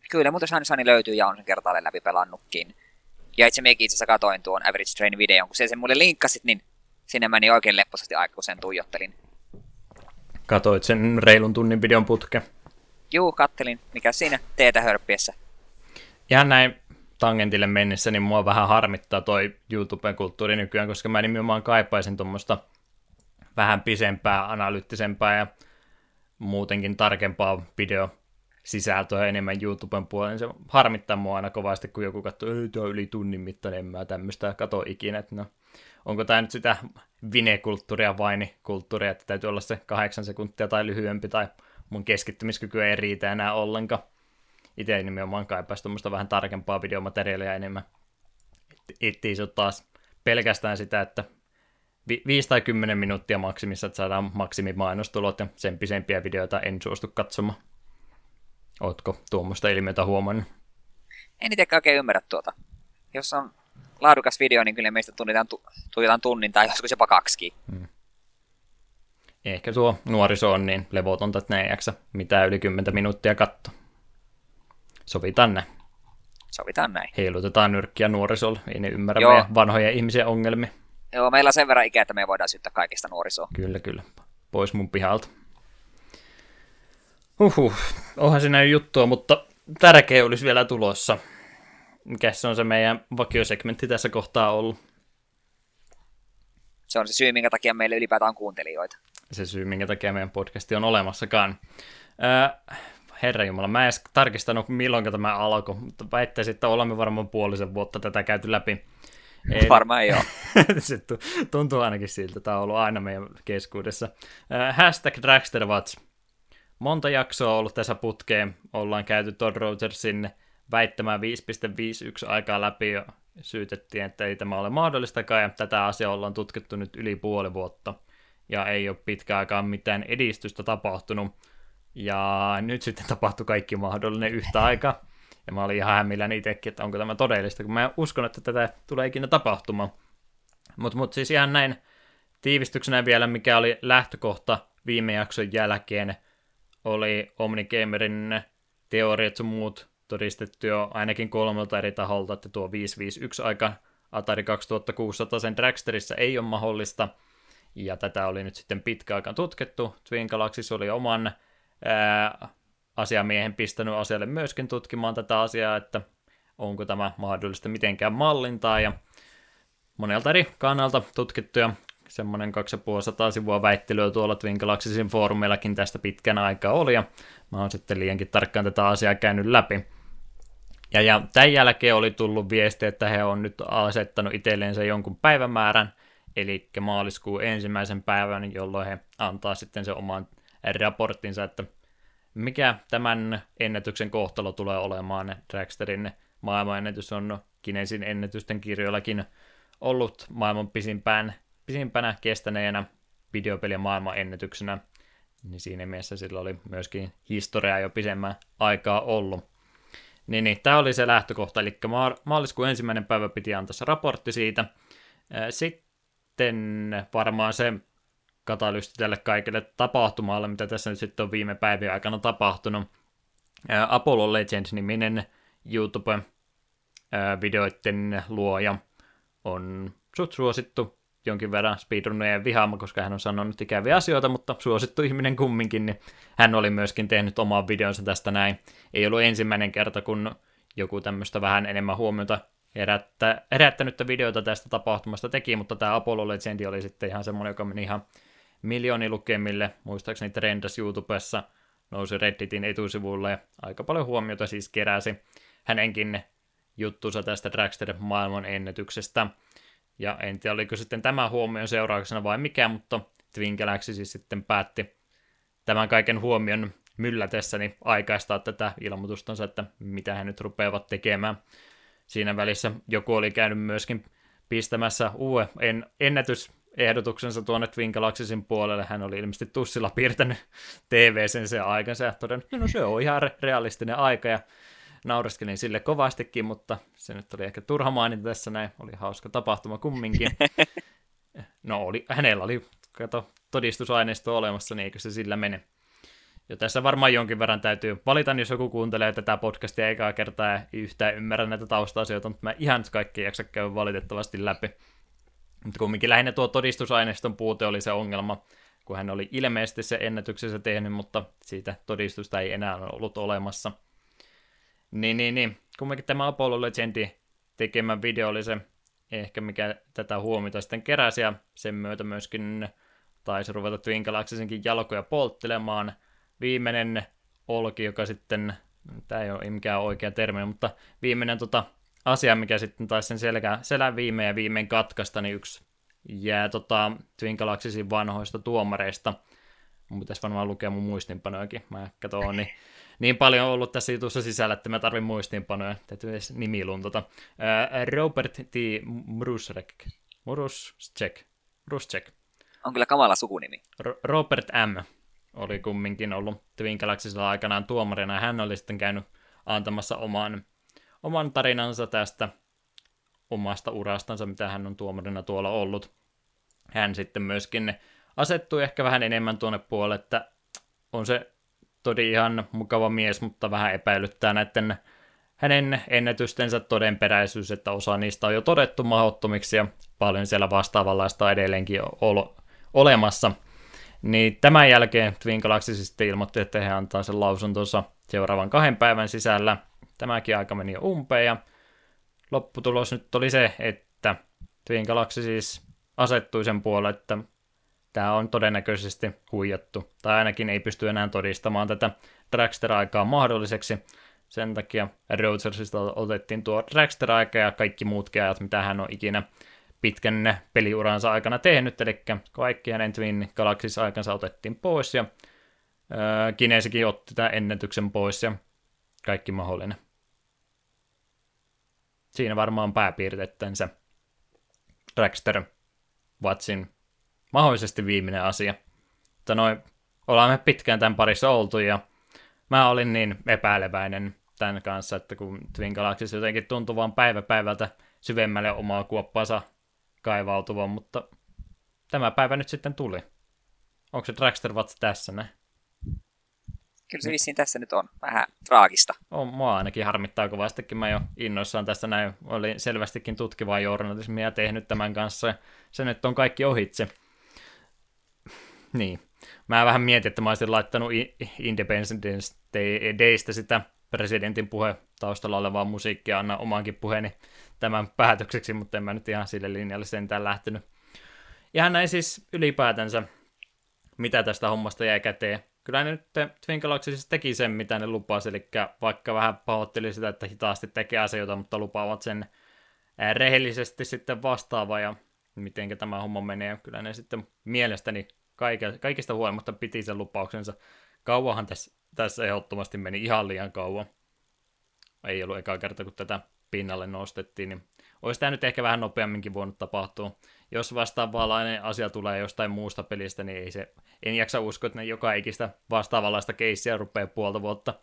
Kyllä, mutta Sansani löytyy ja on sen kertaalleen läpi pelannutkin. Ja itse mekin itse asiassa katoin tuon Average Train videon, kun se sen mulle linkkasit, niin sinne meni oikein lepposasti aika, kun sen tuijottelin. Katoit sen reilun tunnin videon putke. Juu, kattelin, mikä siinä teetä hörppiessä. Ihan näin tangentille mennessä, niin mua vähän harmittaa toi YouTube-kulttuuri nykyään, koska mä nimenomaan kaipaisin tuommoista vähän pisempää, analyyttisempää ja muutenkin tarkempaa video sisältöä enemmän YouTuben puolella. Se harmittaa mua aina kovasti, kun joku katsoo, että tuo yli tunnin mittainen, en mä tämmöistä kato ikinä. Että no, onko tämä nyt sitä vine-kulttuuria, vaini-kulttuuria, että täytyy olla se kahdeksan sekuntia tai lyhyempi, tai mun keskittymiskyky ei riitä enää ollenkaan. Itse nimenomaan kaipaisi tuommoista vähän tarkempaa videomateriaalia enemmän. Ettei se taas pelkästään sitä, että 5 tai 10 minuuttia maksimissa, että saadaan maksimimainostulot ja sen pisempiä videoita en suostu katsomaan. Ootko tuommoista ilmiötä huomannut? En itse oikein ymmärrä tuota. Jos on laadukas video, niin kyllä meistä tunnitaan, tu- tuijotaan tunnin tai joskus jopa kaksi. Ehkä tuo nuoriso on niin levotonta, että ne ei jaksa mitään yli 10 minuuttia katto. Sovitaan näin. Sovitaan näin. Heilutetaan nyrkkiä nuorisolle. Ei ne ymmärrä Joo. meidän vanhoja ihmisiä ongelmia. Joo, meillä on sen verran ikää, että me voidaan syyttää kaikista nuorisoa. Kyllä, kyllä. Pois mun pihalta. Huhhuh. Onhan siinä juttua, mutta tärkeä olisi vielä tulossa. Mikä se on se meidän vakiosegmentti tässä kohtaa ollut? Se on se syy, minkä takia meillä ylipäätään on kuuntelijoita. Se syy, minkä takia meidän podcasti on olemassakaan. Öö, Herra Jumala, mä en edes tarkistanut, milloin tämä alkoi, mutta väittäisin, että olemme varmaan puolisen vuotta tätä käyty läpi. En- Varmaan joo. se tu- tuntuu ainakin siltä, tämä on ollut aina meidän keskuudessa. Äh, hashtag DragsterWatch. Monta jaksoa ollut tässä putkeen. Ollaan käyty Todd Rogersin väittämään 5.51 aikaa läpi ja syytettiin, että ei tämä ole mahdollistakaan ja tätä asiaa ollaan tutkittu nyt yli puoli vuotta ja ei ole pitkään aikaan mitään edistystä tapahtunut. Ja nyt sitten tapahtui kaikki mahdollinen yhtä aikaa. Ja mä olin ihan hämmilläni itsekin, että onko tämä todellista, kun mä uskon, että tätä tulee ikinä tapahtumaan. Mutta mut siis ihan näin tiivistyksenä vielä, mikä oli lähtökohta viime jakson jälkeen, oli Omnigamerin teoriat sun muut todistettu jo ainakin kolmelta eri taholta, että tuo 551 aika Atari 2600 sen Dragsterissa ei ole mahdollista, ja tätä oli nyt sitten pitkä aikaan tutkittu. Twin Galaxys oli oman ää, asiamiehen pistänyt asialle myöskin tutkimaan tätä asiaa, että onko tämä mahdollista mitenkään mallintaa, ja monelta eri kannalta tutkittuja semmoinen 2500 sivua väittelyä tuolla Twin Galaxysin foorumeillakin tästä pitkän aikaa oli, ja mä oon sitten liiankin tarkkaan tätä asiaa käynyt läpi. Ja, ja tämän jälkeen oli tullut viesti, että he on nyt asettanut itselleensä jonkun päivämäärän, eli maaliskuun ensimmäisen päivän, jolloin he antaa sitten sen oman raporttinsa, että mikä tämän ennätyksen kohtalo tulee olemaan. Dragsterin maailmanennätys on Kinesin ennätysten kirjoillakin ollut maailman pisimpään, pisimpänä kestäneenä videopelien maailmanennätyksenä, niin siinä mielessä sillä oli myöskin historiaa jo pisemmän aikaa ollut. Niin, niin tämä oli se lähtökohta, eli ma- maaliskuun ensimmäinen päivä piti antaa se raportti siitä. Sitten varmaan se katalysti tälle kaikille tapahtumalle, mitä tässä nyt sitten on viime päivien aikana tapahtunut. Apollo Legend-niminen YouTube-videoiden luoja on suht suosittu jonkin verran speedrunnejen vihaama, koska hän on sanonut ikäviä asioita, mutta suosittu ihminen kumminkin, niin hän oli myöskin tehnyt oman videonsa tästä näin. Ei ollut ensimmäinen kerta, kun joku tämmöistä vähän enemmän huomiota herättä, herättänyttä videota tästä tapahtumasta teki, mutta tämä Apollo Legendi oli sitten ihan semmoinen, joka meni ihan miljoonilukemille, muistaakseni trendas YouTubessa, nousi Redditin etusivulle ja aika paljon huomiota siis keräsi hänenkin juttunsa tästä Dragster maailman ennätyksestä. Ja en tiedä, oliko sitten tämä huomion seurauksena vai mikä, mutta Twin siis sitten päätti tämän kaiken huomion myllätessäni aikaistaa tätä ilmoitustansa, että mitä he nyt rupeavat tekemään. Siinä välissä joku oli käynyt myöskin pistämässä uuden en, ennätysehdotuksensa tuonne Twin puolelle. Hän oli ilmeisesti tussilla piirtänyt TV-sen sen aikansa ja todennut, no se on ihan re- realistinen aika ja naureskelin sille kovastikin, mutta se nyt oli ehkä turha mainita tässä näin, oli hauska tapahtuma kumminkin. no oli, hänellä oli, kato, todistusaineisto olemassa, niin eikö se sillä mene. Ja tässä varmaan jonkin verran täytyy valita, jos joku kuuntelee tätä podcastia ekaa kertaa ja yhtään ymmärrä näitä tausta-asioita, mutta mä ihan kaikki jaksa käy valitettavasti läpi. Mutta kumminkin lähinnä tuo todistusaineiston puute oli se ongelma, kun hän oli ilmeisesti se ennätyksessä tehnyt, mutta siitä todistusta ei enää ollut olemassa. Niin, niin, niin. Kumminkin tämä Apollo Legendi tekemä video oli se ehkä mikä tätä huomiota sitten keräsi, ja sen myötä myöskin taisi ruveta Twin Galaxysinkin jalkoja polttelemaan. Viimeinen olki, joka sitten, tämä ei ole mikään oikea termi, mutta viimeinen tota, asia, mikä sitten taisi sen selkä, selän viimein ja viimein katkaista, niin yksi jää tota, Twin Galaxysin vanhoista tuomareista. Mun pitäisi varmaan lukea mun muistinpanojakin. Mä katson, niin, niin paljon on ollut tässä jutussa sisällä, että mä tarvin muistinpanoja. Täytyy edes nimi luntata. Robert T. Mrusrek. Mruschek. Mruschek. On kyllä kamala sukunimi. R- Robert M. oli kumminkin ollut Twin Galaxysilla aikanaan tuomarina. Hän oli sitten käynyt antamassa oman, oman tarinansa tästä omasta urastansa, mitä hän on tuomarina tuolla ollut. Hän sitten myöskin asettui ehkä vähän enemmän tuonne puolelle, että on se todi ihan mukava mies, mutta vähän epäilyttää näiden hänen ennätystensä todenperäisyys, että osa niistä on jo todettu mahdottomiksi ja paljon siellä vastaavanlaista edelleenkin olo, olemassa. Niin tämän jälkeen Twin Galaxy ilmoitti, että he antaa sen lausuntonsa seuraavan kahden päivän sisällä. Tämäkin aika meni jo umpeen ja lopputulos nyt oli se, että Twin Galaxy siis asettui sen puolelle, että tämä on todennäköisesti huijattu, tai ainakin ei pysty enää todistamaan tätä Dragster-aikaa mahdolliseksi. Sen takia Rogersista otettiin tuo Dragster-aika ja kaikki muut ajat, mitä hän on ikinä pitkän peliuransa aikana tehnyt, eli kaikki hänen Twin Galaxies-aikansa otettiin pois, ja Kinesikin otti tämän ennätyksen pois, ja kaikki mahdollinen. Siinä varmaan pääpiirteittänsä Dragster Watsin mahdollisesti viimeinen asia. Mutta noin, ollaan me pitkään tämän parissa oltu ja mä olin niin epäileväinen tämän kanssa, että kun Twin Galaxies jotenkin tuntuu vaan päivä päivältä syvemmälle omaa kuoppansa kaivautuvan, mutta tämä päivä nyt sitten tuli. Onko se Dragster Watch tässä näin? Kyllä se vissiin tässä nyt on. Vähän traagista. On, mua ainakin harmittaa kovastikin. Mä jo innoissaan tästä näin. Olin selvästikin tutkivaa journalismia tehnyt tämän kanssa. Se nyt on kaikki ohitse. Niin. Mä vähän mietin, että mä olisin laittanut Independence Daystä sitä presidentin puhe taustalla olevaa musiikkia, anna omaankin puheeni tämän päätökseksi, mutta en mä nyt ihan sille linjalle sentään lähtenyt. Ja näin siis ylipäätänsä, mitä tästä hommasta jäi käteen. Kyllä ne nyt Twin Galaxy siis teki sen, mitä ne lupasi, eli vaikka vähän pahoitteli sitä, että hitaasti tekee asioita, mutta lupaavat sen rehellisesti sitten vastaava ja miten tämä homma menee. Kyllä ne sitten mielestäni kaikista huolimatta piti sen lupauksensa. Kauanhan tässä, tässä ehdottomasti meni ihan liian kauan. Ei ollut eka kerta, kun tätä pinnalle nostettiin, niin olisi tämä nyt ehkä vähän nopeamminkin voinut tapahtua. Jos vastaavanlainen asia tulee jostain muusta pelistä, niin ei se, en jaksa uskoa, että ne joka ikistä vastaavanlaista keissiä rupeaa puolta vuotta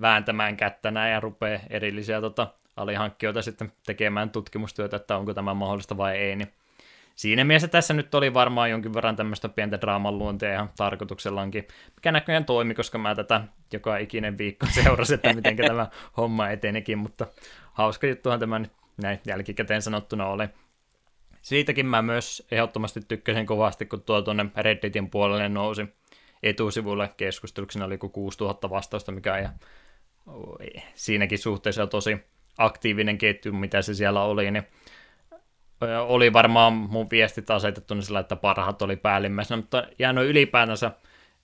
vääntämään kättänä ja rupeaa erillisiä tota, alihankkijoita sitten tekemään tutkimustyötä, että onko tämä mahdollista vai ei, niin siinä mielessä tässä nyt oli varmaan jonkin verran tämmöistä pientä draaman luontia ihan tarkoituksellaankin, mikä näköjään toimi, koska mä tätä joka ikinen viikko seurasin, että miten tämä homma etenikin, mutta hauska juttuhan tämä nyt näin jälkikäteen sanottuna oli. Siitäkin mä myös ehdottomasti tykkäsin kovasti, kun tuo tuonne Redditin puolelle nousi etusivulle keskusteluksena oli kuin 6000 vastausta, mikä ja siinäkin suhteessa tosi aktiivinen ketju, mitä se siellä oli, niin oli varmaan mun viestit asetettu sillä, että parhaat oli päällimmäisenä, mutta jäänyt ylipäätänsä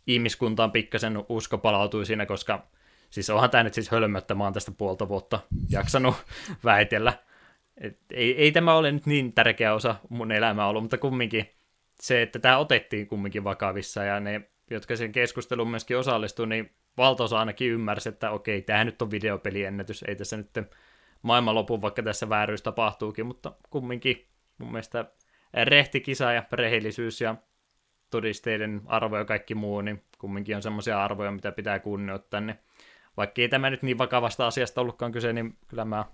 ihmiskuntaan pikkasen usko palautui siinä, koska siis onhan tämä nyt siis hölmöttä, mä oon tästä puolta vuotta jaksanut väitellä. Et ei, ei tämä ole nyt niin tärkeä osa mun elämää ollut, mutta kumminkin se, että tämä otettiin kumminkin vakavissa ja ne, jotka sen keskusteluun myöskin osallistuivat, niin valtaosa ainakin ymmärsi, että okei, tämä nyt on videopeliennätys, ei tässä nyt maailmanlopun, vaikka tässä vääryys tapahtuukin, mutta kumminkin mun mielestä rehti kisa ja rehellisyys ja todisteiden arvo ja kaikki muu, niin kumminkin on semmoisia arvoja, mitä pitää kunnioittaa, niin vaikka ei tämä nyt niin vakavasta asiasta ollutkaan kyse, niin kyllä mä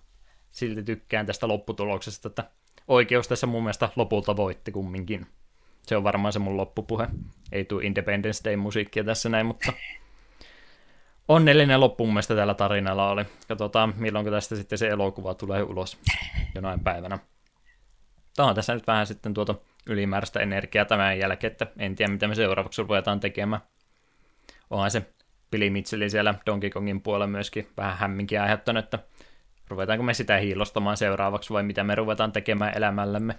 silti tykkään tästä lopputuloksesta, että oikeus tässä mun mielestä lopulta voitti kumminkin. se on varmaan se mun loppupuhe. Ei tule Independence Day-musiikkia tässä näin, mutta onnellinen loppu mun mielestä tällä tarinalla oli. Katsotaan, milloin tästä sitten se elokuva tulee ulos jonain päivänä. Tämä on tässä nyt vähän sitten tuota ylimääräistä energiaa tämän jälkeen, että en tiedä mitä me seuraavaksi ruvetaan tekemään. Onhan se Billy Mitchellin siellä Donkey Kongin puolella myöskin vähän hämminkin aiheuttanut, että ruvetaanko me sitä hiilostamaan seuraavaksi vai mitä me ruvetaan tekemään elämällämme.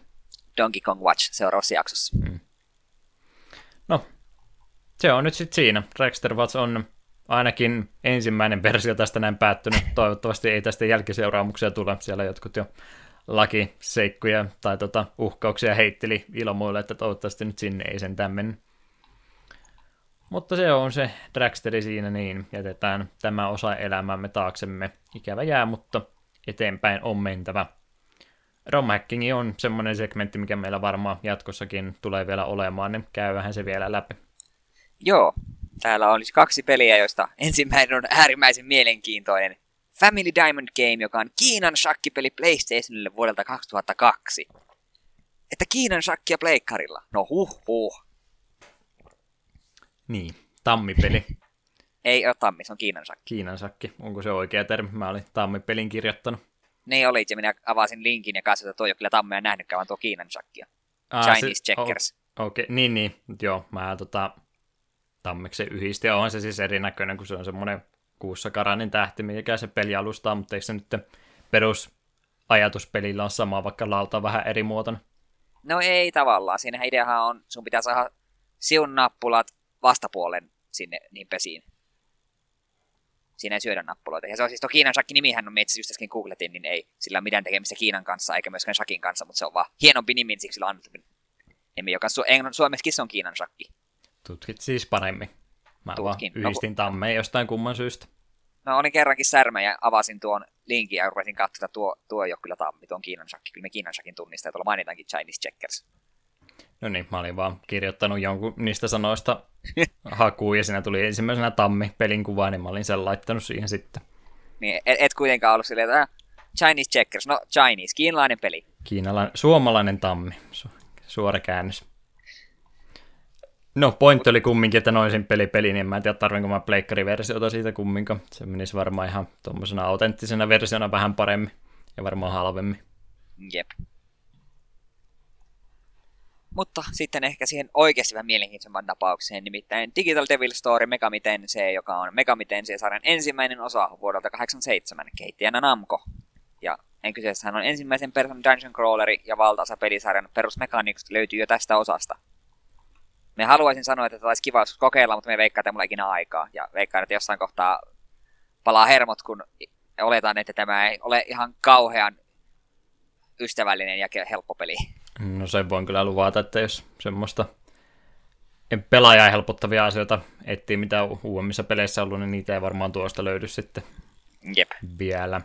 Donkey Kong Watch seuraavassa jaksossa. Mm. No, se on nyt sitten siinä. Dragster Watch on ainakin ensimmäinen versio tästä näin päättynyt. Toivottavasti ei tästä jälkiseuraamuksia tule. Siellä jotkut jo lakiseikkuja tai tota, uhkauksia heitteli ilmoille, että toivottavasti nyt sinne ei sen mennyt. Mutta se on se Dragsteri siinä niin, jätetään tämä osa elämämme taaksemme. Ikävä jää, mutta eteenpäin on mentävä. Romhackingi on semmoinen segmentti, mikä meillä varmaan jatkossakin tulee vielä olemaan, niin käyvähän se vielä läpi. Joo, täällä olisi kaksi peliä, joista ensimmäinen on äärimmäisen mielenkiintoinen. Family Diamond Game, joka on Kiinan shakkipeli PlayStationille vuodelta 2002. Että Kiinan shakkia pleikkarilla. No huh huh. Niin, tammipeli. Ei ole tammi, se on Kiinan shakki. Kiinan shakki, onko se oikea termi? Mä olin tammipelin kirjoittanut. Niin oli, ja minä avasin linkin ja katsoin, että tuo ei ole kyllä tammea nähnytkään, vaan tuo Kiinan shakkia. Chinese se, Checkers. Okei, okay, niin niin, joo, mä tota, tammiksi yhdistin, onhan se siis erinäköinen, kun se on semmoinen kuussa karanin tähti, mikä se peli alustaa, mutta eikö se nyt perus ajatuspelillä on sama, vaikka lauta vähän eri muotona? No ei tavallaan. Siinähän ideahan on, sun pitää saada siun nappulat vastapuolen sinne niin pesiin. Siinä ei syödä nappuloita. Ja se on siis tuo Kiinan shakki nimihän on, me just äsken googletin, niin ei sillä ole mitään tekemistä Kiinan kanssa, eikä myöskään shakin kanssa, mutta se on vaan hienompi nimi, niin siksi sillä on annettu nimi, joka su- suomeksi on Kiinan shakki. Tutkit siis paremmin. Mä Tutkin. vaan yhdistin no, tammeen jostain kumman syystä. No olin kerrankin särmä ja avasin tuon linkin ja rupesin katsoa, että tuo, tuo ei ole kyllä tammi, tuo on Kiinan shakki. Kyllä me Kiinan shakin tunnistaa, tuolla mainitaankin Chinese Checkers. No niin, mä olin vaan kirjoittanut jonkun niistä sanoista hakuun ja siinä tuli ensimmäisenä tammi pelin kuva, niin mä olin sen laittanut siihen sitten. Niin, et, et kuitenkaan ollut silleen, että Chinese Checkers, no Chinese, kiinalainen peli. Kiinalainen, suomalainen tammi, Su- suora käännös. No, pointti oli kumminkin, että noisin peli peli, niin mä en tiedä, tarvinko mä pleikkariversiota siitä kumminkaan. Se menisi varmaan ihan tuommoisena autenttisena versiona vähän paremmin ja varmaan halvemmin. Jep. Mutta sitten ehkä siihen oikeasti vähän mielenkiintoisemman napaukseen, nimittäin Digital Devil Story Megami Tensei, joka on Megami Tensei-sarjan ensimmäinen osa vuodelta 87, kehittäjänä Namco. Ja en kyseessähän on ensimmäisen person dungeon crawleri ja valtaosa pelisarjan perusmekaniikset löytyy jo tästä osasta. Me haluaisin sanoa, että tämä olisi kiva kokeilla, mutta me veikkaa, että mulla ikinä aikaa. Ja veikkaan, että jossain kohtaa palaa hermot, kun oletan, että tämä ei ole ihan kauhean ystävällinen ja helppo peli. No sen voin kyllä luvata, että jos semmoista pelaajaa helpottavia asioita etsii, mitä uudemmissa peleissä ollut, niin niitä ei varmaan tuosta löydy sitten Jep. vielä.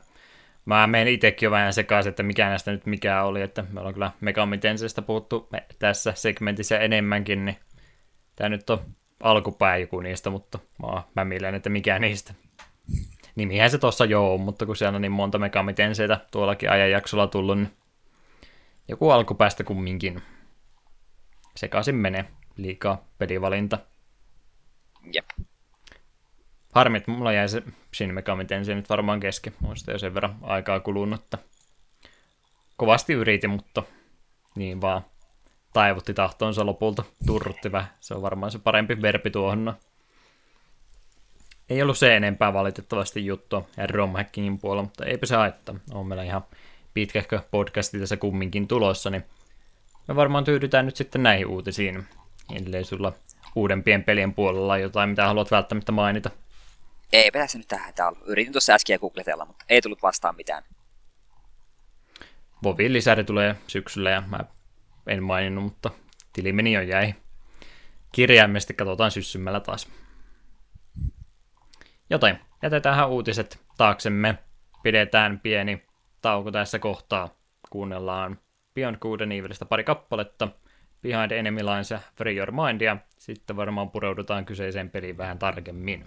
Mä menen itsekin jo vähän sekaisin, että mikä näistä nyt mikä oli, että me ollaan kyllä Megami puhuttu tässä segmentissä enemmänkin, niin Tämä nyt on alkupää joku niistä, mutta mä oon mämilleen, että mikä niistä. Nimihän se tossa joo mutta kun siellä on niin monta megamitenseitä tuollakin ajanjaksolla tullut, niin joku alkupäästä kumminkin. Sekaisin menee. Liikaa pelivalinta. Jep. Harmi, että mulla jäi se Shin Megami Tensei nyt varmaan kesken. Muista jo sen verran aikaa kulunut, että kovasti yritin, mutta niin vaan taivutti tahtoonsa lopulta, turrutti vähän. Se on varmaan se parempi verbi tuohon. Ei ollut se enempää valitettavasti juttua romhackingin puolella, mutta eipä se haittaa. On meillä ihan pitkähkö podcasti tässä kumminkin tulossa, niin me varmaan tyydytään nyt sitten näihin uutisiin. Ellei sulla uudempien pelien puolella jotain, mitä haluat välttämättä mainita. Ei tässä nyt tähän täällä. Yritin tuossa äsken googletella, mutta ei tullut vastaan mitään. Vovin lisäri tulee syksyllä ja mä en maininnut, mutta tili meni jo jäi. Kirjaimesti katsotaan syssymällä taas. Joten jätetään uutiset taaksemme. Pidetään pieni tauko tässä kohtaa. Kuunnellaan Beyond Good and pari kappaletta. Behind Enemy Lines ja Free Your Mindia. Sitten varmaan pureudutaan kyseiseen peliin vähän tarkemmin.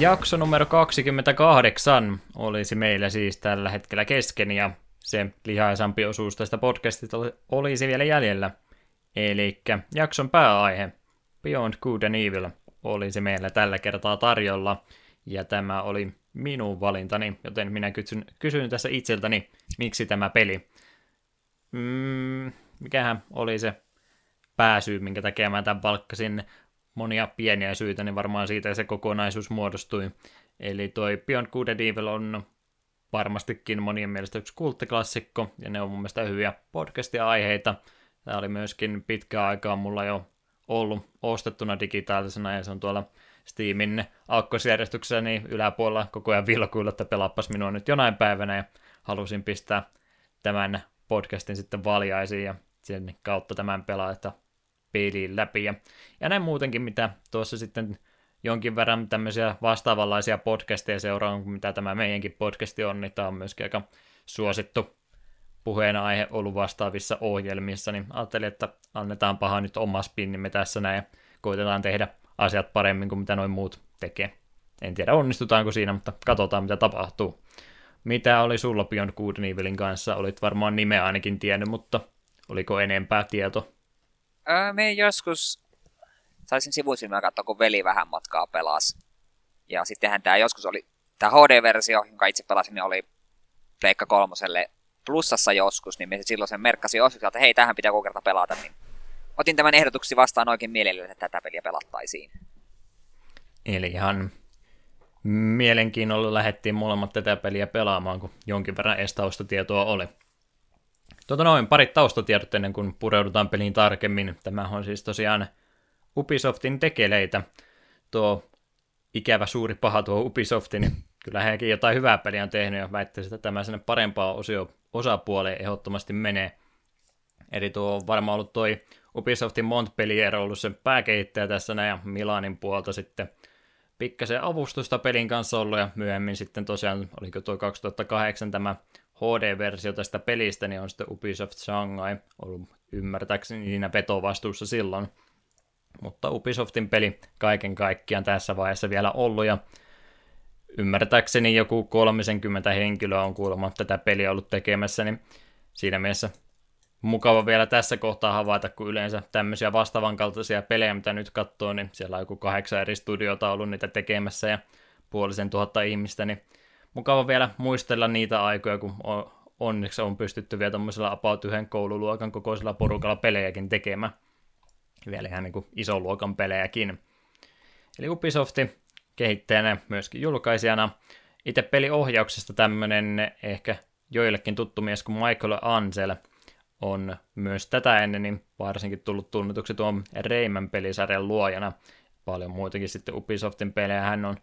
Jakso numero 28 olisi meillä siis tällä hetkellä kesken ja se lihaisampi osuus tästä podcastista olisi vielä jäljellä. Eli jakson pääaihe, Beyond Good and Evil, olisi meillä tällä kertaa tarjolla. Ja tämä oli minun valintani, joten minä kysyn, kysyn tässä itseltäni, miksi tämä peli. Mm, mikähän oli se pääsyy, minkä takia mä tämän palkkasin monia pieniä syitä, niin varmaan siitä se kokonaisuus muodostui. Eli toi Beyond Good and Evil on varmastikin monien mielestä yksi kulttiklassikko, ja ne on mun mielestä hyviä podcastia-aiheita. Tämä oli myöskin pitkä aikaa mulla jo ollut ostettuna digitaalisena, ja se on tuolla Steamin aakkosjärjestyksessä niin yläpuolella koko ajan vilkuilla, että pelappas minua nyt jonain päivänä, ja halusin pistää tämän podcastin sitten valjaisiin, ja sen kautta tämän pelaa, että pelin läpi. Ja, ja näin muutenkin, mitä tuossa sitten jonkin verran tämmöisiä vastaavanlaisia podcasteja seuraan, mitä tämä meidänkin podcasti on, niin tämä on myöskin aika suosittu puheenaihe ollut vastaavissa ohjelmissa, niin ajattelin, että annetaan paha nyt oma spinnimme tässä näin ja koitetaan tehdä asiat paremmin kuin mitä noin muut tekee. En tiedä onnistutaanko siinä, mutta katsotaan mitä tapahtuu. Mitä oli sulla Beyond Good Evilin kanssa? Olit varmaan nimeä ainakin tiennyt, mutta oliko enempää tieto? Öö, me joskus saisin sivusilmää katsoa, kun veli vähän matkaa pelasi. Ja sittenhän tämä joskus oli, tämä HD-versio, jonka itse pelasin, niin oli Pleikka kolmoselle plussassa joskus, niin me silloin sen merkkasi joskus, että hei, tähän pitää kerta pelata, niin otin tämän ehdotuksi vastaan oikein mielelläni, että tätä peliä pelattaisiin. Eli ihan mielenkiinnolla lähdettiin molemmat tätä peliä pelaamaan, kun jonkin verran edes taustatietoa oli. Tuota noin, parit taustatiedot ennen kuin pureudutaan peliin tarkemmin. Tämä on siis tosiaan Ubisoftin tekeleitä. Tuo ikävä suuri paha tuo Ubisoftin, kyllä hekin jotain hyvää peliä on tehnyt ja väittäisi, että tämä sinne parempaa osio, osapuoleen ehdottomasti menee. Eli tuo on varmaan ollut toi Ubisoftin Montpellier ollut sen pääkehittäjä tässä näin ja Milanin puolta sitten pikkasen avustusta pelin kanssa ollut ja myöhemmin sitten tosiaan, oliko tuo 2008 tämä HD-versio tästä pelistä, niin on sitten Ubisoft Shanghai ollut ymmärtääkseni siinä vetovastuussa silloin. Mutta Ubisoftin peli kaiken kaikkiaan tässä vaiheessa vielä ollut, ja ymmärtääkseni joku 30 henkilöä on kuulemma tätä peliä ollut tekemässä, niin siinä mielessä mukava vielä tässä kohtaa havaita, kun yleensä tämmöisiä vastaavan kaltaisia pelejä, mitä nyt katsoo, niin siellä on joku kahdeksan eri studiota ollut niitä tekemässä ja puolisen tuhatta ihmistä, niin mukava vielä muistella niitä aikoja, kun onneksi on pystytty vielä tämmöisellä about yhden koululuokan kokoisella porukalla pelejäkin tekemään. Vielä ihan niin kuin luokan pelejäkin. Eli Ubisofti kehittäjänä, myöskin julkaisijana. Itse peliohjauksesta tämmöinen ehkä joillekin tuttu mies kuin Michael Ansel on myös tätä ennen niin varsinkin tullut tunnetuksi tuon Rayman pelisarjan luojana. Paljon muitakin sitten Ubisoftin pelejä hän on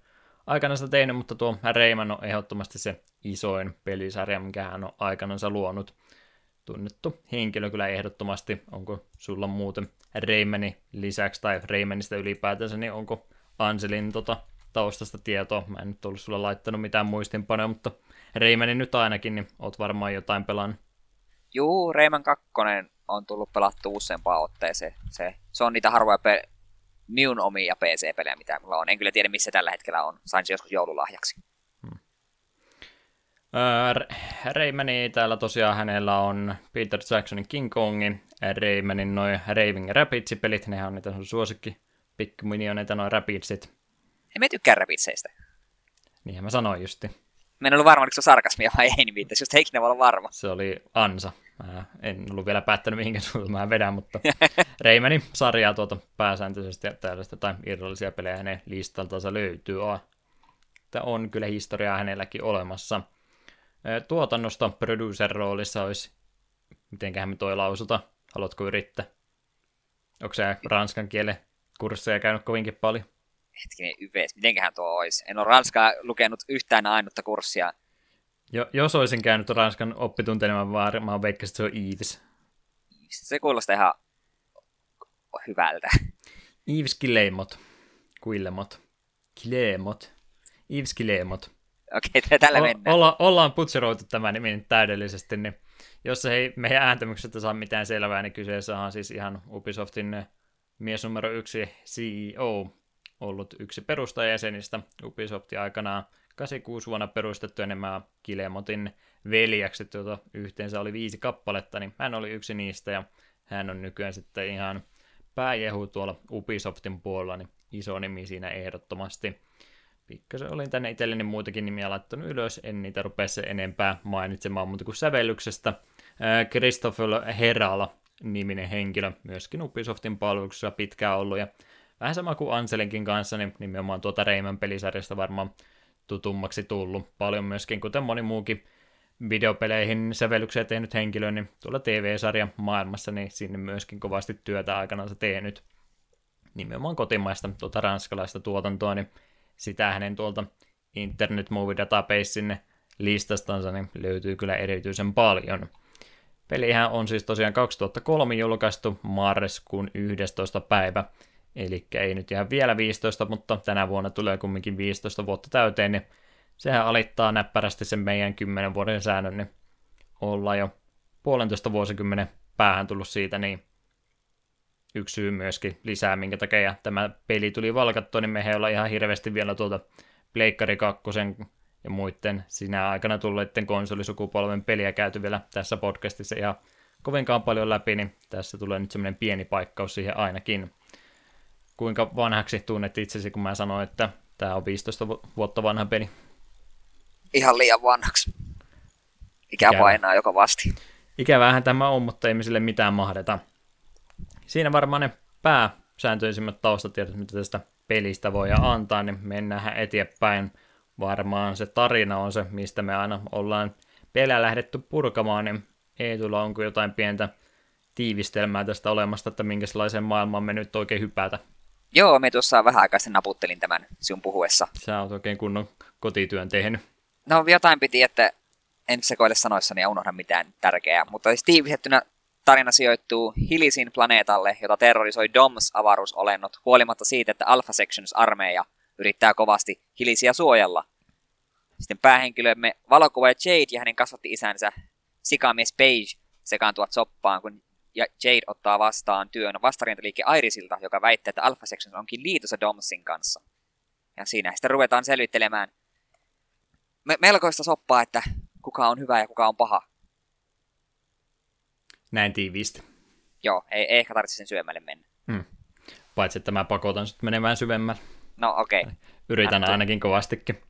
aikanaan sitä tehnyt, mutta tuo Rayman on ehdottomasti se isoin pelisarja, mikä hän on aikanansa luonut. Tunnettu henkilö kyllä ehdottomasti. Onko sulla muuten Raymanin lisäksi tai Raymanista ylipäätänsä, niin onko Anselin tota, taustasta tietoa? Mä en nyt ollut sulla laittanut mitään muistinpanoja, mutta Raymanin nyt ainakin, niin oot varmaan jotain pelannut. Juu, Rayman 2 on tullut pelattu useampaan otteeseen. Se, se on niitä harvoja pe- minun omia PC-pelejä, mitä mulla on. En kyllä tiedä, missä tällä hetkellä on. Sain se joskus joululahjaksi. Hmm. Raymani täällä tosiaan hänellä on Peter Jacksonin King Kongin, Raymanin noin Raving Rapids-pelit, nehän on niitä suosikki pikkuminioneita noin Rapidsit. En mä tykkää Rapidseistä. Niinhän mä sanoin justi. Mä en ollut varma, oliko se sarkasmia vai ei, niin viittasi just heikin olla varma. Se oli ansa. Mä en ollut vielä päättänyt, mihinkä suuntaan mä vedän, mutta Reimanin sarjaa tuota pääsääntöisesti tällaista tai irrallisia pelejä hänen listaltansa löytyy. Tämä on kyllä historiaa hänelläkin olemassa. Tuotannosta producer-roolissa olisi, mitenköhän me toi lausuta, haluatko yrittää? Onko se ranskan kielen kursseja käynyt kovinkin paljon? Hetkinen, yves, mitenköhän tuo olisi? En ole ranskaa lukenut yhtään ainutta kurssia jo, jos olisin käynyt Ranskan oppitunteja, niin mä varmaan veikkasin, että se on Yves. Se kuulostaa ihan hyvältä. Yves Kilemot. Kuilemot. Kilemot. Yves Kilemot. Okei, okay, tällä mennään. Olla, ollaan putseroitu tämä nimi täydellisesti, niin jos ei meidän ääntämyksestä saa mitään selvää, niin kyseessä on siis ihan Ubisoftin mies numero yksi CEO, ollut yksi perustajajäsenistä. Ubisoft aikanaan 86 vuonna perustettu enemmän Kilemotin veljekset, joita yhteensä oli viisi kappaletta, niin hän oli yksi niistä ja hän on nykyään sitten ihan pääjehu tuolla Ubisoftin puolella, niin iso nimi siinä ehdottomasti. Pikkasen olin tänne itselleni muitakin nimiä laittanut ylös, en niitä rupea se enempää mainitsemaan muuta kuin sävellyksestä. Christopher Herala niminen henkilö, myöskin Ubisoftin palveluksessa pitkään ollut, ja vähän sama kuin Anselinkin kanssa, niin nimenomaan tuota Reiman pelisarjasta varmaan tutummaksi tullut. Paljon myöskin, kuten moni muukin videopeleihin sävellyksiä tehnyt henkilö, niin tuolla TV-sarja maailmassa, niin sinne myöskin kovasti työtä aikanaan tehnyt. Nimenomaan kotimaista tuota ranskalaista tuotantoa, niin sitä hänen tuolta Internet Movie Databasein listastansa niin löytyy kyllä erityisen paljon. Pelihän on siis tosiaan 2003 julkaistu marraskuun 11. päivä, eli ei nyt ihan vielä 15, mutta tänä vuonna tulee kumminkin 15 vuotta täyteen, niin sehän alittaa näppärästi sen meidän 10 vuoden säännön, niin ollaan jo puolentoista vuosikymmenen päähän tullut siitä, niin yksi syy myöskin lisää, minkä takia tämä peli tuli valkattua, niin me olla ihan hirveästi vielä tuolta Pleikkari 2 ja muiden sinä aikana tulleiden konsolisukupolven peliä käyty vielä tässä podcastissa ihan kovinkaan paljon läpi, niin tässä tulee nyt semmoinen pieni paikkaus siihen ainakin. Kuinka vanhaksi tunnet itsesi, kun mä sanoin, että tämä on 15 vuotta vanha peli? Ihan liian vanhaksi. Ikä Ikävä. painaa joka vasti. Ikävähän tämä on, mutta ei me sille mitään mahdeta. Siinä varmaan ne pääsääntöisimmät taustatiedot, mitä tästä pelistä voi antaa, niin mennään eteenpäin varmaan se tarina on se, mistä me aina ollaan pelejä lähdetty purkamaan, niin Eetulla onko jotain pientä tiivistelmää tästä olemasta, että minkälaiseen maailmaan me nyt oikein hypätä? Joo, me tuossa vähän aikaa sitten naputtelin tämän sinun puhuessa. Sä oot oikein kunnon kotityön tehnyt. No jotain piti, että en sekoile sanoissani ja unohda mitään tärkeää, mutta siis tiivistettynä tarina sijoittuu Hilisin planeetalle, jota terrorisoi DOMS-avaruusolennot, huolimatta siitä, että Alpha Sections-armeija yrittää kovasti Hilisiä suojella. Sitten päähenkilömme valokuva Jade ja hänen kasvatti-isänsä sikamies Page sekaantuvat soppaan, kun Jade ottaa vastaan työn vastarintaliike Irisilta, joka väittää, että Alpha Sections onkin liitossa Domsin kanssa. Ja siinä sitten ruvetaan selvittelemään me- melkoista soppaa, että kuka on hyvä ja kuka on paha. Näin tiiviisti. Joo, ei, ei ehkä tarvitse sen syömälle mennä. Hmm. Paitsi, että mä pakotan sitten menemään syvemmälle. No okei. Okay. Yritän Ätty. ainakin kovastikin.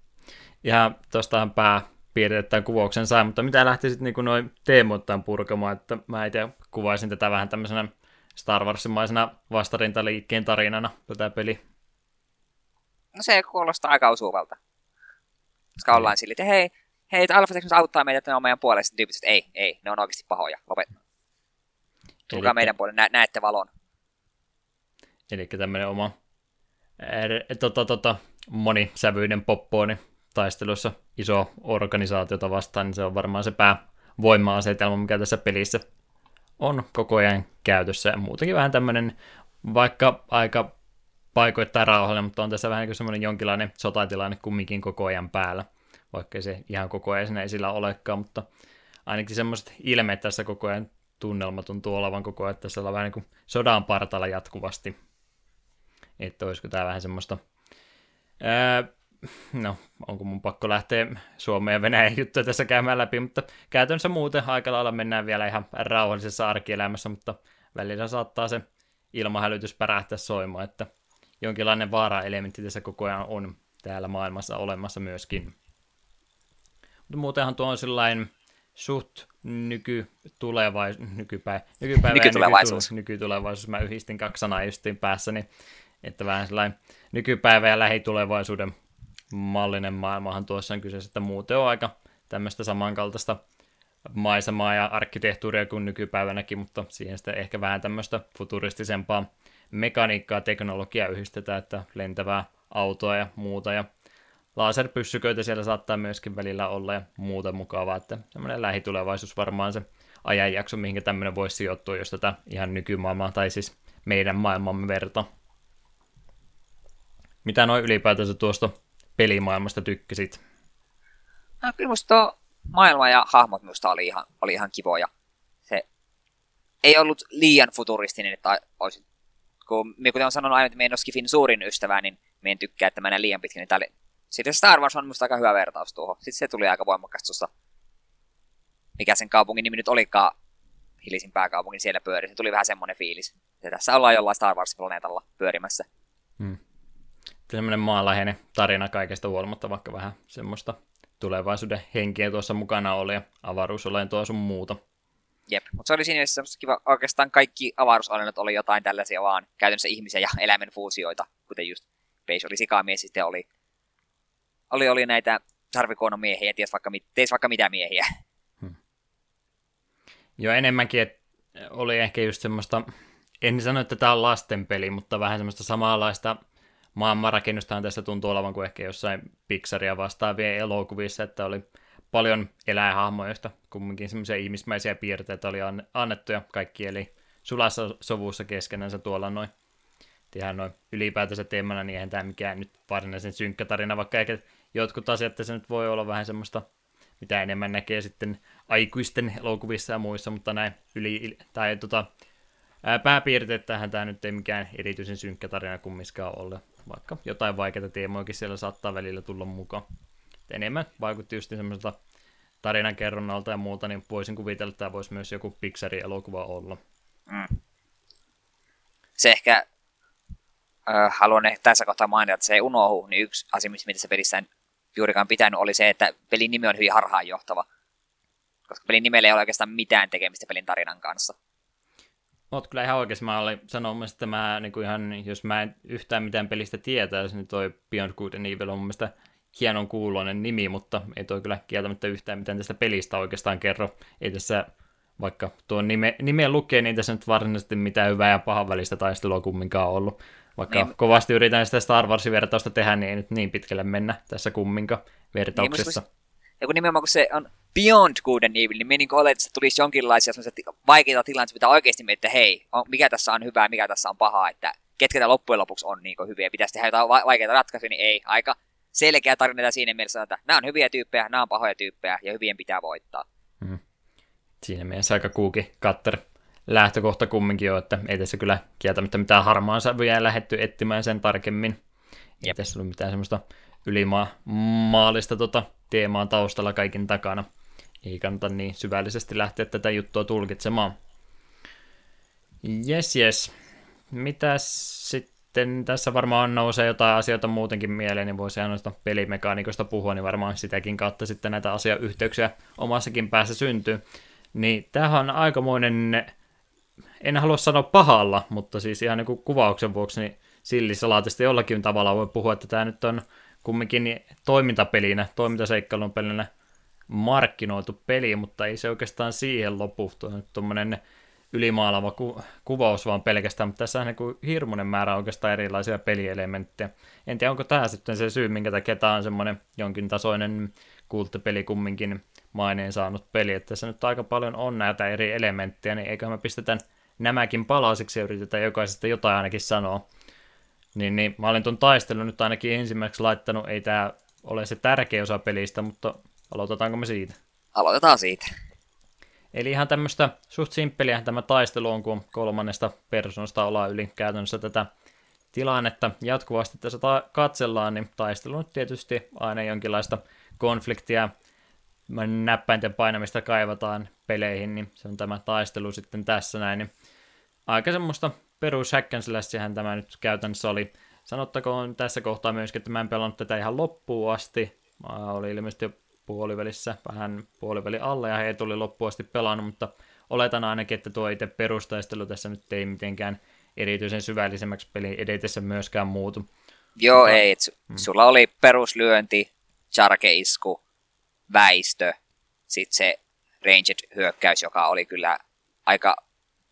Ja tuostahan pää piirretään kuvauksen sai, mutta mitä lähtisit niin noin teemoittain purkamaan, että mä itse kuvaisin tätä vähän tämmöisenä Star Warsimaisena vastarintaliikkeen tarinana, tätä peli. No se kuulostaa aika osuvalta. Koska ollaan niin. sille, että hei, hei, Alpha Texas auttaa meitä, että ne on meidän puolesta. Tyypit, että ei, ei, ne on oikeasti pahoja. Lopet. Tulkaa Elikkä... meidän puolelle, nä- näette valon. Eli tämmöinen oma tota, tota, monisävyinen poppooni taistelussa iso organisaatiota vastaan, niin se on varmaan se päävoima-asetelma, mikä tässä pelissä on koko ajan käytössä. Ja muutenkin vähän tämmöinen, vaikka aika paikoittain rauhallinen, mutta on tässä vähän niin semmoinen jonkinlainen sotatilanne kumminkin koko ajan päällä, vaikka se ihan koko ajan siinä esillä olekaan, mutta ainakin semmoiset ilmeet tässä koko ajan tunnelma tuntuu olevan koko ajan, että tässä ollaan vähän niin kuin sodan partalla jatkuvasti. Että olisiko tämä vähän semmoista... Ää, no, onko mun pakko lähteä Suomeen ja Venäjän juttuja tässä käymään läpi, mutta käytännössä muuten aika lailla mennään vielä ihan rauhallisessa arkielämässä, mutta välillä saattaa se ilmahälytys pärähtää soimaan, että jonkinlainen vaara-elementti tässä koko ajan on täällä maailmassa olemassa myöskin. Mutta muutenhan tuo on sellainen suht nykytulevais, nykypäivä, nykypäivä nykytulevaisuus. nykytulevaisuus. Mä yhdistin kaksi sanaa justiin päässäni, että vähän sellainen nykypäivä ja lähitulevaisuuden mallinen maailmahan tuossa on kyseessä, että muuten on aika tämmöistä samankaltaista maisemaa ja arkkitehtuuria kuin nykypäivänäkin, mutta siihen sitten ehkä vähän tämmöistä futuristisempaa mekaniikkaa, teknologiaa yhdistetään, että lentävää autoa ja muuta, ja laserpyssyköitä siellä saattaa myöskin välillä olla ja muuta mukavaa, että semmoinen lähitulevaisuus varmaan se ajanjakso, mihinkä tämmöinen voisi sijoittua, jos tätä ihan nykymaailmaa, tai siis meidän maailmamme verta. Mitä noin ylipäätänsä tuosta pelimaailmasta tykkäsit? No, kyllä musta maailma ja hahmot minusta oli ihan, oli ihan kivoja. Se ei ollut liian futuristinen, että olisi kun, kuten olen sanonut aina, että meidän Skifin suurin ystävä, niin me en tykkää, että mennään liian pitkin, niin. Sitten Star Wars on musta aika hyvä vertaus tuohon. Sitten se tuli aika voimakkaasti tuosta, mikä sen kaupungin nimi nyt olikaan, Hillisin pääkaupungin siellä pyöri. Se tuli vähän semmoinen fiilis. Ja tässä ollaan jollain Star Wars-planeetalla pyörimässä. Semmoinen maanläheinen tarina kaikesta huolimatta, vaikka vähän semmoista tulevaisuuden henkiä tuossa mukana oli ja avaruusolentoa sun muuta. Jep, mutta se oli siinä mielessä kiva. Oikeastaan kaikki avaruusolennot oli jotain tällaisia vaan käytännössä ihmisiä ja eläimen fuusioita, kuten just Page oli sikamies, sitten oli, oli, oli näitä sarvikuonomiehiä, ties vaikka, teis vaikka mitä miehiä. Hmm. Joo, enemmänkin, että oli ehkä just semmoista, en sano, että tämä on lastenpeli, mutta vähän semmoista samanlaista maailmanrakennustahan tässä tuntuu olevan kuin ehkä jossain Pixaria vastaavien elokuvissa, että oli paljon eläinhahmoja, joista kumminkin semmoisia ihmismäisiä piirteitä oli annettu ja kaikki eli sulassa sovussa keskenänsä tuolla noin. Ihan noin ylipäätänsä teemana, niin eihän tämä mikään nyt varsinaisen synkkä tarina, vaikka ehkä jotkut asiat se nyt voi olla vähän semmoista, mitä enemmän näkee sitten aikuisten elokuvissa ja muissa, mutta näin yli, tai tota, pääpiirteet tähän tämä nyt ei mikään erityisen synkkä tarina kummiskaan ole, vaikka jotain vaikeita teemoikin siellä saattaa välillä tulla mukaan. Et enemmän vaikutti just semmoiselta tarinankerronnalta ja muuta, niin voisin kuvitella, että tämä voisi myös joku Pixarin elokuva olla. Mm. Se ehkä äh, haluan tässä kohtaa mainita, että se ei unohdu, niin yksi asia, mitä se pelissä juurikaan pitänyt, oli se, että pelin nimi on hyvin harhaanjohtava. Koska pelin nimellä ei ole oikeastaan mitään tekemistä pelin tarinan kanssa. Oot kyllä ihan oikeassa. Mä olin sanomassa, että mä, niin kuin ihan, jos mä en yhtään mitään pelistä tietäisi, niin toi Beyond Good and Evil on mun mielestä hienon kuuloinen nimi, mutta ei toi kyllä kieltämättä yhtään mitään tästä pelistä oikeastaan kerro. Ei tässä, vaikka tuo nime, nimen lukee, niin tässä nyt varsinaisesti mitään hyvää ja pahan välistä taistelua kumminkaan ollut. Vaikka niin, kovasti yritän sitä Star Wars-vertausta tehdä, niin ei nyt niin pitkälle mennä tässä kumminkaan vertauksessa. Niin, ja kun nimenomaan kun se on Beyond Good and Evil, niin me niin että se tulisi jonkinlaisia vaikeita tilanteita, mitä oikeasti miettiä, että hei, on, mikä tässä on hyvää, mikä tässä on pahaa, että ketkä tämä loppujen lopuksi on niin hyviä, pitäisi tehdä jotain vaikeita ratkaisuja, niin ei, aika selkeä tarina siinä mielessä, että nämä on hyviä tyyppejä, nämä on pahoja tyyppejä ja hyvien pitää voittaa. Hmm. Siinä mielessä aika kuuki katter lähtökohta kumminkin on, että ei tässä kyllä kieltämättä mitään harmaan sävyjä lähetty etsimään sen tarkemmin. Ei tässä ollut mitään semmoista ylimaallista tota, teemaa taustalla kaikin takana. Ei kannata niin syvällisesti lähteä tätä juttua tulkitsemaan. Jes, jes. Mitäs sitten tässä varmaan nousee jotain asioita muutenkin mieleen, niin voisi noista pelimekaanikoista puhua, niin varmaan sitäkin kautta sitten näitä asiayhteyksiä omassakin päässä syntyy. Niin tämähän on aikamoinen, en halua sanoa pahalla, mutta siis ihan niin kuin kuvauksen vuoksi, niin sillisalaatista jollakin tavalla voi puhua, että tämä nyt on kumminkin toimintapelinä, toimintaseikkailun pelinä markkinoitu peli, mutta ei se oikeastaan siihen lopu. Tuommoinen ylimaalava ku- kuvaus vaan pelkästään, mutta tässä on niin hirmuinen määrä oikeastaan erilaisia pelielementtejä. En tiedä, onko tämä sitten se syy, minkä takia tämä on semmoinen jonkin tasoinen kulttipeli kumminkin maineen saanut peli, että tässä nyt aika paljon on näitä eri elementtejä, niin eiköhän me pistetään nämäkin palasiksi ja yritetään jokaisesta jotain ainakin sanoa. Niin, niin mä olin tuon taistelun nyt ainakin ensimmäiseksi laittanut, ei tämä ole se tärkeä osa pelistä, mutta aloitetaanko me siitä? Aloitetaan siitä. Eli ihan tämmöistä suht simppeliä tämä taistelu on, kun kolmannesta persoonasta ollaan yli käytännössä tätä tilannetta jatkuvasti tässä ta- katsellaan, niin taistelu on tietysti aina jonkinlaista konfliktia, näppäinten painamista kaivataan peleihin, niin se on tämä taistelu sitten tässä näin, niin aika semmoista perus hack tämä nyt käytännössä oli. Sanottakoon tässä kohtaa myöskin, että mä en pelannut tätä ihan loppuun asti. Mä olin ilmeisesti jo puolivälissä, vähän puoliväli alle ja he tuli loppuun asti pelannut, mutta oletan ainakin, että tuo itse perustaistelu tässä nyt ei mitenkään erityisen syvällisemmäksi peli edetessä myöskään muutu. Joo, mutta, ei. Su- hmm. Sulla oli peruslyönti, charkeisku, väistö, sitten se ranged hyökkäys, joka oli kyllä aika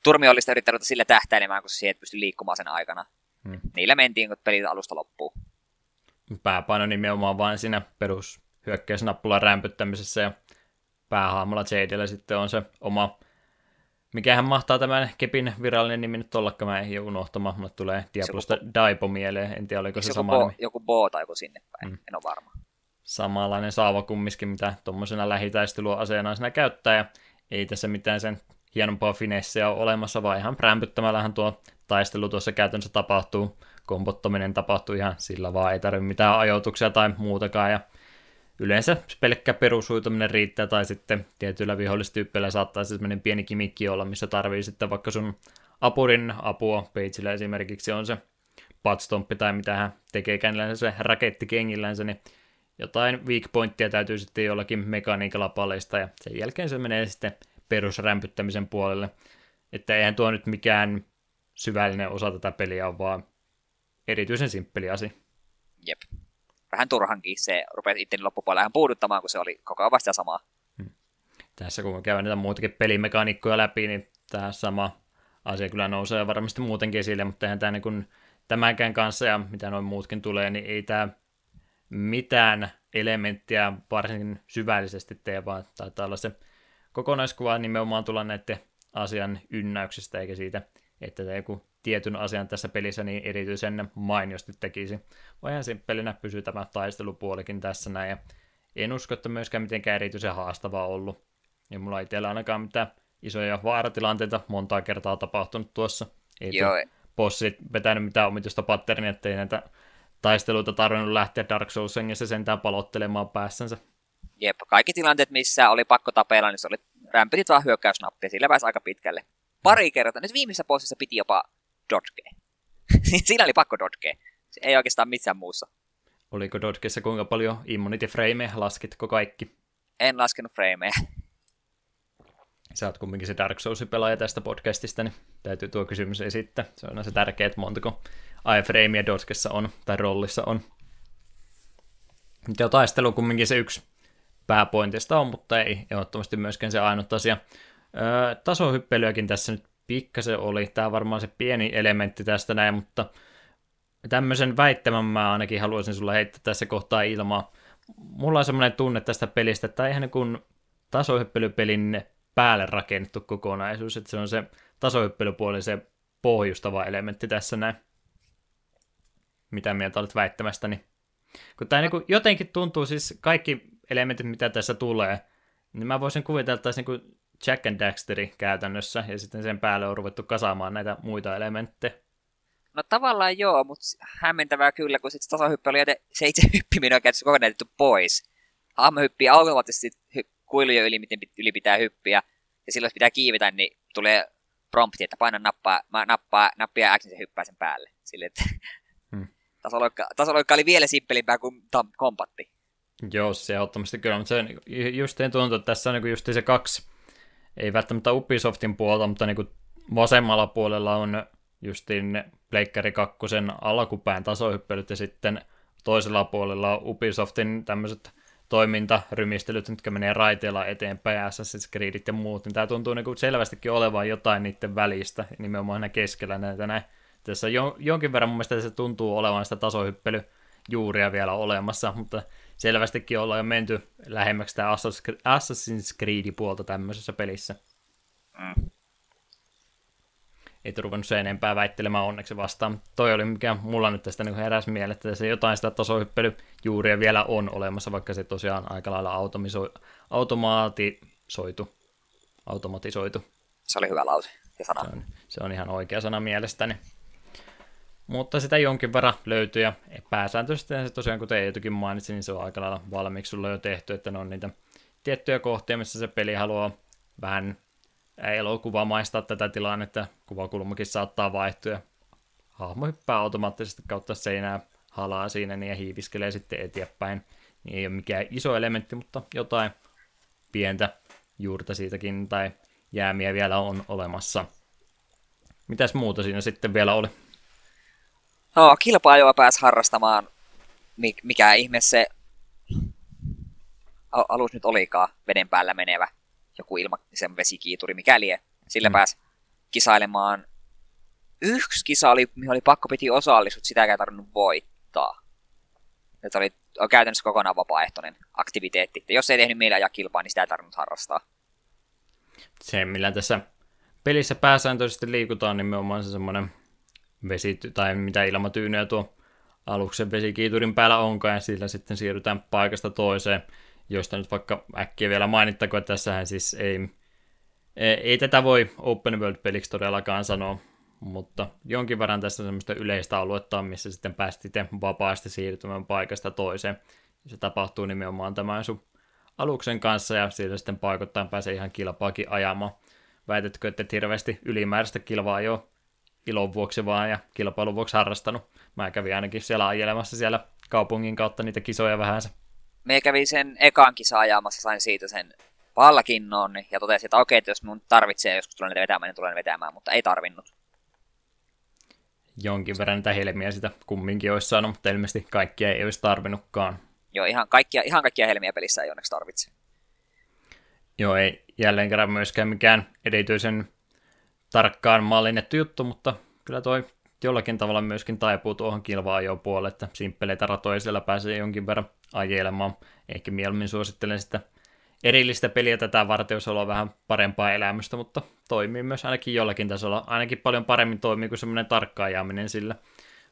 turmiollista yrittänyt sillä tähtäilemään, kun siihen pystyi liikkumaan sen aikana. Hmm. Niillä mentiin, kun pelit alusta loppuu. Pääpaino nimenomaan vain siinä perus hyökkäysnappulan rämpyttämisessä ja päähaamulla Jadella sitten on se oma, mikähän mahtaa tämän kepin virallinen nimi nyt ollakaan, mä en unohtamaan, mutta tulee Diablosta joku... Daipo mieleen, en tiedä oliko se sama bo, nimi. Joku Bo tai joku sinne päin, mm. en ole varma. Samanlainen saava kumminkin, mitä tuommoisena lähitaisteluaseena siinä käyttää, ja ei tässä mitään sen hienompaa finessiä ole olemassa, vaan ihan rämpyttämällähän tuo taistelu tuossa käytännössä tapahtuu. Kompottaminen tapahtuu ihan sillä vaan, ei tarvitse mitään ajoituksia tai muutakaan, ja yleensä pelkkä perushuituminen riittää, tai sitten tietyillä vihollistyyppeillä saattaa se sellainen pieni kimikki olla, missä tarvii sitten vaikka sun apurin apua, Pageillä esimerkiksi on se patstomppi tai mitä hän tekee se raketti kengillänsä, niin jotain weak pointtia täytyy sitten jollakin mekaniikalla paljastaa, ja sen jälkeen se menee sitten perusrämpyttämisen puolelle. Että eihän tuo nyt mikään syvällinen osa tätä peliä on, vaan erityisen simppeli asia. Jep. Vähän turhankin se rupesi itteni loppupuolella ihan puuduttamaan, kun se oli koko ajan vasta samaa. Hmm. Tässä kun käydään näitä muutakin pelimekaniikkoja läpi, niin tämä sama asia kyllä nousee varmasti muutenkin esille, mutta eihän tämä niin kuin tämänkään kanssa ja mitä noin muutkin tulee, niin ei tämä mitään elementtiä varsinkin syvällisesti tee, vaan taitaa olla se kokonaiskuva nimenomaan tulla näiden asian ynnäyksestä, eikä siitä, että tämä joku tietyn asian tässä pelissä niin erityisen mainiosti tekisi. Vai ihan simppelinä pysyy tämä taistelupuolikin tässä näin, ja en usko, että myöskään mitenkään erityisen haastavaa ollut. Ja mulla ei itsellä ainakaan mitään isoja vaaratilanteita montaa kertaa tapahtunut tuossa. Ei Joo. bossit vetänyt mitään omituista patternia, ettei näitä taisteluita tarvinnut lähteä Dark Souls hengessä sentään palottelemaan päässänsä. Jep, kaikki tilanteet, missä oli pakko tapella, niin se oli rämpitit vaan hyökkäysnappia, sillä pääsi aika pitkälle. Pari kertaa, nyt viimeisessä bossissa piti jopa dodgea. Siinä oli pakko dodgea. Se ei oikeastaan missään muussa. Oliko dodgessa kuinka paljon immunity frameja, laskitko kaikki? En laskenut frameja. Sä oot kumminkin se Dark Souls-pelaaja tästä podcastista, niin täytyy tuo kysymys esittää. Se on se tärkeä, että montako iframea Dodgessa on, tai rollissa on. Ja taistelu kumminkin se yksi pääpointista on, mutta ei ehdottomasti myöskään se ainut asia. Öö, tasohyppelyäkin tässä nyt pikkasen oli. Tämä on varmaan se pieni elementti tästä näin, mutta tämmöisen väittämän mä ainakin haluaisin sulla heittää tässä kohtaa ilmaa. Mulla on semmoinen tunne tästä pelistä, että ihan kuin tasohyppelypelin päälle rakennettu kokonaisuus, että se on se tasohyppelypuoli se pohjustava elementti tässä näin. Mitä mieltä olet väittämästäni? Kun tämä niin jotenkin tuntuu siis kaikki elementit, mitä tässä tulee, niin mä voisin kuvitella, että niin Jack and Daxteri käytännössä, ja sitten sen päälle on ruvettu kasaamaan näitä muita elementtejä. No tavallaan joo, mutta hämmentävää kyllä, kun sitten tasohyppy oli, se itse hyppiminen on käytetty kokonaan pois. Hahmo hyppii automaattisesti hy- kuilujen yli, miten yli pitää hyppiä, ja silloin jos pitää kiivetä, niin tulee prompti, että paina nappaa, nappaa, nappia X, niin se hyppää sen päälle. Sille, että hmm. tasoloikka, tasoloikka oli vielä simppelimpää kuin tam, kompatti. Joo, se ehdottomasti kyllä, mutta se just tuntuu, että tässä on niin just se kaksi, ei välttämättä Ubisoftin puolta, mutta niin vasemmalla puolella on justiin Pleikkari 2 alkupään tasohyppelyt ja sitten toisella puolella on Ubisoftin tämmöiset toimintarymistelyt, jotka menee raiteella eteenpäin, Assassin's Creedit ja muut, niin tämä tuntuu niin kuin selvästikin olevan jotain niiden välistä, nimenomaan aina keskellä näitä näin. Tässä jo, jonkin verran mun mielestä se tuntuu olevan sitä tasohyppelyjuuria vielä olemassa, mutta selvästikin ollaan jo menty lähemmäksi sitä Assassin's Creed-puolta tämmöisessä pelissä. Mm. Ei ruvennut se enempää väittelemään onneksi vastaan. Toi oli mikä mulla nyt tästä niin heräsi mieleen, että se jotain sitä tasohyppelyjuuria vielä on olemassa, vaikka se tosiaan aika lailla automaatisoitu. automatisoitu. Se oli hyvä lause ja sana. Se on, se on ihan oikea sana mielestäni. Mutta sitä jonkin verran löytyy ja pääsääntöisesti se tosiaan, kuten Eetukin mainitsi, niin se on aika lailla valmiiksi sulla jo tehty, että ne on niitä tiettyjä kohtia, missä se peli haluaa vähän elokuvamaistaa tätä tilannetta, kuvakulmakin saattaa vaihtua ja hahmo hyppää automaattisesti kautta seinää halaa siinä niin ja hiiviskelee sitten eteenpäin. Niin ei ole mikään iso elementti, mutta jotain pientä juurta siitäkin tai jäämiä vielä on olemassa. Mitäs muuta siinä sitten vielä oli? No, kilpailuja pääsi harrastamaan. Mikä ihme se alus nyt olikaan veden päällä menevä joku ilma, sen vesikiituri, mikäli sillä mm. pääsi kisailemaan. Yksi kisa oli, mihin oli pakko piti osallistua, sitä ei tarvinnut voittaa. Se oli käytännössä kokonaan vapaaehtoinen aktiviteetti. että jos ei tehnyt mieleen ajaa kilpaa, niin sitä ei tarvinnut harrastaa. Se, millä tässä pelissä pääsääntöisesti liikutaan, niin on se semmoinen vesi, tai mitä ilmatyynyä tuo aluksen vesikiiturin päällä onkaan, ja sillä sitten siirrytään paikasta toiseen, josta nyt vaikka äkkiä vielä mainittakoon, että tässähän siis ei, ei, tätä voi open world-peliksi todellakaan sanoa, mutta jonkin verran tässä on semmoista yleistä aluetta, missä sitten päästiin vapaasti siirtymään paikasta toiseen. Se tapahtuu nimenomaan tämän sun aluksen kanssa ja siitä sitten paikoittain pääsee ihan kilpaakin ajamaan. Väitätkö, että et hirveästi ylimääräistä kilvaa jo ilon vuoksi vaan ja kilpailun vuoksi harrastanut? Mä kävin ainakin siellä ajelemassa siellä kaupungin kautta niitä kisoja vähänsä. Me kävin sen ekan kisa ajamassa, sain siitä sen pallakinnon ja totesin, että okei, että jos mun tarvitsee joskus tulla vetämään, niin tulen vetämään, mutta ei tarvinnut. Jonkin verran niitä helmiä sitä kumminkin olisi saanut, mutta ilmeisesti kaikkia ei olisi tarvinnutkaan. Joo, ihan kaikkia, ihan kaikkia helmiä pelissä ei onneksi tarvitse. Joo, ei jälleen kerran myöskään mikään erityisen tarkkaan mallinnettu juttu, mutta kyllä toi jollakin tavalla myöskin taipuu tuohon kilvaa jo puolelle, että simppeleitä ratoja siellä pääsee jonkin verran ajelemaan. Ehkä mieluummin suosittelen sitä erillistä peliä tätä varten, jos on vähän parempaa elämystä, mutta toimii myös ainakin jollakin tasolla. Ainakin paljon paremmin toimii kuin semmoinen tarkka ajaminen sillä.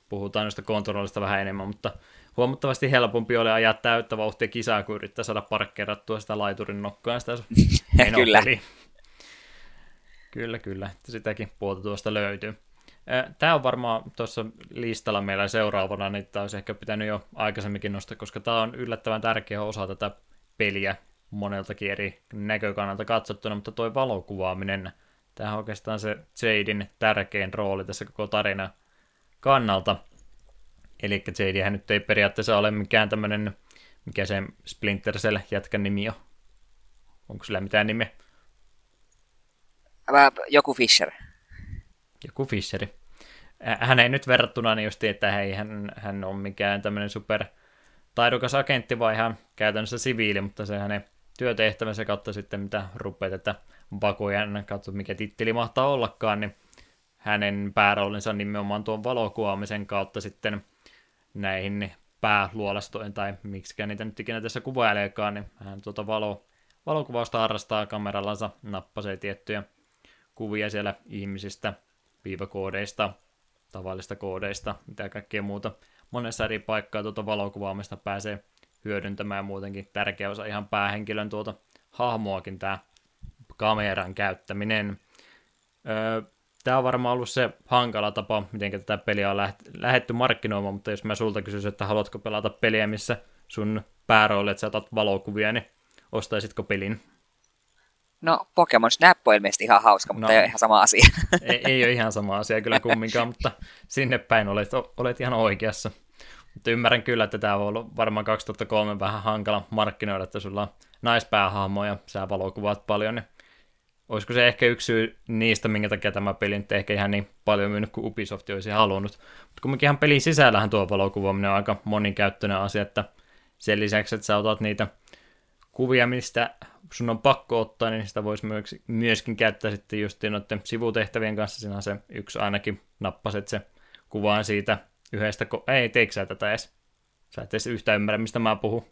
Puhutaan noista kontrollista vähän enemmän, mutta huomattavasti helpompi oli ajaa täyttä vauhtia kisaa, kun yrittää saada parkkeerattua sitä laiturin nokkaan sitä Kyllä. Peliä. Kyllä, kyllä. Sitäkin puolta tuosta löytyy. Tämä on varmaan tuossa listalla meillä seuraavana, niin tämä olisi ehkä pitänyt jo aikaisemminkin nostaa, koska tämä on yllättävän tärkeä osa tätä peliä moneltakin eri näkökannalta katsottuna, mutta tuo valokuvaaminen, tämä on oikeastaan se Jadin tärkein rooli tässä koko tarina kannalta. Eli Jadihän nyt ei periaatteessa ole mikään tämmöinen, mikä se Splinter Cell jätkän nimi on. Onko sillä mitään nimeä? Joku Fisher. Joku Fisheri. Hän ei nyt verrattuna niin just, että hei, hän, hän on mikään tämmöinen super taidokas agentti, vai ihan käytännössä siviili, mutta se hänen työtehtävänsä kautta sitten, mitä rupeat, että Bakujan kautta, mikä titteli mahtaa ollakaan, niin hänen pääroolinsa nimenomaan tuon valokuvaamisen kautta sitten näihin pääluolastoihin, tai miksi niitä nyt ikinä tässä kuvaileekaan, niin hän tuota valo, valokuvausta harrastaa kamerallansa, nappasee tiettyjä kuvia siellä ihmisistä, viivakoodeista, tavallista koodeista, mitä kaikkea muuta. Monessa eri paikkaa tuota valokuvaamista pääsee hyödyntämään muutenkin tärkeä osa ihan päähenkilön tuota hahmoakin tämä kameran käyttäminen. Öö, tämä on varmaan ollut se hankala tapa, miten tätä peliä on lähetty markkinoimaan, mutta jos mä sulta kysyisin, että haluatko pelata peliä, missä sun päärooli, että sä otat valokuvia, niin ostaisitko pelin? No, Pokemon Snap on ilmeisesti ihan hauska, mutta no, ei ole ihan sama asia. ei, ei ole ihan sama asia kyllä kumminkaan, mutta sinne päin olet, olet ihan oikeassa. Mutta ymmärrän kyllä, että tämä on ollut varmaan 2003 vähän hankala markkinoida, että sulla on naispäähahmo ja sä valokuvaat paljon, niin olisiko se ehkä yksi syy niistä, minkä takia tämä peli nyt ehkä ihan niin paljon myynyt kuin Ubisoft olisi halunnut. Mutta kumminkin ihan pelin sisällähän tuo valokuvaaminen on aika monikäyttöinen asia, että sen lisäksi, että sä otat niitä kuvia, mistä sun on pakko ottaa, niin sitä voisi myöskin käyttää sitten just noiden sivutehtävien kanssa. Siinä se yksi ainakin nappaset se kuvaan siitä yhdestä, ko- ei, teikö sä tätä edes? Sä et edes yhtään ymmärrä, mistä mä puhun.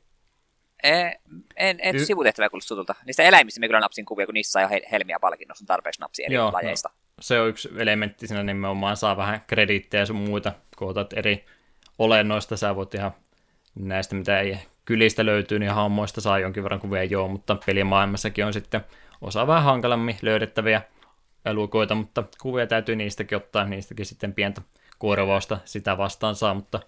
En, en, en y- sivutehtävä kuulu tutulta. Niistä eläimistä me kyllä napsin kuvia, kun niissä saa jo helmiä palkinnossa on tarpeeksi napsia eri Joo, lajeista. No, se on yksi elementti siinä nimenomaan, saa vähän krediittejä sun muita, kun otat eri olennoista, sä voit ihan näistä, mitä ei kylistä löytyy, niin hammoista saa jonkin verran kuvia joo, mutta pelimaailmassakin on sitten osa vähän hankalammin löydettäviä lukoita, mutta kuvia täytyy niistäkin ottaa, niistäkin sitten pientä kuorvausta sitä vastaan saa, mutta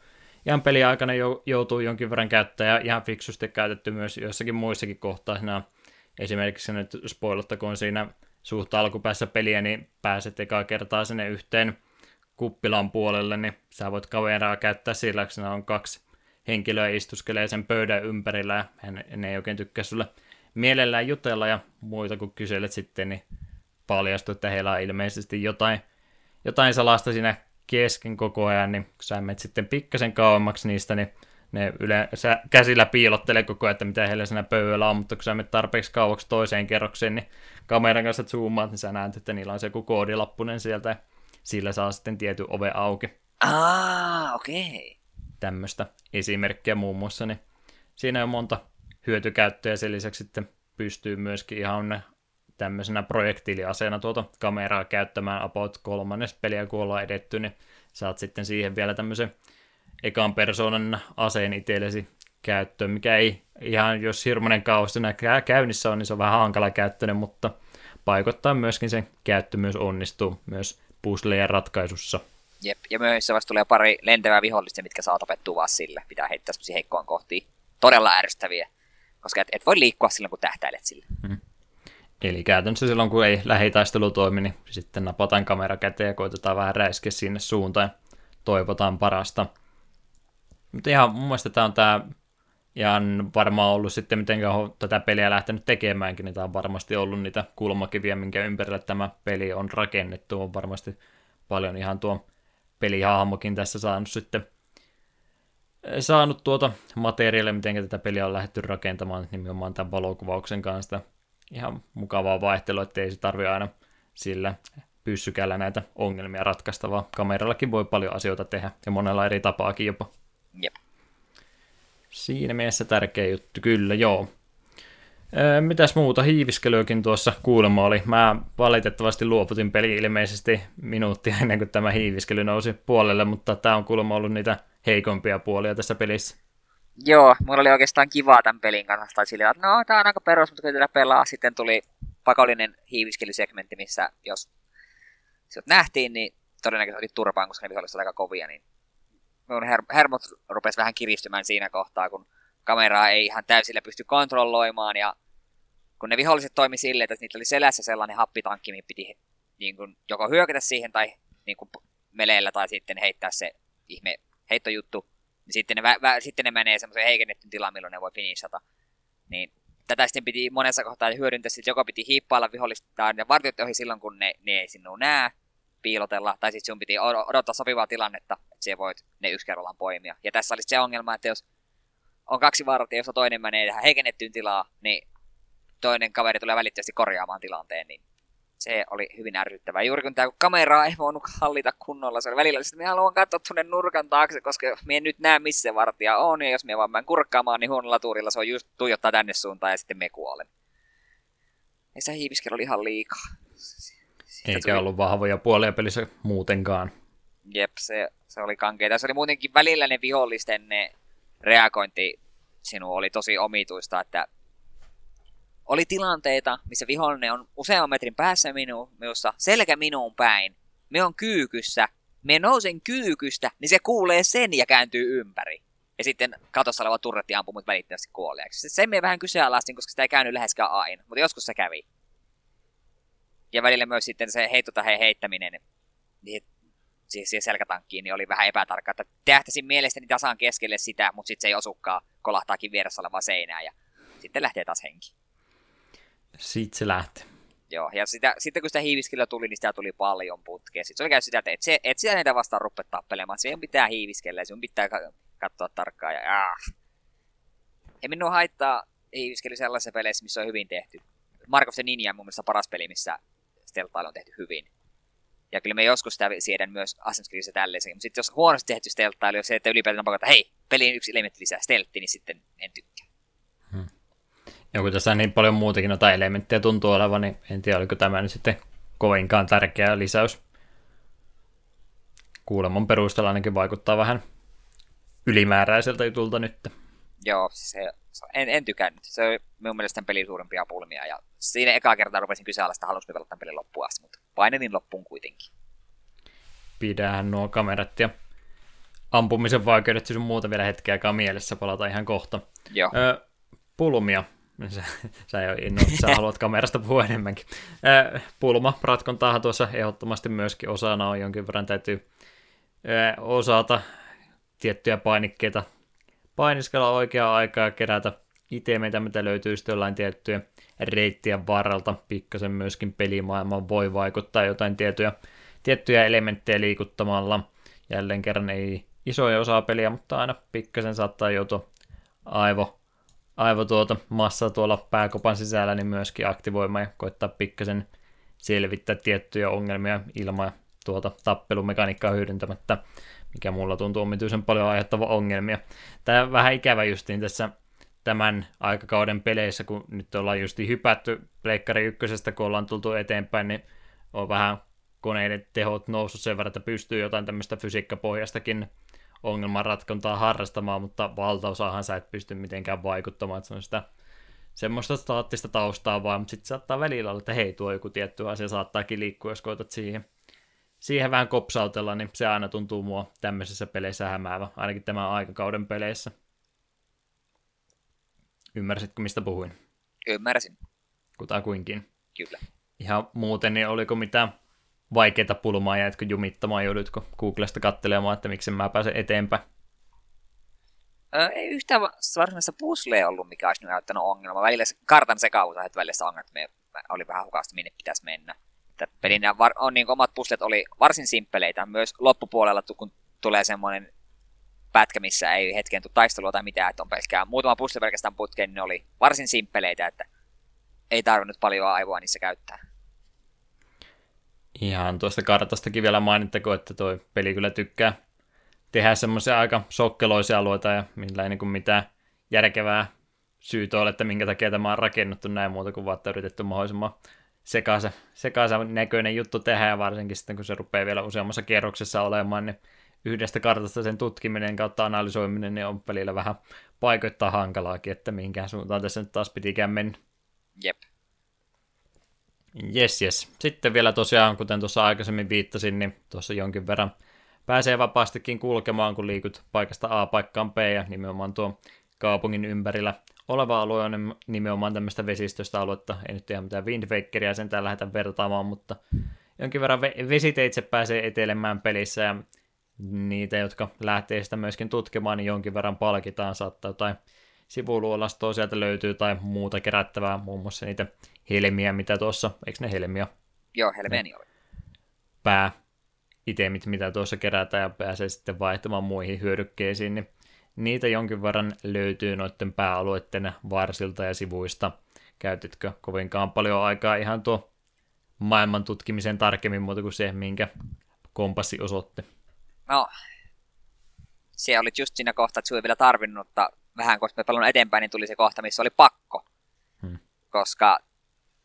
ihan peliaikana joutuu jonkin verran käyttää ja ihan fiksusti käytetty myös joissakin muissakin kohtaa. Siinä esimerkiksi nyt spoilattakoon siinä suht alkupäässä peliä, niin pääset ekaa kertaa sinne yhteen kuppilan puolelle, niin sä voit kaveraa käyttää sillä, kun on kaksi henkilöä istuskelee sen pöydän ympärillä ja hän, ei oikein tykkää sulle mielellään jutella ja muita kun kyselet sitten, niin paljastuu, että heillä on ilmeisesti jotain, jotain salasta siinä kesken koko ajan, niin kun sä menet sitten pikkasen kauemmaksi niistä, niin ne yleensä käsillä piilottelee koko ajan, että mitä heillä siinä pöydällä on, mutta kun sä menet tarpeeksi kauaksi toiseen kerrokseen, niin kameran kanssa zoomaat, niin sä näet, että niillä on se joku koodilappunen sieltä, ja sillä saa sitten tietty ove auki. Ah, okei. Okay. Tämmöistä esimerkkiä muun muassa, niin siinä on monta hyötykäyttöä, ja sen lisäksi sitten pystyy myöskin ihan tämmöisenä projektiiliaseena tuota kameraa käyttämään about kolmannes peliä, kun ollaan edetty, niin saat sitten siihen vielä tämmöisen ekan persoonan aseen itsellesi käyttöön, mikä ei ihan, jos hirmuinen kaos käynnissä on, niin se on vähän hankala käyttöinen, mutta paikottaa myöskin sen käyttö myös onnistuu myös puslejen ratkaisussa. Jep, ja myöhemmissä vasta tulee pari lentävää vihollista, mitkä saa tapettua vaan sille. Pitää heittää semmoisia heikkoon kohtiin. Todella ärsyttäviä, koska et, et voi liikkua silloin, kun tähtäilet sille. Mm. Eli käytännössä silloin, kun ei lähitaistelu toimi, niin sitten napataan kamera käteen ja koitetaan vähän räiskeä sinne suuntaan toivotaan parasta. Mutta ihan mun mielestä tämä on tämä ihan varmaan ollut sitten, miten tätä peliä lähtenyt tekemäänkin, niin tämä on varmasti ollut niitä kulmakiviä, minkä ympärillä tämä peli on rakennettu. On varmasti paljon ihan tuo pelihahmokin tässä saanut sitten saanut tuota materiaalia, miten tätä peliä on lähdetty rakentamaan nimenomaan tämän valokuvauksen kanssa. Ihan mukavaa vaihtelua, ettei se tarvi aina sillä pyssykällä näitä ongelmia ratkaista, vaan kamerallakin voi paljon asioita tehdä ja monella eri tapaakin jopa. Jep. Siinä mielessä tärkeä juttu, kyllä joo. Mitäs muuta hiiviskelyäkin tuossa kuulemma oli. Mä valitettavasti luovutin peli ilmeisesti minuuttia ennen kuin tämä hiiviskely nousi puolelle, mutta tämä on kuulemma ollut niitä heikompia puolia tässä pelissä. Joo, mulla oli oikeastaan kivaa tämän pelin kanssa. Tai sillä, että no, tää on aika perus, mutta kun tätä pelaa, sitten tuli pakollinen hiiviskelysegmentti, missä jos se nähtiin, niin todennäköisesti oli turpaan, koska ne viholliset aika kovia, niin mun her- hermot rupesi vähän kiristymään siinä kohtaa, kun kameraa ei ihan täysillä pysty kontrolloimaan, ja kun ne viholliset toimi silleen, että niitä oli selässä sellainen happitankki, mihin piti niin kuin, joko hyökätä siihen tai niin kuin, meleellä tai sitten heittää se ihme heittojuttu, niin sitten ne, vä- vä- sitten ne menee semmoiseen heikennettyyn tilaan, milloin ne voi finishata. Niin tätä sitten piti monessa kohtaa hyödyntää, että joko piti hiippailla vihollistaan ja vartioit ohi silloin, kun ne, ne ei sinua näe, piilotella, tai sitten sun piti odottaa sopivaa tilannetta, että siellä voit ne yksi kerrallaan poimia. Ja tässä olisi se ongelma, että jos on kaksi vartija, jossa toinen menee tähän heikennettyyn tilaa, niin toinen kaveri tulee välittömästi korjaamaan tilanteen, niin se oli hyvin ärsyttävää. Juuri kun tämä kameraa ei voinut hallita kunnolla, se oli välillä, että minä haluan katsoa tuonne nurkan taakse, koska minä nyt näe, missä se vartija on, ja jos minä vaan menen kurkkaamaan, niin huonolla tuurilla se on just tuijottaa tänne suuntaan, ja sitten me kuolen. Ja se hiiviskelu oli ihan liikaa. Eikä tuli... ollut vahvoja puolia pelissä muutenkaan. Jep, se, se oli kankeita. Se oli muutenkin välillä ne vihollisten ne reagointi sinua oli tosi omituista, että oli tilanteita, missä vihollinen on useamman metrin päässä minu, minussa, selkä minuun päin. Me on kyykyssä. Me nousen kyykystä, niin se kuulee sen ja kääntyy ympäri. Ja sitten katossa oleva turretti ampuu mut välittömästi kuolleeksi. Sen me vähän kyseenalaistin, koska sitä ei käynyt läheskään aina, mutta joskus se kävi. Ja välillä myös sitten se heittotäheen heittäminen niin siis siihen selkätankkiin niin oli vähän epätarkka. Että tähtäisin mielestäni tasan keskelle sitä, mutta sitten se ei osukaan, kolahtaakin vieressä olevaa seinää ja sitten lähtee taas henki. Sitten se lähti. Joo, ja sitä, sitten kun sitä hiiviskelyä tuli, niin sitä tuli paljon putkea. Sitten se oli käynyt sitä, että et, se, et sitä niitä vastaan rupea tappelemaan. Siihen pitää hiiviskellä ja sinun pitää katsoa tarkkaan. Ja, ah. Ei minua haittaa hiiviskely sellaisessa peleissä, missä on hyvin tehty. Mark of the Ninja on mun mielestä paras peli, missä stealthailu on tehty hyvin. Ja kyllä me joskus sitä siedän myös Assassin's Creedissä tälleen. Mutta sitten jos huonosti tehty stealthailu, jos se, että ylipäätään pakata, hei, peliin yksi elementti lisää stealthi, niin sitten en tykkää. Hmm. Ja kun tässä niin paljon muutakin noita elementtejä tuntuu olevan, niin en tiedä, oliko tämä nyt sitten kovinkaan tärkeä lisäys. Kuulemon perusteella ainakin vaikuttaa vähän ylimääräiseltä jutulta nyt. Joo, se, en, en tykännyt. Se oli minun mielestä pelin suurimpia pulmia. Ja siinä eka kertaa rupesin kyseenalaista, halusin pelata tämän pelin loppuun asti, mutta painenin loppuun kuitenkin. Pidähän nuo kamerat ja ampumisen vaikeudet sun muuta vielä hetkeä aikaa mielessä, palata ihan kohta. Joo. Ö, pulmia. Sä, sä, ei, no, sä haluat kamerasta puhua enemmänkin. Ö, pulma ratkontaahan tuossa ehdottomasti myöskin osana on jonkin verran täytyy ö, osata tiettyjä painikkeita painiskella oikeaa aikaa ja kerätä itemeitä, mitä löytyy sitten jollain tiettyjä reittien varrelta. Pikkasen myöskin pelimaailmaan voi vaikuttaa jotain tiettyjä, tiettyjä elementtejä liikuttamalla. Jälleen kerran ei isoja osaa peliä, mutta aina pikkasen saattaa joutua aivo, aivo tuota massa tuolla pääkopan sisällä, niin myöskin aktivoimaan ja koittaa pikkasen selvittää tiettyjä ongelmia ilman tuota tappelumekaniikkaa hyödyntämättä mikä mulla tuntuu omituisen paljon aiheuttava ongelmia. Tämä on vähän ikävä justiin tässä tämän aikakauden peleissä, kun nyt ollaan justi hypätty Pleikkari ykkösestä, kun ollaan tultu eteenpäin, niin on vähän koneiden tehot noussut sen verran, että pystyy jotain tämmöistä fysiikkapohjastakin ongelman ratkontaa harrastamaan, mutta valtaosahan sä et pysty mitenkään vaikuttamaan, että se on sitä semmoista staattista taustaa vaan, mutta sitten saattaa välillä olla, että hei, tuo joku tietty asia saattaakin liikkua, jos koetat siihen siihen vähän kopsautella, niin se aina tuntuu mua tämmöisissä peleissä hämäävä, ainakin tämän aikakauden peleissä. Ymmärsitkö, mistä puhuin? Ymmärsin. Kutakuinkin. Kyllä. Ihan muuten, niin oliko mitään vaikeita pulmaa, jäitkö jumittamaan, joudutko Googlesta katselemaan, että miksi mä pääsen eteenpäin? Ei yhtään varsinaista puzzlea ollut, mikä olisi näyttänyt ongelma. Välillä kartan sekavuus että välillä se ongelma, että oli vähän hukasta, minne pitäisi mennä. Että pelin on, niin omat puzzlet oli varsin simppeleitä. Myös loppupuolella, kun tulee semmoinen pätkä, missä ei hetken tule taistelua tai mitään, että on pelkkää muutama puzzle pelkästään putkeen, niin ne oli varsin simppeleitä, että ei tarvinnut paljon aivoa niissä käyttää. Ihan tuosta kartastakin vielä mainittako, että toi peli kyllä tykkää tehdä semmoisia aika sokkeloisia alueita ja millä ei niin mitään järkevää syytä ole, että minkä takia tämä on rakennettu näin muuta kuin vaan yritetty mahdollisimman sekaisen, sekaisen näköinen juttu tehdä ja varsinkin sitten kun se rupeaa vielä useammassa kierroksessa olemaan, niin yhdestä kartasta sen tutkiminen kautta analysoiminen niin on välillä vähän paikoittaa hankalaakin, että mihinkään suuntaan tässä nyt taas pitikään mennä. Jep. Yes, yes. Sitten vielä tosiaan, kuten tuossa aikaisemmin viittasin, niin tuossa jonkin verran pääsee vapaastikin kulkemaan, kun liikut paikasta A paikkaan B, ja nimenomaan tuo kaupungin ympärillä oleva alue on nimenomaan tämmöistä vesistöstä aluetta. Ei nyt ihan mitään Wind Wakeria sen täällä lähdetä vertaamaan, mutta jonkin verran vesiteitse pääsee etelemään pelissä, ja niitä, jotka lähtee sitä myöskin tutkimaan, niin jonkin verran palkitaan, saattaa jotain sivuluolastoa sieltä löytyy tai muuta kerättävää, muun muassa niitä helmiä, mitä tuossa, eikö ne helmiä? Joo, helmiä oli. Pää itemit, mitä tuossa kerätään ja pääsee sitten vaihtamaan muihin hyödykkeisiin, niin niitä jonkin verran löytyy noiden pääalueiden varsilta ja sivuista. Käytitkö kovinkaan paljon aikaa ihan tuo maailman tutkimiseen tarkemmin muuta kuin se, minkä kompassi osoitti? No, se oli just siinä kohtaa, että sinua vielä tarvinnut, mutta vähän koska me paljon eteenpäin, niin tuli se kohta, missä oli pakko. Hmm. Koska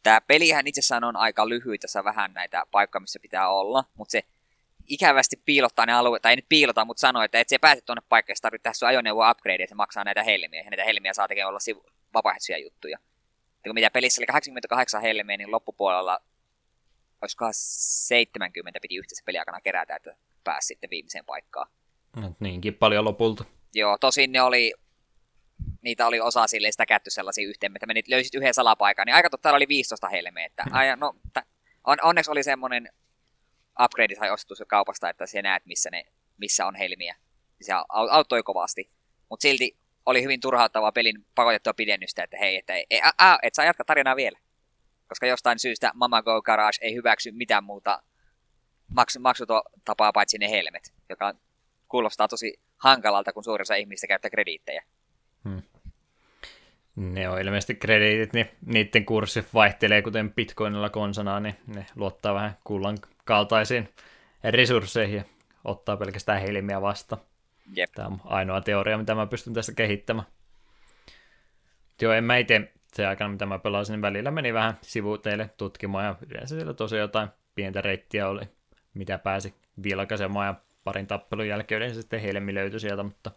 tämä pelihän itsessään on aika lyhyt, tässä vähän näitä paikkoja, missä pitää olla, mutta se ikävästi piilottaa ne alueet, tai ei nyt piilota, mutta sanoo, että et se pääse tuonne paikkaan, tarvitsee tehdä sun ajoneuvo upgrade, ja se maksaa näitä helmiä, ja näitä helmiä saa tekemään olla sivu- vapaaehtoisia juttuja. Ja kun mitä pelissä oli 88 helmiä, niin loppupuolella olisikohan 70 piti yhteensä peliaikana kerätä, että pääsi sitten viimeiseen paikkaan. No, niinkin paljon lopulta. Joo, tosin ne oli, niitä oli osa silleen sitä kätty sellaisia yhteen, että menit löysit yhden salapaikan, niin aika totta oli 15 helmeä, että aja, no, on, onneksi oli semmoinen upgrade sai ostettu kaupasta, että sä näet, missä, ne, missä on helmiä. Se auttoi kovasti. Mutta silti oli hyvin turhauttavaa pelin pakotettua pidennystä, että hei, että ei, a, a, et saa jatkaa tarinaa vielä. Koska jostain syystä Mama Go Garage ei hyväksy mitään muuta maksu, maksutapaa paitsi ne helmet, joka kuulostaa tosi hankalalta, kun suurin osa ihmistä käyttää krediittejä. Hmm. Ne on ilmeisesti krediitit, niin niiden kurssi vaihtelee, kuten bitcoinilla konsana, niin ne luottaa vähän kullan kaltaisiin resursseihin ja ottaa pelkästään helmiä vasta. Jep. Tämä on ainoa teoria, mitä mä pystyn tässä kehittämään. Joo, en mä itse se aikana, mitä mä pelasin, niin välillä meni vähän sivuteille tutkimaan ja yleensä siellä tosiaan jotain pientä reittiä oli, mitä pääsi vilkaisemaan ja parin tappelun jälkeen yleensä sitten helmi löytyi sieltä, mutta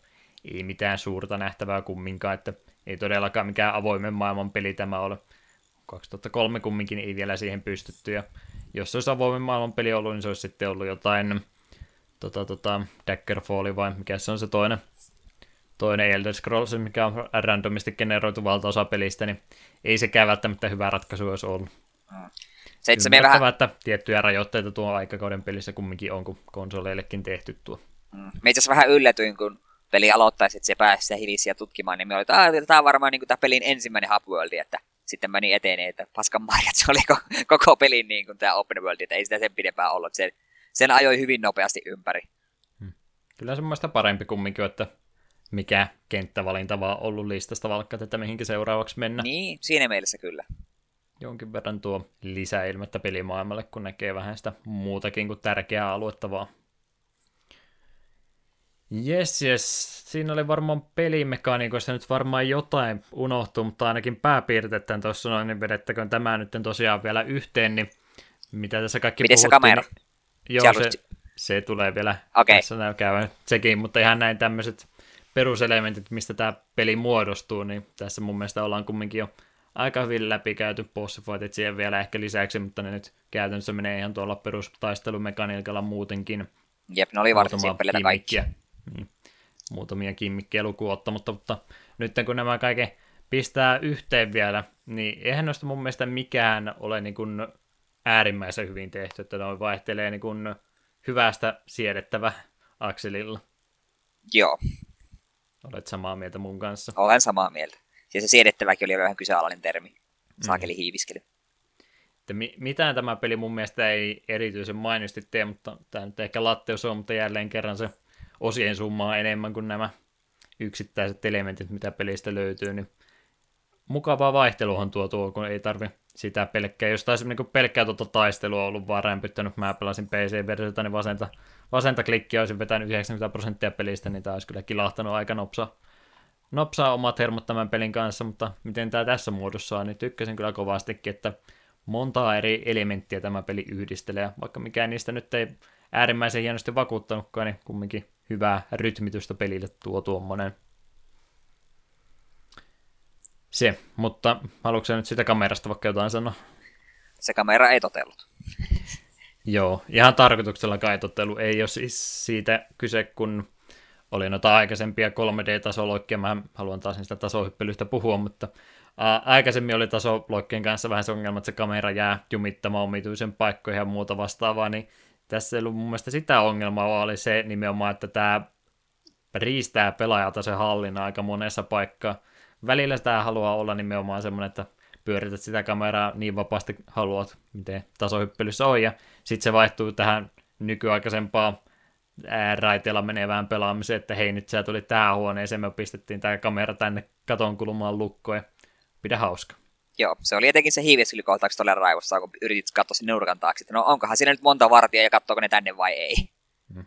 ei mitään suurta nähtävää kumminkaan, että ei todellakaan mikään avoimen maailman peli tämä ole. 2003 kumminkin ei vielä siihen pystytty, ja jos se olisi avoimen maailman peli ollut, niin se olisi sitten ollut jotain tota, tota, Daggerfall vai mikä se on se toinen, toinen Elder Scrolls, mikä on randomisti generoitu valtaosa pelistä, niin ei sekään välttämättä hyvä ratkaisu olisi ollut. Se itse vähän... että tiettyjä rajoitteita tuo aikakauden pelissä kumminkin on, kun konsoleillekin tehty tuo. Mm. Me itse vähän yllätyin, kun peli aloittaisi, että se pääsi sitä hilisiä tutkimaan, niin me oli, että tämä on varmaan niin tämä pelin ensimmäinen hub world, että sitten meni eteen, että paskan marjat, se oli koko pelin niin kuin tämä open world, että ei sitä sen pidempään ollut. Sen, sen ajoi hyvin nopeasti ympäri. Hmm. Kyllä semmoista parempi kumminkin, että mikä kenttävalinta vaan ollut listasta vaikka, että mihinkä seuraavaksi mennä. Niin, siinä mielessä kyllä. Jonkin verran tuo lisäilmettä pelimaailmalle, kun näkee vähän sitä muutakin kuin tärkeää aluetta vaan. Yes, yes. Siinä oli varmaan pelimekaniikoista nyt varmaan jotain unohtuu, mutta ainakin pääpiirteet tuossa noin, niin vedettäköön tämä nyt tosiaan vielä yhteen, niin mitä tässä kaikki Miten puhuttiin. se kamera? Niin, joo, se, se, tulee vielä okay. tässä käydä sekin, mutta ihan näin tämmöiset peruselementit, mistä tämä peli muodostuu, niin tässä mun mielestä ollaan kumminkin jo aika hyvin läpikäyty bossifightit siihen vielä ehkä lisäksi, mutta ne nyt käytännössä menee ihan tuolla perustaistelumekaniikalla muutenkin. Jep, ne oli varsin simppeleitä kaikki. Niin, muutamia kimmikkejä lukuun ottamatta, mutta nyt kun nämä kaiken pistää yhteen vielä, niin eihän noista mun mielestä mikään ole niin kuin äärimmäisen hyvin tehty, että ne vaihtelee niin kuin hyvästä siedettävä akselilla. Joo. Olet samaa mieltä mun kanssa. Olen samaa mieltä. Ja se siedettäväkin oli vähän kyseenalainen termi. Saakeli mm. hiiviskely. Että mi- mitään tämä peli mun mielestä ei erityisen mainiosti tee, mutta tämä nyt ehkä latteus on, mutta jälleen kerran se osien summaa enemmän kuin nämä yksittäiset elementit, mitä pelistä löytyy, niin mukavaa vaihteluhan tuo tuo, kun ei tarvi sitä pelkkää. Jos taisi niin pelkkää tuota taistelua ollut vaan rämpyttänyt, mä pelasin PC-versiota, niin vasenta, vasenta klikkiä olisin vetänyt 90 prosenttia pelistä, niin tämä olisi kyllä kilahtanut aika nopsaa. Nopsaa omat hermot tämän pelin kanssa, mutta miten tämä tässä muodossa on, niin tykkäsin kyllä kovastikin, että montaa eri elementtiä tämä peli yhdistelee, vaikka mikään niistä nyt ei äärimmäisen hienosti vakuuttanutkaan, niin kumminkin hyvää rytmitystä pelille tuo tuommoinen. Se, mutta haluatko nyt sitä kamerasta vaikka jotain sanoa? Se kamera ei totellut. Joo, ihan tarkoituksella kai totelu. Ei ole siis siitä kyse, kun oli noita aikaisempia 3D-tasoloikkia. Mä haluan taas niistä tasohyppelyistä puhua, mutta ää, aikaisemmin oli tasoloikkien kanssa vähän se ongelma, että se kamera jää jumittamaan omituisen paikkoihin ja muuta vastaavaa, niin tässä ei ollut mun mielestä sitä ongelmaa, vaan oli se nimenomaan, että tämä riistää pelaajalta se hallinnan aika monessa paikkaa. Välillä sitä haluaa olla nimenomaan semmoinen, että pyörität sitä kameraa niin vapaasti haluat, miten tasohyppelyssä on, ja sitten se vaihtuu tähän nykyaikaisempaan raiteella menevään pelaamiseen, että hei nyt sä tuli tähän huoneeseen, me pistettiin tämä kamera tänne katon kulmaan lukkoon, ja pidä hauska. Joo, se oli jotenkin se hiiviskylikohtaukset todella raivossa, kun yritit katsoa sen nurkan taakse, että no onkohan siinä nyt monta vartia ja katsoako ne tänne vai ei. Hmm.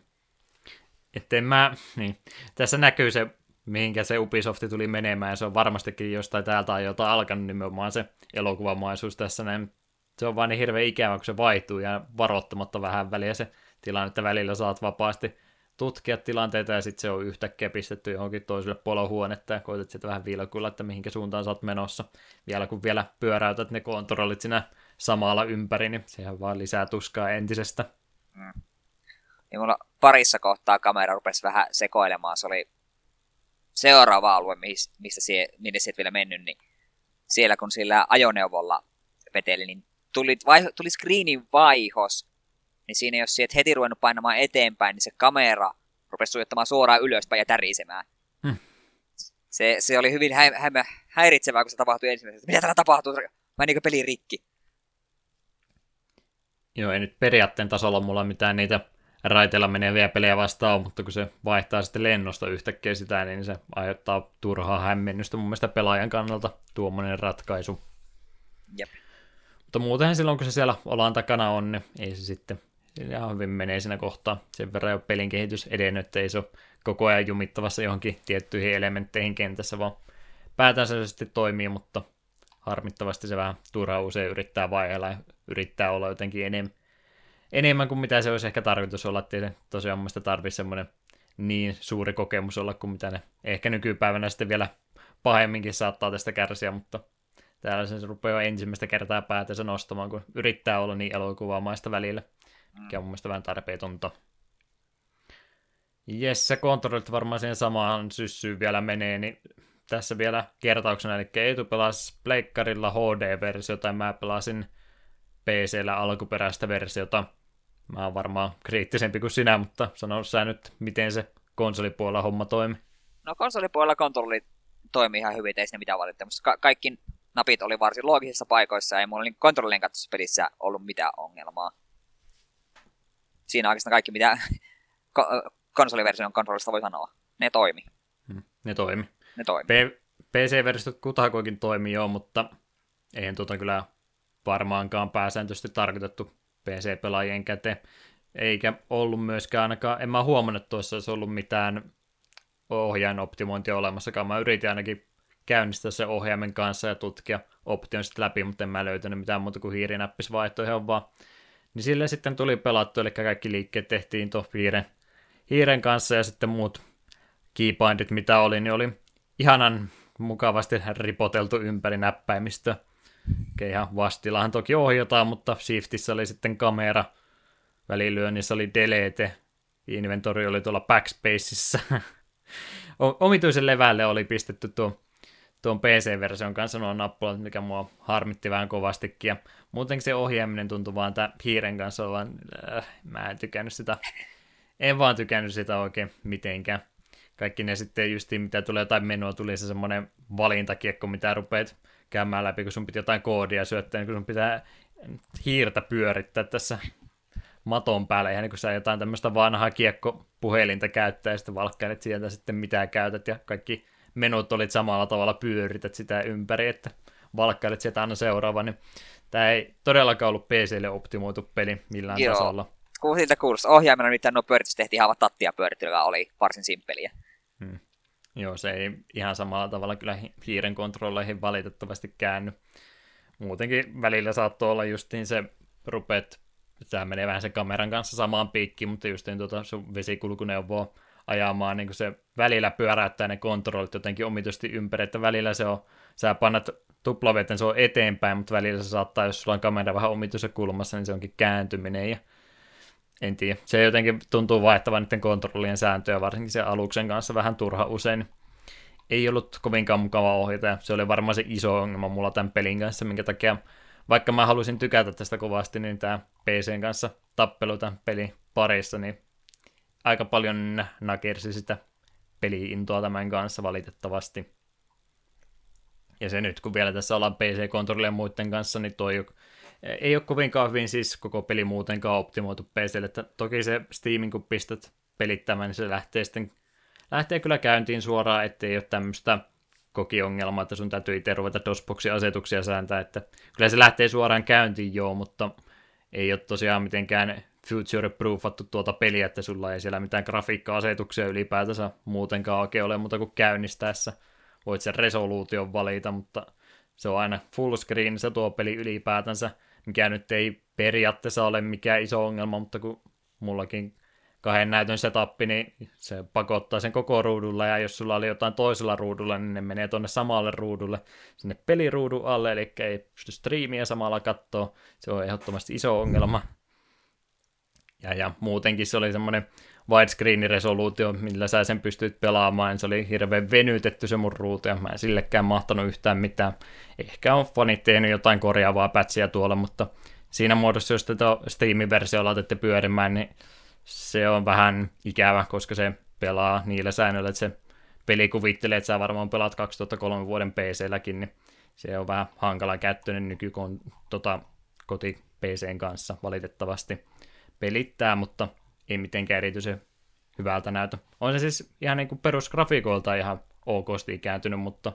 Että mä, niin, tässä näkyy se, mihinkä se Ubisofti tuli menemään, se on varmastikin jostain täältä ajoilta alkanut nimenomaan se elokuvamaisuus tässä näin. Se on vaan niin hirveän ikävä, kun se vaihtuu ja varoittamatta vähän väliä se tilanne, että välillä saat vapaasti tutkia tilanteita ja sitten se on yhtäkkiä pistetty johonkin toiselle puolelle huonetta ja koetat sitten vähän vilkuilla, että mihinkä suuntaan sä oot menossa. Vielä kun vielä pyöräytät ne kontrollit siinä samalla ympäri, niin sehän vaan lisää tuskaa entisestä. Mm. Ja mulla parissa kohtaa kamera rupesi vähän sekoilemaan. Se oli seuraava alue, mistä sie, minne sieltä vielä mennyt, niin siellä kun sillä ajoneuvolla veteli, niin tuli, vai, tuli screenin vaihos, niin siinä jos sieltä heti ruvennut painamaan eteenpäin, niin se kamera rupesi suojattamaan suoraan ylöspäin ja tärisemään. Hmm. Se, se oli hyvin hä, hä, häiritsevää, kun se tapahtui ensimmäisenä. Mitä täällä tapahtuu? Menikö peli rikki? Joo, ei nyt periaatteen tasolla mulla mitään niitä raiteilla meneviä pelejä vastaan mutta kun se vaihtaa sitten lennosta yhtäkkiä sitä, niin se aiheuttaa turhaa hämmennystä mun mielestä pelaajan kannalta tuommoinen ratkaisu. Jep. Mutta muutenhan silloin, kun se siellä olan takana on, niin ei se sitten ihan hyvin menee siinä kohtaa. Sen verran jo pelin kehitys edennyt, että ei se ole koko ajan jumittavassa johonkin tiettyihin elementteihin kentässä, vaan päätänsä toimii, mutta harmittavasti se vähän turhaa usein yrittää vaiheella ja yrittää olla jotenkin enemmän, enemmän kuin mitä se olisi ehkä tarkoitus olla, se tosiaan mielestä tarvitse semmoinen niin suuri kokemus olla kuin mitä ne ehkä nykypäivänä sitten vielä pahemminkin saattaa tästä kärsiä, mutta täällä se rupeaa ensimmäistä kertaa päätänsä nostamaan, kun yrittää olla niin elokuvamaista välillä mikä on mun mielestä vähän tarpeetonta. Jes, se kontrollit varmaan siihen samaan syssyyn vielä menee, niin tässä vielä kertauksena, eli Eetu pelasi Pleikkarilla HD-versiota ja mä pelasin PCllä alkuperäistä versiota. Mä oon varmaan kriittisempi kuin sinä, mutta sano sä nyt, miten se konsolipuolella homma toimi. No konsolipuolella kontrolli toimii ihan hyvin, ei sinne mitään valittamista. Ka- kaikki napit oli varsin loogisissa paikoissa, ei mulla niin kontrollin katsossa pelissä ollut mitään ongelmaa siinä oikeastaan kaikki, mitä konsoliversion kontrollista voi sanoa. Ne toimi. Hmm, ne toimi. Ne toimi. P- PC-versiot kutakoikin toimi jo, mutta eihän tuota kyllä varmaankaan pääsääntöisesti tarkoitettu PC-pelaajien käteen. Eikä ollut myöskään ainakaan, en mä huomannut, että tuossa olisi ollut mitään ohjainoptimointia olemassakaan. Mä yritin ainakin käynnistää se ohjaimen kanssa ja tutkia option sitten läpi, mutta en mä löytänyt mitään muuta kuin hiirinäppisvaihtoehon, vaan niin sille sitten tuli pelattu, eli kaikki liikkeet tehtiin tuon hiiren, hiiren kanssa ja sitten muut keybindit, mitä oli, niin oli ihanan mukavasti ripoteltu ympäri näppäimistä. Okei, ihan vastillahan toki ohjataan, mutta Shiftissä oli sitten kamera, välilyönnissä oli delete, inventori oli tuolla backspaceissa. Omituisen levälle oli pistetty tuo, tuon PC-version kanssa nuo nappulat, mikä mua harmitti vähän kovastikin. Ja muuten se ohjaaminen tuntui vaan tämän hiiren kanssa olevan, äh, mä en tykännyt sitä, en vaan tykännyt sitä oikein mitenkään. Kaikki ne sitten justiin, mitä tulee jotain menua, tuli se semmoinen valintakiekko, mitä rupeat käymään läpi, kun sun pitää jotain koodia syöttää, niin kun sun pitää hiirtä pyörittää tässä maton päällä, ihan niin kuin sä jotain tämmöistä vanhaa kiekkopuhelinta käyttää, ja sitten valkkailet sieltä sitten mitä käytät, ja kaikki menut olit samalla tavalla pyörität sitä ympäri, että valkkailet sieltä aina seuraava, niin tämä ei todellakaan ollut PClle optimoitu peli millään Joo. tasolla. Kun siltä kuulosti ohjaimena, mitä nuo pyöritys tehtiin ihan tattia pyörittelyllä, oli varsin simppeliä. Hmm. Joo, se ei ihan samalla tavalla kyllä hiiren kontrolleihin valitettavasti käänny. Muutenkin välillä saattoi olla justiin se, rupeat, tämä menee vähän sen kameran kanssa samaan piikkiin, mutta justiin tuota sun vesikulkuneuvoa ajamaan, niin se välillä pyöräyttää ne kontrollit jotenkin omituisesti ympäri, että välillä se on, sä pannat tuplaveten, se on eteenpäin, mutta välillä se saattaa, jos sulla on kamera vähän omituisessa kulmassa, niin se onkin kääntyminen ja en tiedä. Se jotenkin tuntuu vaihtavan niiden kontrollien sääntöjä, varsinkin se aluksen kanssa vähän turha usein. Ei ollut kovinkaan mukava ohjata, se oli varmaan se iso ongelma mulla tämän pelin kanssa, minkä takia vaikka mä halusin tykätä tästä kovasti, niin tämä PCn kanssa tappelu tämän pelin parissa, niin aika paljon nakersi sitä peliintoa tämän kanssa valitettavasti. Ja se nyt, kun vielä tässä ollaan PC-kontrollien muiden kanssa, niin toi ei ole kovinkaan hyvin siis koko peli muutenkaan optimoitu PClle, että toki se Steamin kun pistät pelittämään, niin se lähtee sitten lähtee kyllä käyntiin suoraan, ettei ole tämmöistä kokiongelmaa, että sun täytyy itse ruveta DOSBoxin asetuksia sääntää, että kyllä se lähtee suoraan käyntiin joo, mutta ei ole tosiaan mitenkään future-proofattu tuota peliä, että sulla ei siellä mitään grafiikka-asetuksia ylipäätänsä muutenkaan oikein ole muuta kuin käynnistäessä. Voit sen resoluution valita, mutta se on aina full screen se tuo peli ylipäätänsä, mikä nyt ei periaatteessa ole mikään iso ongelma, mutta kun mullakin kahden näytön setappi, niin se pakottaa sen koko ruudulla, ja jos sulla oli jotain toisella ruudulla, niin ne menee tuonne samalle ruudulle, sinne peliruudun alle, eli ei pysty striimiä samalla katsoa, se on ehdottomasti iso ongelma. Ja, ja muutenkin se oli semmoinen widescreen-resoluutio, millä sä sen pystyt pelaamaan. Se oli hirveän venytetty se mun ruutu, ja mä en sillekään mahtanut yhtään mitään. Ehkä on fanit tehnyt jotain korjaavaa pätsiä tuolla, mutta siinä muodossa, jos tätä Steam-versio laitatte pyörimään, niin se on vähän ikävä, koska se pelaa niillä säännöillä, että se peli kuvittelee, että sä varmaan pelaat 2003 vuoden PC-läkin, niin se on vähän hankala käyttöinen nykykon tota, koti PCn kanssa valitettavasti pelittää, mutta ei mitenkään erityisen hyvältä näytä. On se siis ihan niin perusgrafiikoilta ihan okosti kääntynyt, mutta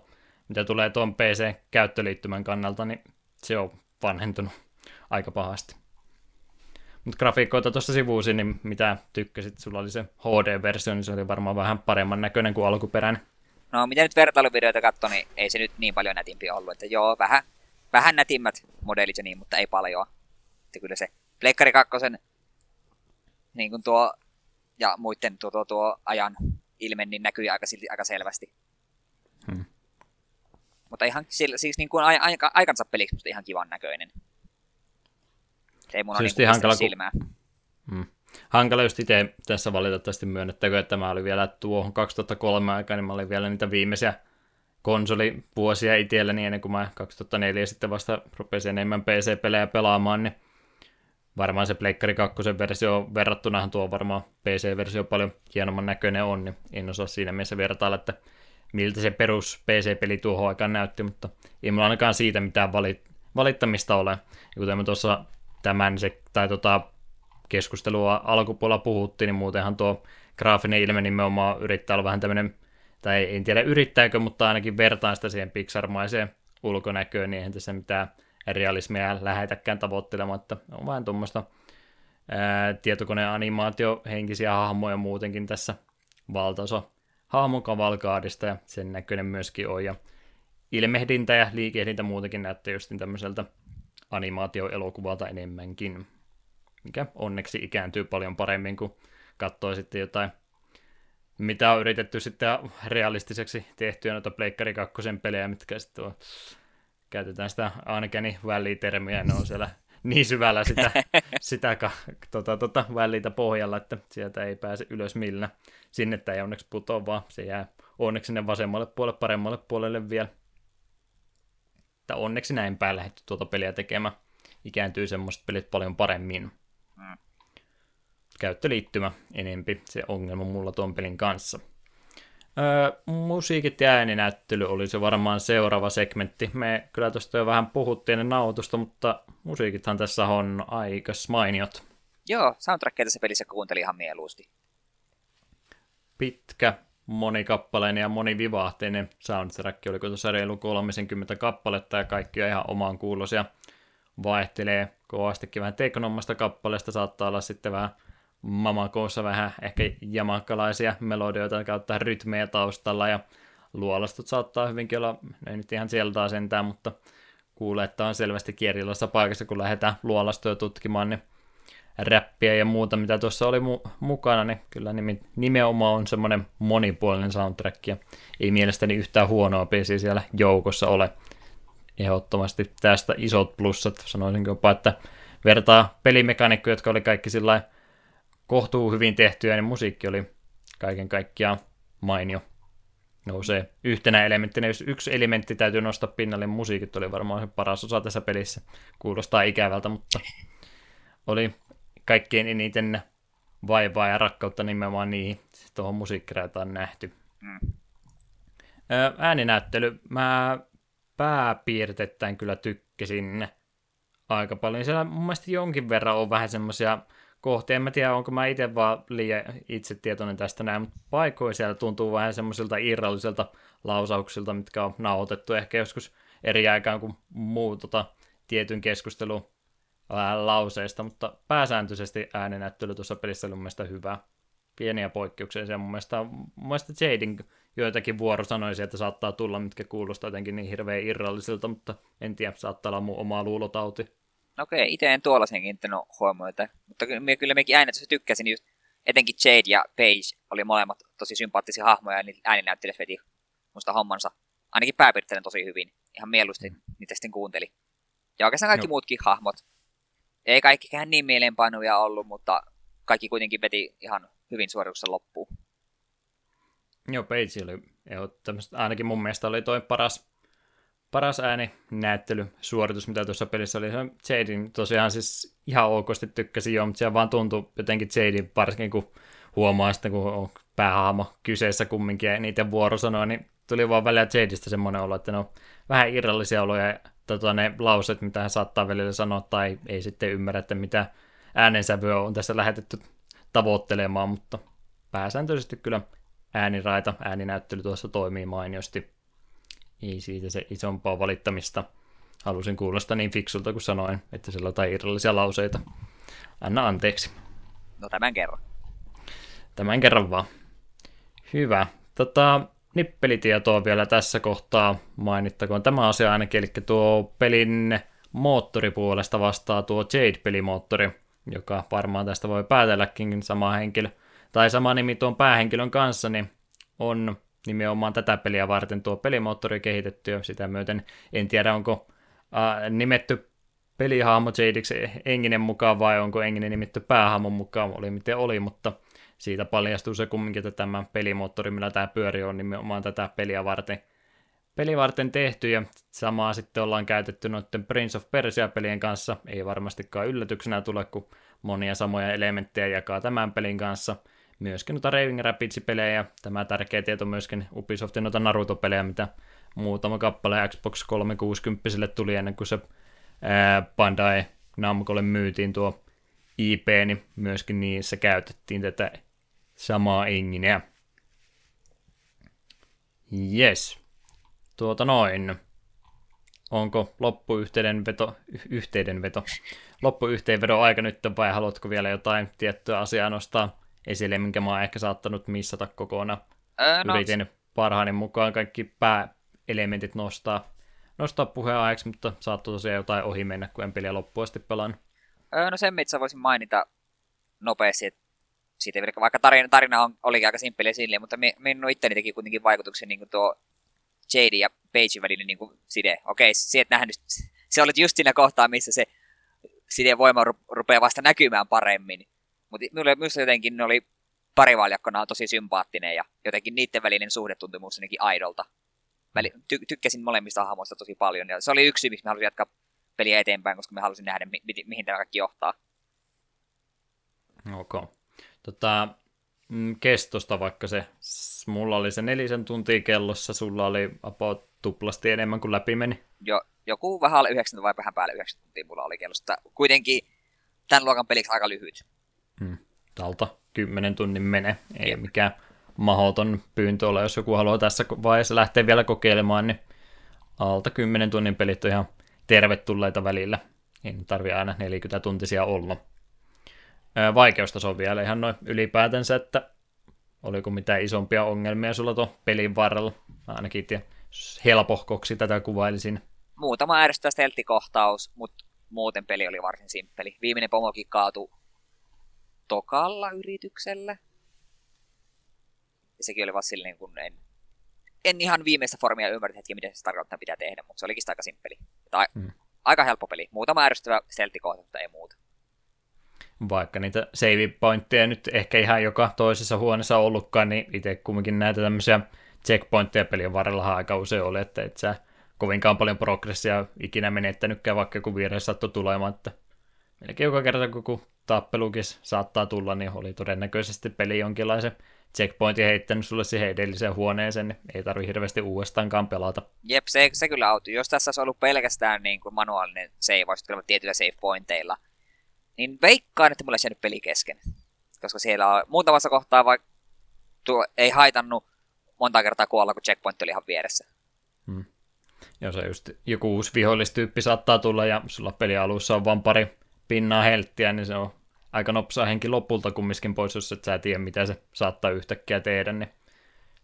mitä tulee tuon PC-käyttöliittymän kannalta, niin se on vanhentunut aika pahasti. Mutta grafiikoita tuossa sivuusin, niin mitä tykkäsit? Sulla oli se HD-versio, niin se oli varmaan vähän paremman näköinen kuin alkuperäinen. No, mitä nyt vertailuvideoita katsoi, niin ei se nyt niin paljon nätimpi ollut. Että joo, vähän, vähän nätimmät modelit ja niin, mutta ei paljon. Että kyllä se Pleikkari 2 niin kuin tuo, ja muiden tuo, tuo, tuo ajan ilme niin näkyy aika, silti, aika selvästi. Hmm. Mutta ihan siis niin kuin aika, aikansa peliksi ihan kivan näköinen. Se ei mun ole niin hankala, silmää. Kun... Hmm. Hankala just itse tässä valitettavasti myönnettäkö, että mä olin vielä tuohon 2003 aikaan, niin mä olin vielä niitä viimeisiä konsolivuosia itselläni ennen kuin mä 2004 sitten vasta rupesin enemmän PC-pelejä pelaamaan, niin varmaan se Pleikkari 2 versio verrattunahan tuo varmaan PC-versio paljon hienomman näköinen on, niin en osaa siinä mielessä vertailla, että miltä se perus PC-peli tuohon aikaan näytti, mutta ei mulla ainakaan siitä mitään valit- valittamista ole. Ja kuten me tuossa tämän se, tai tota, keskustelua alkupuolella puhuttiin, niin muutenhan tuo graafinen ilme nimenomaan yrittää olla vähän tämmöinen, tai en tiedä yrittääkö, mutta ainakin vertaan sitä siihen Pixar-maiseen ulkonäköön, niin eihän tässä mitään realismia lähetäkään tavoittelemaan, että on vähän tuommoista tietokoneanimaatio henkisiä hahmoja muutenkin tässä valtaosa hahmokavalkaadista ja sen näköinen myöskin on. Ja ilmehdintä ja liikehdintä muutenkin näyttää just tämmöiseltä animaatioelokuvalta mitä on yritetty sitten realistiseksi tehtyä noita Pleikkari 2 pelejä, mitkä sitten on, käytetään sitä Uncanny Valley-termiä, ne on siellä niin syvällä sitä, sitä tota, tota, välitä pohjalla, että sieltä ei pääse ylös millä. Sinne ei onneksi putoa, vaan se jää onneksi sinne vasemmalle puolelle, paremmalle puolelle vielä. Että onneksi näin päin lähdetty tuota peliä tekemään. Ikääntyy semmoiset pelit paljon paremmin. Mm. Käyttöliittymä enempi se ongelma mulla tuon pelin kanssa. Öö, musiikit ja ääninäyttely oli se varmaan seuraava segmentti. Me kyllä tuosta jo vähän puhuttiin ennen nautusta, mutta musiikithan tässä on aika mainiot. Joo, soundtrackia tässä pelissä kuuntelin ihan mieluusti. Pitkä, monikappaleinen ja monivivahteinen soundtrack, oliko tuossa reilu 30 kappaletta ja kaikki on ihan omaan kuulosia. Vaihtelee kovastikin vähän teknommasta kappaleesta, saattaa olla sitten vähän mamakoossa vähän ehkä jamakkalaisia melodioita kautta rytmejä taustalla ja luolastut saattaa hyvinkin olla, ei nyt ihan sieltä sentään, mutta kuulee, että on selvästi kierrilassa paikassa, kun lähdetään luolastoja tutkimaan, niin räppiä ja muuta, mitä tuossa oli mu- mukana, niin kyllä nimi- nimenomaan on semmoinen monipuolinen soundtrack, ja ei mielestäni yhtään huonoa biisiä siellä joukossa ole. Ehdottomasti tästä isot plussat, sanoisinko jopa, että vertaa pelimekanikkoja, jotka oli kaikki sillä kohtuu hyvin tehtyä, niin musiikki oli kaiken kaikkiaan mainio. Nousee yhtenä elementtinä, jos yksi elementti täytyy nostaa pinnalle, niin musiikit oli varmaan se paras osa tässä pelissä. Kuulostaa ikävältä, mutta oli kaikkein eniten vaivaa ja rakkautta nimenomaan niihin tuohon musiikkiraitaan nähty. Mm. Ääninäyttely, mä pääpiirtettäin kyllä tykkäsin aika paljon. Siellä mun mielestä jonkin verran on vähän semmoisia kohti. En mä tiedä, onko mä itse vaan liian itse tietoinen tästä näin, mutta paikoin siellä tuntuu vähän semmoisilta irrallisilta lausauksilta, mitkä on nauhoitettu ehkä joskus eri aikaan kuin muu tota, tietyn keskustelun lauseista, mutta pääsääntöisesti ääninäyttely tuossa pelissä oli mun mielestä hyvä. Pieniä poikkeuksia siellä mun mielestä, mun mielestä Jading joitakin vuorosanoisia, että saattaa tulla, mitkä kuulostaa jotenkin niin hirveän irrallisilta, mutta en tiedä, saattaa olla mun oma luulotauti. No okei, itse en tuollaisen kiinnittänyt huomioita, mutta kyllä, kyllä mekin äänet tykkäsin, just, etenkin Jade ja Paige oli molemmat tosi sympaattisia hahmoja, ja ääninäyttelijät veti musta hommansa, ainakin pääpiirteinen tosi hyvin, ihan mieluusti mm. niitä sitten kuunteli. Ja oikeastaan kaikki no. muutkin hahmot. Ei kaikkikään niin mieleenpainuja ollut, mutta kaikki kuitenkin veti ihan hyvin suorituksen loppuun. Joo, Paige oli ainakin mun mielestä oli toi paras paras ääni näyttely, suoritus, mitä tuossa pelissä oli. Jadin tosiaan siis ihan okosti tykkäsin jo, mutta se vaan tuntui jotenkin Jadin varsinkin, kun huomaa sitten, kun on päähaamo kyseessä kumminkin ja niiden vuorosanoja, niin tuli vaan välillä Jadista semmoinen olo, että on vähän irrallisia oloja ja tota, ne lauset, mitä hän saattaa välillä sanoa tai ei sitten ymmärrä, että mitä äänensävyä on tässä lähetetty tavoittelemaan, mutta pääsääntöisesti kyllä ääniraita, ääninäyttely tuossa toimii mainiosti ei siitä se isompaa valittamista. Halusin kuulostaa niin fiksulta kuin sanoin, että siellä on jotain irrallisia lauseita. Anna anteeksi. No tämän kerran. Tämän kerran vaan. Hyvä. Tota, nippelitietoa vielä tässä kohtaa mainittakoon tämä asia ainakin, eli tuo pelin moottoripuolesta vastaa tuo Jade-pelimoottori, joka varmaan tästä voi päätelläkin sama henkilö, tai sama nimi tuon päähenkilön kanssa, niin on nimenomaan tätä peliä varten tuo pelimoottori kehitetty ja sitä myöten en tiedä onko äh, nimetty pelihahmo Jadiksi Enginen mukaan vai onko Enginen nimetty päähahmon mukaan, oli miten oli, mutta siitä paljastuu se kumminkin, että tämä pelimoottori, millä tämä pyöri on nimenomaan tätä peliä varten, peli varten tehty ja samaa sitten ollaan käytetty noiden Prince of Persia-pelien kanssa, ei varmastikaan yllätyksenä tule, kun monia samoja elementtejä jakaa tämän pelin kanssa – myöskin noita Raving Rapids-pelejä tämä tärkeä tieto myöskin Ubisoftin noita Naruto-pelejä, mitä muutama kappale Xbox 360 tuli ennen kuin se ää, Bandai Namcolle myytiin tuo IP, niin myöskin niissä käytettiin tätä samaa engineä. Yes. Tuota noin. Onko loppuyhteydenveto, yhteydenveto, loppuyhteenvedon aika nyt vai haluatko vielä jotain tiettyä asiaa nostaa esille, minkä mä oon ehkä saattanut missata kokonaan. Öö, no. Yritin parhaani mukaan kaikki pääelementit nostaa, nostaa puheenajaksi, mutta saattoi tosiaan jotain ohi mennä, kun en peliä loppuun asti pelaan. Öö, no sen, mitä voisin mainita nopeasti, että siitä vaikka tarina, tarina on, olikin aika simppeli silleen, mutta minun itteni teki kuitenkin vaikutuksen niin kuin tuo Jade ja Page välinen niin kuin side. Okei, se et nähnyt, se oli just siinä kohtaa, missä se sideen voima rupeaa vasta näkymään paremmin. Mutta minulle myös jotenkin ne oli parivaljakkona tosi sympaattinen ja jotenkin niiden välinen suhde tuntui minusta aidolta. Väli, ty- tykkäsin molemmista hahmoista tosi paljon ja se oli yksi, miksi mä halusin jatkaa peliä eteenpäin, koska mä halusin nähdä, mi- mi- mihin tämä kaikki johtaa. Okay. Tota, mm, kestosta vaikka se, mulla oli se nelisen tuntia kellossa, sulla oli about tuplasti enemmän kuin läpi meni. Jo, joku vähän alle 9 vai vähän päälle 9 tuntia mulla oli kellossa. Kuitenkin tämän luokan peliksi aika lyhyt. Hmm. Talta 10 tunnin mene, ei Jep. mikään mahoton pyyntö ole, jos joku haluaa tässä vaiheessa lähteä vielä kokeilemaan, niin alta 10 tunnin pelit on ihan tervetulleita välillä. Ei tarvitse aina 40 tuntisia olla. Vaikeustaso on vielä ihan noin ylipäätänsä, että oliko mitään isompia ongelmia sulla tuon pelin varrella. Mä ainakin tiedän, helpohkoksi tätä kuvailisin. Muutama ärsyttävä stelttikohtaus, mutta muuten peli oli varsin simppeli. Viimeinen pomokin kaatui tokalla yrityksellä. Ja sekin oli vaan silleen, kun en, en ihan viimeistä formia ymmärrä hetki, mitä se tarkoittaa pitää tehdä, mutta se olikin aika simppeli. Tai, mm. Aika helppo peli. Muutama ärsyttävä stelttikohta, mutta ei muuta vaikka niitä save pointteja nyt ehkä ihan joka toisessa huoneessa ollutkaan, niin itse kumminkin näitä tämmöisiä checkpointteja pelin varrella aika usein oli, että et sä kovinkaan paljon progressia ikinä menettänytkään, vaikka joku virhe saattoi tulemaan, että melkein joka kerta kun tappelukin saattaa tulla, niin oli todennäköisesti peli jonkinlaisen checkpointin heittänyt sulle siihen edelliseen huoneeseen, niin ei tarvi hirveästi uudestaankaan pelata. Jep, se, se kyllä auttoi. Jos tässä olisi ollut pelkästään niin kuin manuaalinen save, olisi tietyillä save pointeilla, niin veikkaan, että mulla olisi jäänyt peli kesken. Koska siellä on muutamassa kohtaa vaikka tuo ei haitannut monta kertaa kuolla, kun checkpoint oli ihan vieressä. Hmm. Jos se just joku uusi vihollistyyppi saattaa tulla ja sulla pelialussa on vain pari pinnaa helttiä, niin se on aika nopsaa henki lopulta kumminkin pois, jos et sä tiedä, mitä se saattaa yhtäkkiä tehdä, niin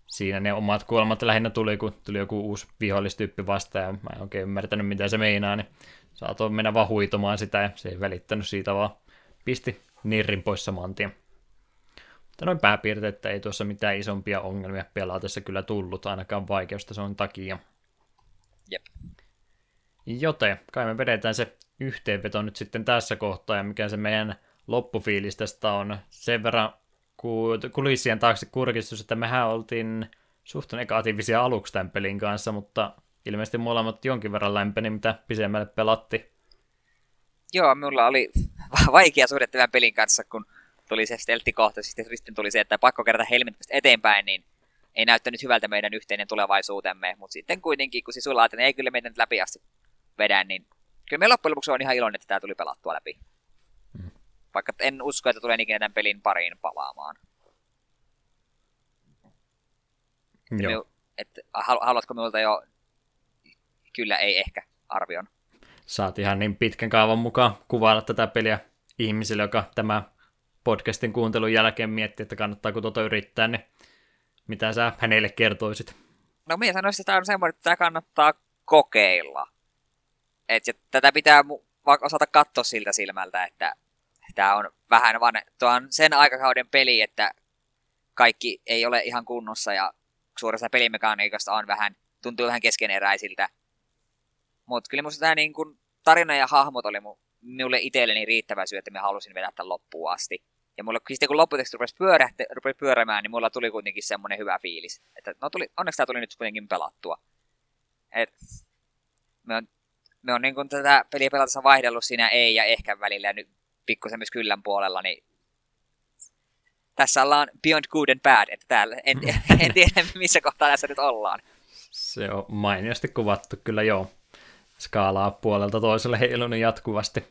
siinä ne omat kuolemat lähinnä tuli, kun tuli joku uusi vihollistyyppi vastaan, ja mä en oikein ymmärtänyt, mitä se meinaa, niin saatoin mennä vaan huitomaan sitä, ja se ei välittänyt siitä, vaan pisti nirrin pois saman tien. Mutta noin pääpiirteet, ei tuossa mitään isompia ongelmia pelaatessa kyllä tullut, ainakaan vaikeustason takia. Jep. Joten kai me vedetään se yhteenveto nyt sitten tässä kohtaa, ja mikä se meidän loppufiilis tästä on. Sen verran kulissien taakse kurkistus, että mehän oltiin suht negatiivisia aluksi tämän pelin kanssa, mutta ilmeisesti molemmat jonkin verran lämpeni, mitä pisemmälle pelatti. Joo, minulla oli vaikea suhde tämän pelin kanssa, kun tuli se stelttikohta, siis sitten tuli se, että pakko kerätä helmet eteenpäin, niin ei näyttänyt hyvältä meidän yhteinen tulevaisuutemme, mutta sitten kuitenkin, kun sisulla että ei kyllä meitä nyt läpi asti vedä, niin kyllä me loppujen lopuksi on ihan iloinen, että tämä tuli pelattua läpi. Hmm. Vaikka en usko, että tulee ikinä tämän pelin pariin palaamaan. Joo. Minun, että, haluatko minulta jo kyllä ei ehkä arvion? Saat ihan niin pitkän kaavan mukaan kuvailla tätä peliä ihmisille, joka tämä podcastin kuuntelun jälkeen miettii, että kannattaako tuota yrittää, niin mitä sä hänelle kertoisit? No minä sanoisin, että tämä on semmoinen, että tämä kannattaa kokeilla. Et, tätä pitää osata katsoa siltä silmältä, että tämä on vähän vaan, tuo on sen aikakauden peli, että kaikki ei ole ihan kunnossa ja suuresta pelimekaniikasta on vähän, tuntuu vähän keskeneräisiltä. Mutta kyllä musta tämä niin kun, tarina ja hahmot oli mu, minulle itselleni riittävä syy, että mä halusin vedä tämän loppuun asti. Ja mulla, sitten kun lopputeksti rupesi, pyörähte, rupesi pyörämään, niin mulla tuli kuitenkin semmoinen hyvä fiilis. Että no tuli, onneksi tämä tuli nyt kuitenkin pelattua. Et, me on, me on niin kun tätä peliä pelatessa vaihdellut siinä ei ja ehkä välillä ja nyt pikkusen myös kyllän puolella, niin tässä ollaan beyond good and bad, että täällä en, en tiedä missä kohtaa tässä nyt ollaan. Se on mainiosti kuvattu, kyllä joo. Skaalaa puolelta toiselle heilunut jatkuvasti.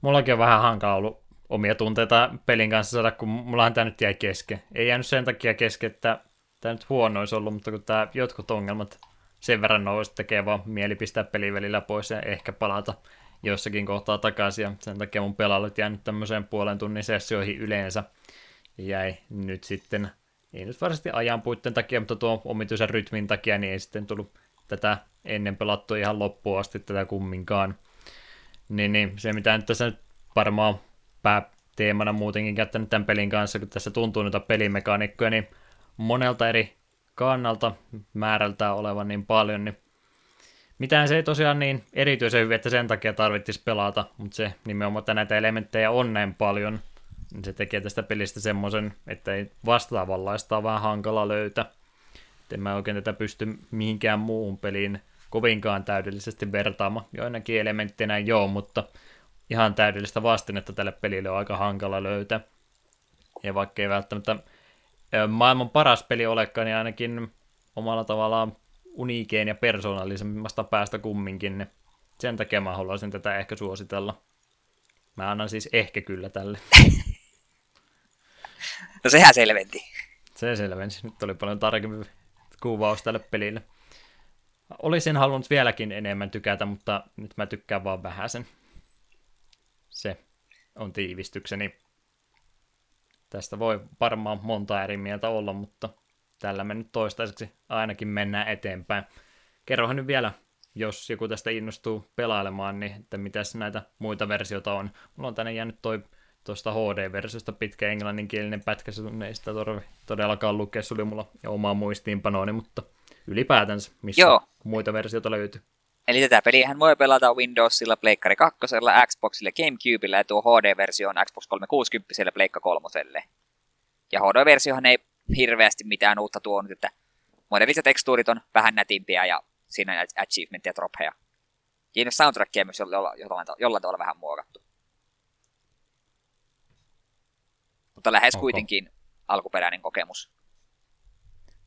Mullakin on vähän hankala ollut omia tunteita pelin kanssa saada, kun mullahan tämä nyt jäi kesken. Ei jäänyt sen takia kesken, että tämä nyt huono olisi ollut, mutta kun tämä jotkut ongelmat sen verran nousi, tekee vaan mieli pistää pelin välillä pois ja ehkä palata jossakin kohtaa takaisin. Ja sen takia mun pelailut jäänyt tämmöiseen puolen tunnin sessioihin yleensä. Jäi nyt sitten, ei nyt varsinaisesti ajan puitten takia, mutta tuon omituisen rytmin takia, niin ei sitten tullut tätä ennen pelattua ihan loppuun asti tätä kumminkaan. Niin, niin se mitä nyt tässä nyt varmaan teemana muutenkin käyttänyt tämän pelin kanssa, kun tässä tuntuu noita pelimekaanikkoja, niin monelta eri kannalta määrältään olevan niin paljon, niin mitään se ei tosiaan niin erityisen hyvin, että sen takia tarvitsisi pelata, mutta se nimenomaan, että näitä elementtejä on näin paljon, niin se tekee tästä pelistä semmoisen, että ei vastaavanlaista ole vähän hankala löytää. Et en mä oikein tätä pysty mihinkään muuhun peliin kovinkaan täydellisesti vertaamaan. Joinakin elementteinä joo, mutta ihan täydellistä vastinetta tälle pelille on aika hankala löytää. Ja vaikka ei välttämättä maailman paras peli olekaan, niin ainakin omalla tavallaan uniikeen ja persoonallisemmasta päästä kumminkin, niin sen takia mä haluaisin tätä ehkä suositella. Mä annan siis ehkä kyllä tälle. No sehän selventi. Se selvensi. Nyt oli paljon tarkempi kuvaus tälle pelille. Olisin halunnut vieläkin enemmän tykätä, mutta nyt mä tykkään vaan vähäsen. Se on tiivistykseni. Tästä voi varmaan monta eri mieltä olla, mutta tällä me nyt toistaiseksi ainakin mennään eteenpäin. Kerrohan nyt vielä, jos joku tästä innostuu pelailemaan, niin että mitäs näitä muita versioita on. Mulla on tänne jäänyt toi tuosta HD-versiosta pitkä englanninkielinen pätkä, se ei sitä todellakaan lukea, se oli mulla ja omaa muistiinpanoni, mutta ylipäätänsä, missä Joo. muita versioita löytyy. Eli tätä peliä voi pelata Windowsilla, Pleikkari 2, Xboxilla, Gamecubella ja tuo HD-versio on Xbox 360 ja Pleikka 3. Ja HD-versiohan ei hirveästi mitään uutta tuonut, että modellit ja tekstuurit on vähän nätimpiä ja siinä on achievement ja dropheja. Siinä soundtrackia myös jollain, jollain, jollain tavalla vähän muokattu. Mutta lähes Onko? kuitenkin alkuperäinen kokemus.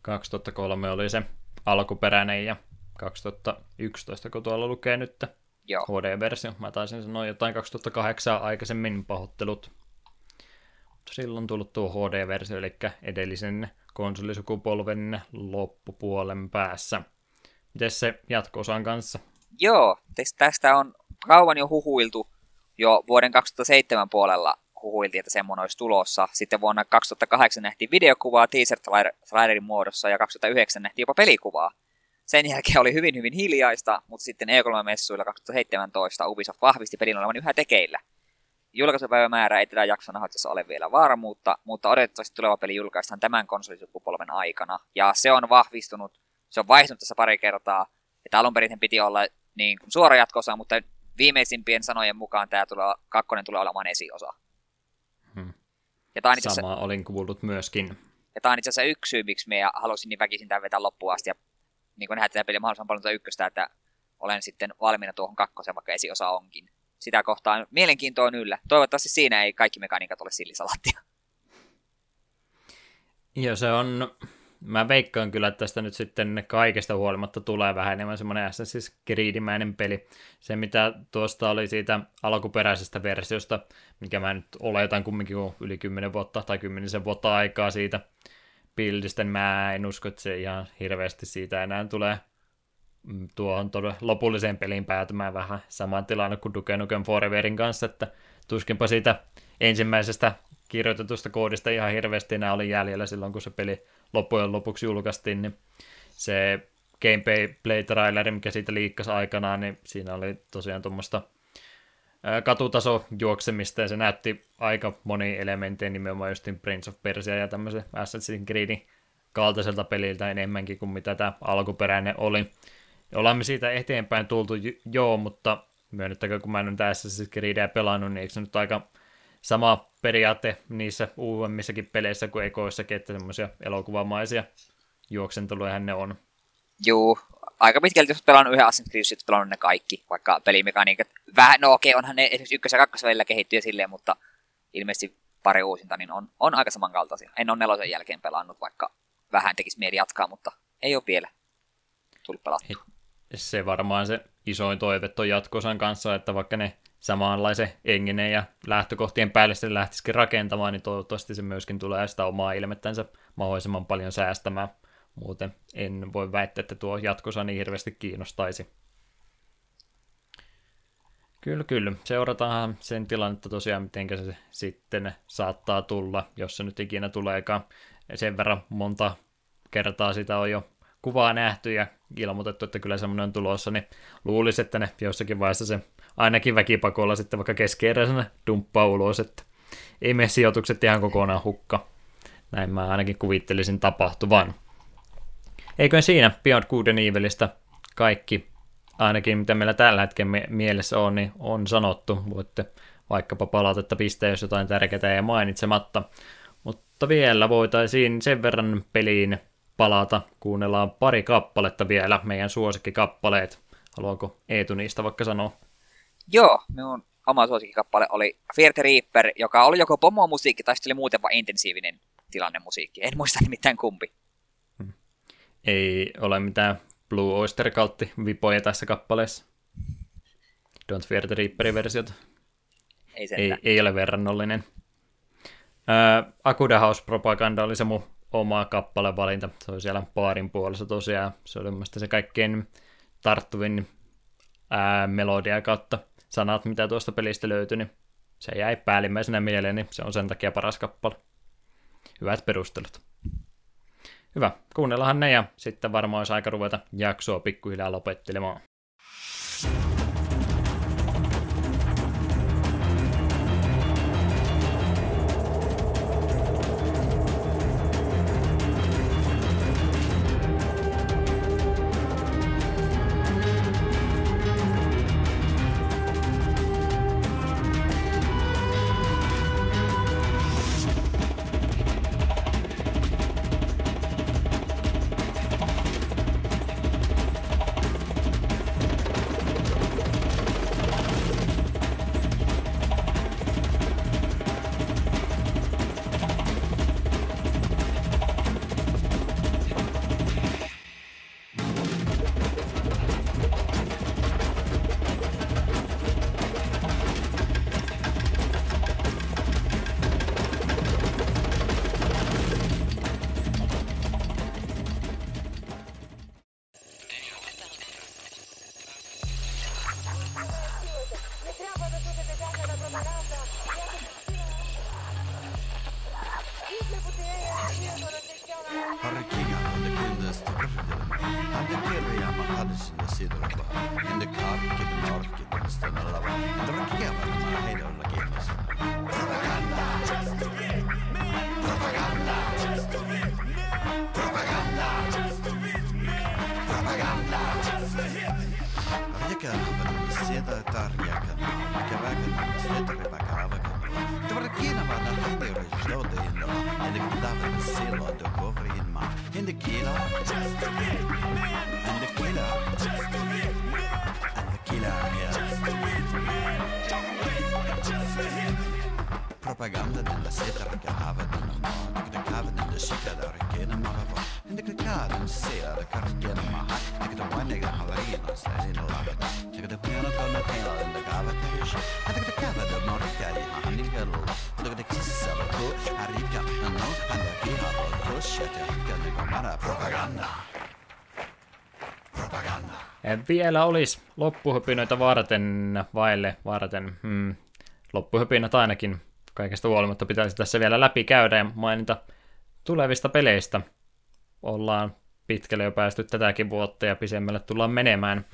2003 oli se alkuperäinen ja 2011, kun tuolla lukee nyt Joo. HD-versio. Mä taisin sanoa jotain 2008 aikaisemmin pahoittelut. Silloin tullut tuo HD-versio, eli edellisen konsolisukupolven loppupuolen päässä. Miten se jatko-osan kanssa? Joo, tästä on kauan jo huhuiltu jo vuoden 2007 puolella huhuiltiin, että semmoinen olisi tulossa. Sitten vuonna 2008 nähtiin videokuvaa teaser-trailerin muodossa ja 2009 nähtiin jopa pelikuvaa. Sen jälkeen oli hyvin hyvin hiljaista, mutta sitten E3-messuilla 2017 Ubisoft vahvisti pelin olevan yhä tekeillä. Julkaisupäivämäärä ei tätä jakson nauhoituksessa ole vielä varmuutta, mutta odotettavasti tuleva peli julkaistaan tämän konsolisukupolven aikana. Ja se on vahvistunut, se on vaihtunut tässä pari kertaa, että alun perin piti olla niin kuin suora jatkosa, mutta viimeisimpien sanojen mukaan tämä tulee, kakkonen tulee olemaan esiosa. Hmm. Ja tämä on itse Sama olin kuullut myöskin. Ja tämä on itse asiassa yksi syy, miksi me halusin niin väkisin tämän vetää loppuun asti ja niin nähdä tätä peliä mahdollisimman paljon tuota ykköstä, että olen sitten valmiina tuohon kakkosen, vaikka esiosa onkin. Sitä kohtaa mielenkiintoa on yllä. Toivottavasti siinä ei kaikki mekaniikat ole sillisalattia. Joo, se on mä veikkaan kyllä, että tästä nyt sitten kaikesta huolimatta tulee vähän enemmän semmoinen Assassin's Creed-mäinen peli. Se, mitä tuosta oli siitä alkuperäisestä versiosta, mikä mä nyt oletan kumminkin yli 10 vuotta tai 10 vuotta aikaa siitä bildistä, mä en usko, että se ihan hirveästi siitä enää tulee mm, tuohon lopulliseen peliin päätymään vähän saman tilanne kuin Duke Nukem Foreverin kanssa, että tuskinpa siitä ensimmäisestä kirjoitetusta koodista ihan hirveästi enää oli jäljellä silloin, kun se peli loppujen lopuksi julkaistiin, niin se gameplay traileri, mikä siitä liikkasi aikanaan, niin siinä oli tosiaan tuommoista katutaso juoksemista, ja se näytti aika moni elementtejä, nimenomaan just Prince of Persia ja tämmöisen Assassin's Creedin kaltaiselta peliltä enemmänkin kuin mitä tämä alkuperäinen oli. Ollaan me siitä eteenpäin tultu, joo, mutta myönnettäkö, kun mä en ole Assassin's Creedia pelannut, niin eikö se nyt aika sama periaate niissä uudemmissakin peleissä kuin ekoissakin, että semmoisia elokuvamaisia juoksenteluja ne on. Juu, aika pitkälti jos pelannut yhden Assassin's Creed, sitten pelannut ne kaikki, vaikka pelimekaniikat, vähän, no okei, onhan ne esimerkiksi ykkös- ja kakkos välillä kehittyä silleen, mutta ilmeisesti pari uusinta, niin on, on aika samankaltaisia. En ole nelosen jälkeen pelannut, vaikka vähän tekisi mieli jatkaa, mutta ei ole vielä tullut pelattua. Se varmaan se isoin toive on jatkosan kanssa, että vaikka ne samanlaisen enginen ja lähtökohtien päälle se lähtisikin rakentamaan, niin toivottavasti se myöskin tulee sitä omaa ilmettänsä mahdollisimman paljon säästämään. Muuten en voi väittää, että tuo jatkossa niin hirveästi kiinnostaisi. Kyllä, kyllä. Seurataan sen tilannetta tosiaan, miten se sitten saattaa tulla, jos se nyt ikinä tuleekaan. Sen verran monta kertaa sitä on jo kuvaa nähty ja ilmoitettu, että kyllä semmoinen on tulossa, niin luulisi, että ne jossakin vaiheessa se ainakin väkipakolla sitten vaikka keskeeräisenä dumppaa ulos, että ei mene sijoitukset ihan kokonaan hukka. Näin mä ainakin kuvittelisin tapahtuvan. Eikö siinä Beyond Good and Evilistä kaikki, ainakin mitä meillä tällä hetkellä mielessä on, niin on sanottu. Voitte vaikkapa palautetta pistää, jos jotain tärkeää ei mainitsematta. Mutta vielä voitaisiin sen verran peliin palata. Kuunnellaan pari kappaletta vielä, meidän suosikkikappaleet. Haluanko Eetu niistä vaikka sanoa? Joo, minun oma suosikkikappale oli Fear the Reaper, joka oli joko pomomusiikki tai sitten oli muuten vain intensiivinen tilannemusiikki. En muista nimittäin kumpi. Ei ole mitään Blue Oyster Cultti vipoja tässä kappaleessa. Don't Fear the Reaperin versiota. Ei, ei, ei ole verrannollinen. Ää, Akuda House Propaganda oli se mun oma kappalevalinta. Se oli siellä paarin puolessa tosiaan. Se oli mun se kaikkein tarttuvin ää, melodia kautta sanat, mitä tuosta pelistä löytyi, niin se jäi päällimmäisenä mieleen, niin se on sen takia paras kappale. Hyvät perustelut. Hyvä, kuunnellahan ne ja sitten varmaan olisi aika ruveta jaksoa pikkuhiljaa lopettelemaan. Vielä olisi loppuhypinoita varten, vaille varten, hmm, loppuhypinät ainakin kaikesta huolimatta pitäisi tässä vielä läpi käydä ja mainita tulevista peleistä. Ollaan pitkälle jo päästy tätäkin vuotta ja pisemmälle tullaan menemään.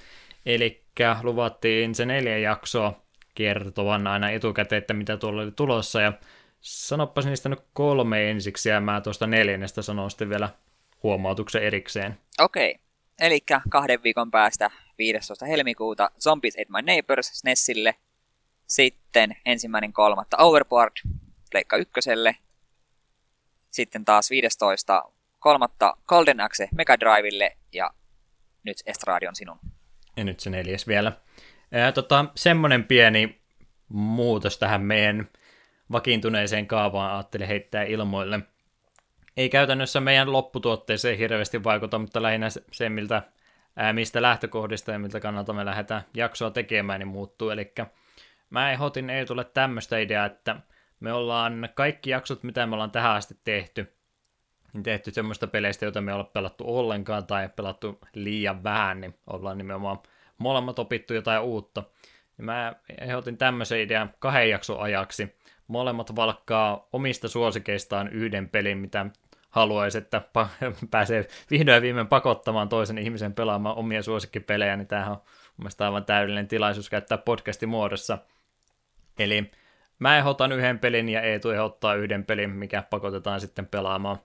Eli luvattiin se neljä jaksoa kertovan aina etukäteen, että mitä tuolla oli tulossa ja sanoppas niistä nyt kolme ensiksi ja mä tuosta neljännestä sanon sitten vielä huomautuksen erikseen. Okei, okay. Eli kahden viikon päästä 15. helmikuuta Zombies Ate My Neighbors SNESille. Sitten ensimmäinen kolmatta Overboard Pleikka ykköselle. Sitten taas 15. kolmatta Golden Axe Mega ja nyt Estradion sinun. Ja nyt se neljäs vielä. Tota, semmonen pieni muutos tähän meidän vakiintuneeseen kaavaan ajattelin heittää ilmoille. Ei käytännössä meidän lopputuotteeseen hirveästi vaikuta, mutta lähinnä se, miltä ää, mistä lähtökohdista ja miltä kannalta me lähdetään jaksoa tekemään, niin muuttuu. Eli mä ehdotin ei tule tämmöistä ideaa, että me ollaan kaikki jaksot, mitä me ollaan tähän asti tehty, niin tehty semmoista peleistä, joita me ei pelattu ollenkaan tai pelattu liian vähän, niin ollaan nimenomaan molemmat opittu jotain uutta. Ja mä ehdotin tämmöisen idean kahden jakson ajaksi. Molemmat valkkaa omista suosikeistaan yhden pelin, mitä haluaisi, että pääsee vihdoin viimein pakottamaan toisen ihmisen pelaamaan omia suosikkipelejä, niin tämähän on mielestäni aivan täydellinen tilaisuus käyttää podcastin muodossa. Eli mä ehdotan yhden pelin ja Eetu ehdottaa yhden pelin, mikä pakotetaan sitten pelaamaan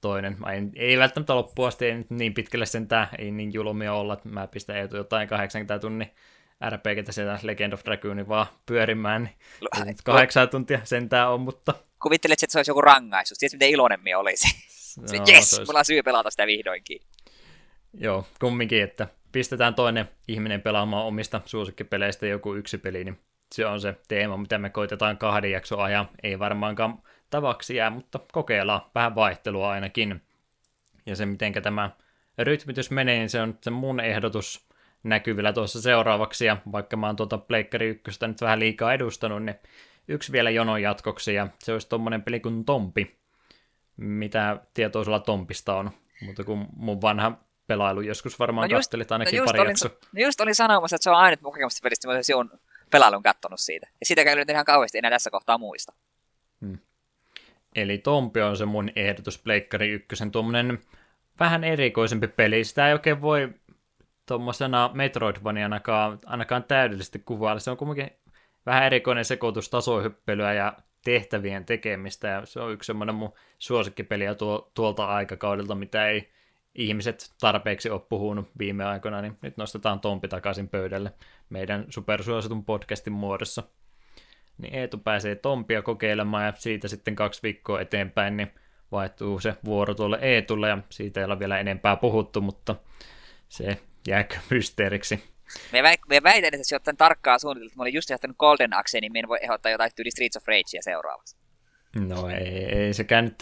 toinen. Mä en, ei välttämättä loppuun asti, ei niin pitkälle sentään, ei niin julmia olla, että mä pistän Eetu jotain 80 tunnin RPGtä sieltä Legend of Dragoonin vaan pyörimään, niin ei kahdeksan tuntia sentään on, mutta... Kuvittelet, että se olisi joku rangaistus, tiedätkö miten iloinen minä olisi? No, yes, olisi... mulla on syy pelata sitä vihdoinkin. Joo, kumminkin, että pistetään toinen ihminen pelaamaan omista suosikkipeleistä joku yksi peli, niin se on se teema, mitä me koitetaan kahden jakson ajan. Ei varmaankaan tavaksi jää, mutta kokeillaan vähän vaihtelua ainakin. Ja se, miten tämä rytmitys menee, niin se on se mun ehdotus näkyvillä tuossa seuraavaksi. Ja vaikka mä oon tuota Pleikkari 1 nyt vähän liikaa edustanut, niin yksi vielä jonon jatkoksi, ja se olisi tuommoinen peli kuin Tompi. Mitä tietoa sulla Tompista on? Mutta kun mun vanha pelailu joskus varmaan no just, kattelit ainakin no pari olin. No just olin sanomassa, että se on ainut mun kokemusta pelistä, mutta se on pelailun kattonut siitä. Ja sitäkään nyt ihan kauheasti enää tässä kohtaa muista. Hmm. Eli Tompi on se mun ehdotus Pleikkari ykkösen, tuommoinen vähän erikoisempi peli. Sitä ei oikein voi tuommoisena Metroidvanianakaan ainakaan täydellisesti kuvailla. Se on kuitenkin vähän erikoinen sekoitus tasohyppelyä ja tehtävien tekemistä, ja se on yksi semmoinen mun suosikkipeliä tuo, tuolta aikakaudelta, mitä ei ihmiset tarpeeksi ole puhunut viime aikoina, niin nyt nostetaan Tompi takaisin pöydälle meidän supersuositun podcastin muodossa. Niin Eetu pääsee Tompia kokeilemaan ja siitä sitten kaksi viikkoa eteenpäin, niin vaihtuu se vuoro tuolle Eetulle ja siitä ei ole vielä enempää puhuttu, mutta se jääkö mysteeriksi. Me, vä- me väitän, että se on tarkkaa suunniteltu, että mä olin just johtanut Golden Axe, niin me en voi ehdottaa jotain tyyli Streets of Ragea seuraavaksi. No ei, ei sekään nyt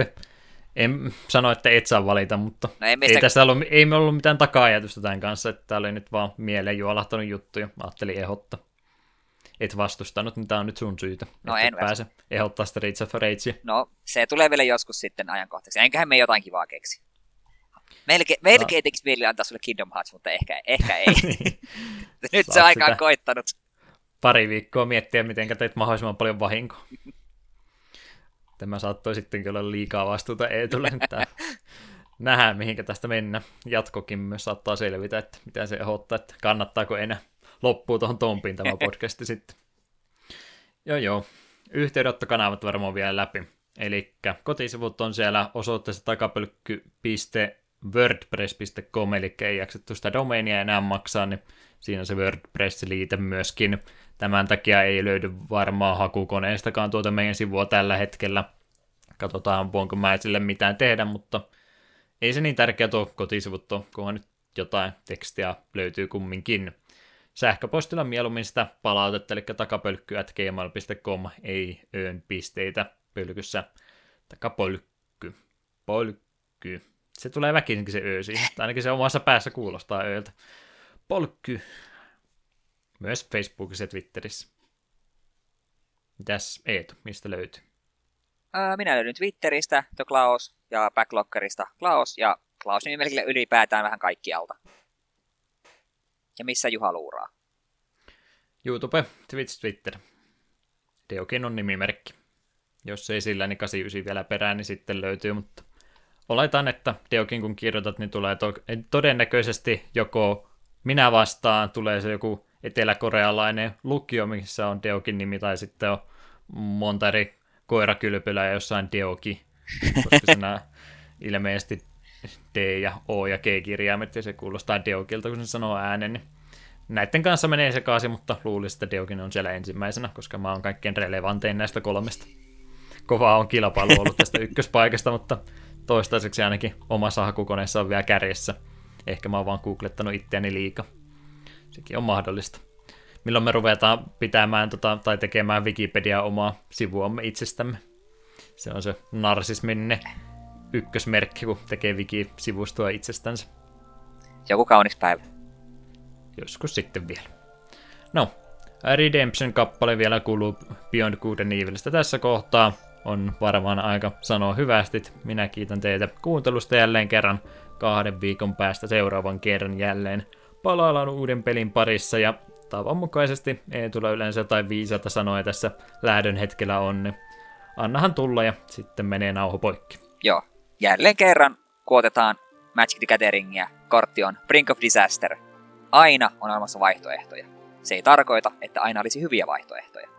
en sano, että et saa valita, mutta no ei, ei tässä ollut, ei me ollut mitään taka-ajatusta tämän kanssa, että tämä oli nyt vaan mieleen juolahtanut juttu ja ajattelin ehdottaa. Et vastustanut, niin tämä on nyt sun syytä. No en pääse ehdottaa sitä Streets of Rage. No, se tulee vielä joskus sitten ajankohtaiseksi. Enköhän me jotain kivaa keksi. Melkein, melkein no. tekisi mieli antaa sulle Kingdom Hearts, mutta ehkä, ehkä ei. nyt se aika on koittanut. Pari viikkoa miettiä, miten teet mahdollisimman paljon vahinkoa. Tämä saattoi sittenkin olla liikaa vastuuta Eetulle. Nähdään, mihinkä tästä mennä. Jatkokin myös saattaa selvitä, että mitä se ehdottaa, että kannattaako enää loppuu tuohon Tompiin tämä podcasti sitten. Joo joo, yhteydenottokanavat varmaan vielä läpi. Eli kotisivut on siellä osoitteessa takapölkky.wordpress.com, eli ei jaksettu sitä domainia enää maksaa, niin siinä se WordPress-liite myöskin. Tämän takia ei löydy varmaan hakukoneestakaan tuota meidän sivua tällä hetkellä. Katsotaan, voinko mä sille mitään tehdä, mutta ei se niin tärkeä tuo kotisivut kunhan nyt jotain tekstiä löytyy kumminkin. Sähköpostilla mieluummin sitä palautetta, eli takapölkky.gmail.com, ei öön pisteitä pölkyssä. Takapölkky. Polkky. Se tulee väkisinkin se öö siihen, ainakin se omassa päässä kuulostaa ööltä. Polkky. Myös Facebookissa ja Twitterissä. Mitäs Eetu, mistä löytyy? minä löydyn Twitteristä, The Klaus, ja Backlockerista Klaus, ja Klaus nimimerkillä ylipäätään vähän kaikkialta. Ja missä Juha luuraa? YouTube, Twitch, Twitter. Deokin on nimimerkki. Jos ei sillä, niin 89 vielä perään, niin sitten löytyy, mutta oletan, että Deokin kun kirjoitat, niin tulee to- todennäköisesti joko minä vastaan, tulee se joku eteläkorealainen lukio, missä on Deokin nimi, tai sitten on monta eri koirakylpylää jossain Deoki, koska siinä ilmeisesti D ja O ja G-kirjaimet, ja se kuulostaa Deokilta, kun se sanoo äänen, niin näiden kanssa menee sekaisin, mutta luulisin, että Deokin on siellä ensimmäisenä, koska mä oon kaikkein relevantein näistä kolmesta. Kovaa on kilpailu ollut tästä ykköspaikasta, mutta toistaiseksi ainakin omassa hakukoneessa on vielä kärjessä. Ehkä mä oon vaan googlettanut itseäni liikaa. Sekin on mahdollista. Milloin me ruvetaan pitämään tota, tai tekemään Wikipedia omaa sivuamme itsestämme. Se on se narsismin ykkösmerkki, kun tekee wiki-sivustoa itsestänsä. Joku kaunis päivä. Joskus sitten vielä. No, Redemption-kappale vielä kuuluu Beyond Good and Evilistä tässä kohtaa. On varmaan aika sanoa hyvästi. Minä kiitän teitä kuuntelusta jälleen kerran kahden viikon päästä seuraavan kerran jälleen palaillaan uuden pelin parissa ja tavanmukaisesti ei tule yleensä jotain viisaita sanoja tässä lähdön hetkellä on, niin annahan tulla ja sitten menee nauho poikki. Joo, jälleen kerran kuotetaan Magic the Gatheringia, kortti on Brink of Disaster. Aina on olemassa vaihtoehtoja. Se ei tarkoita, että aina olisi hyviä vaihtoehtoja.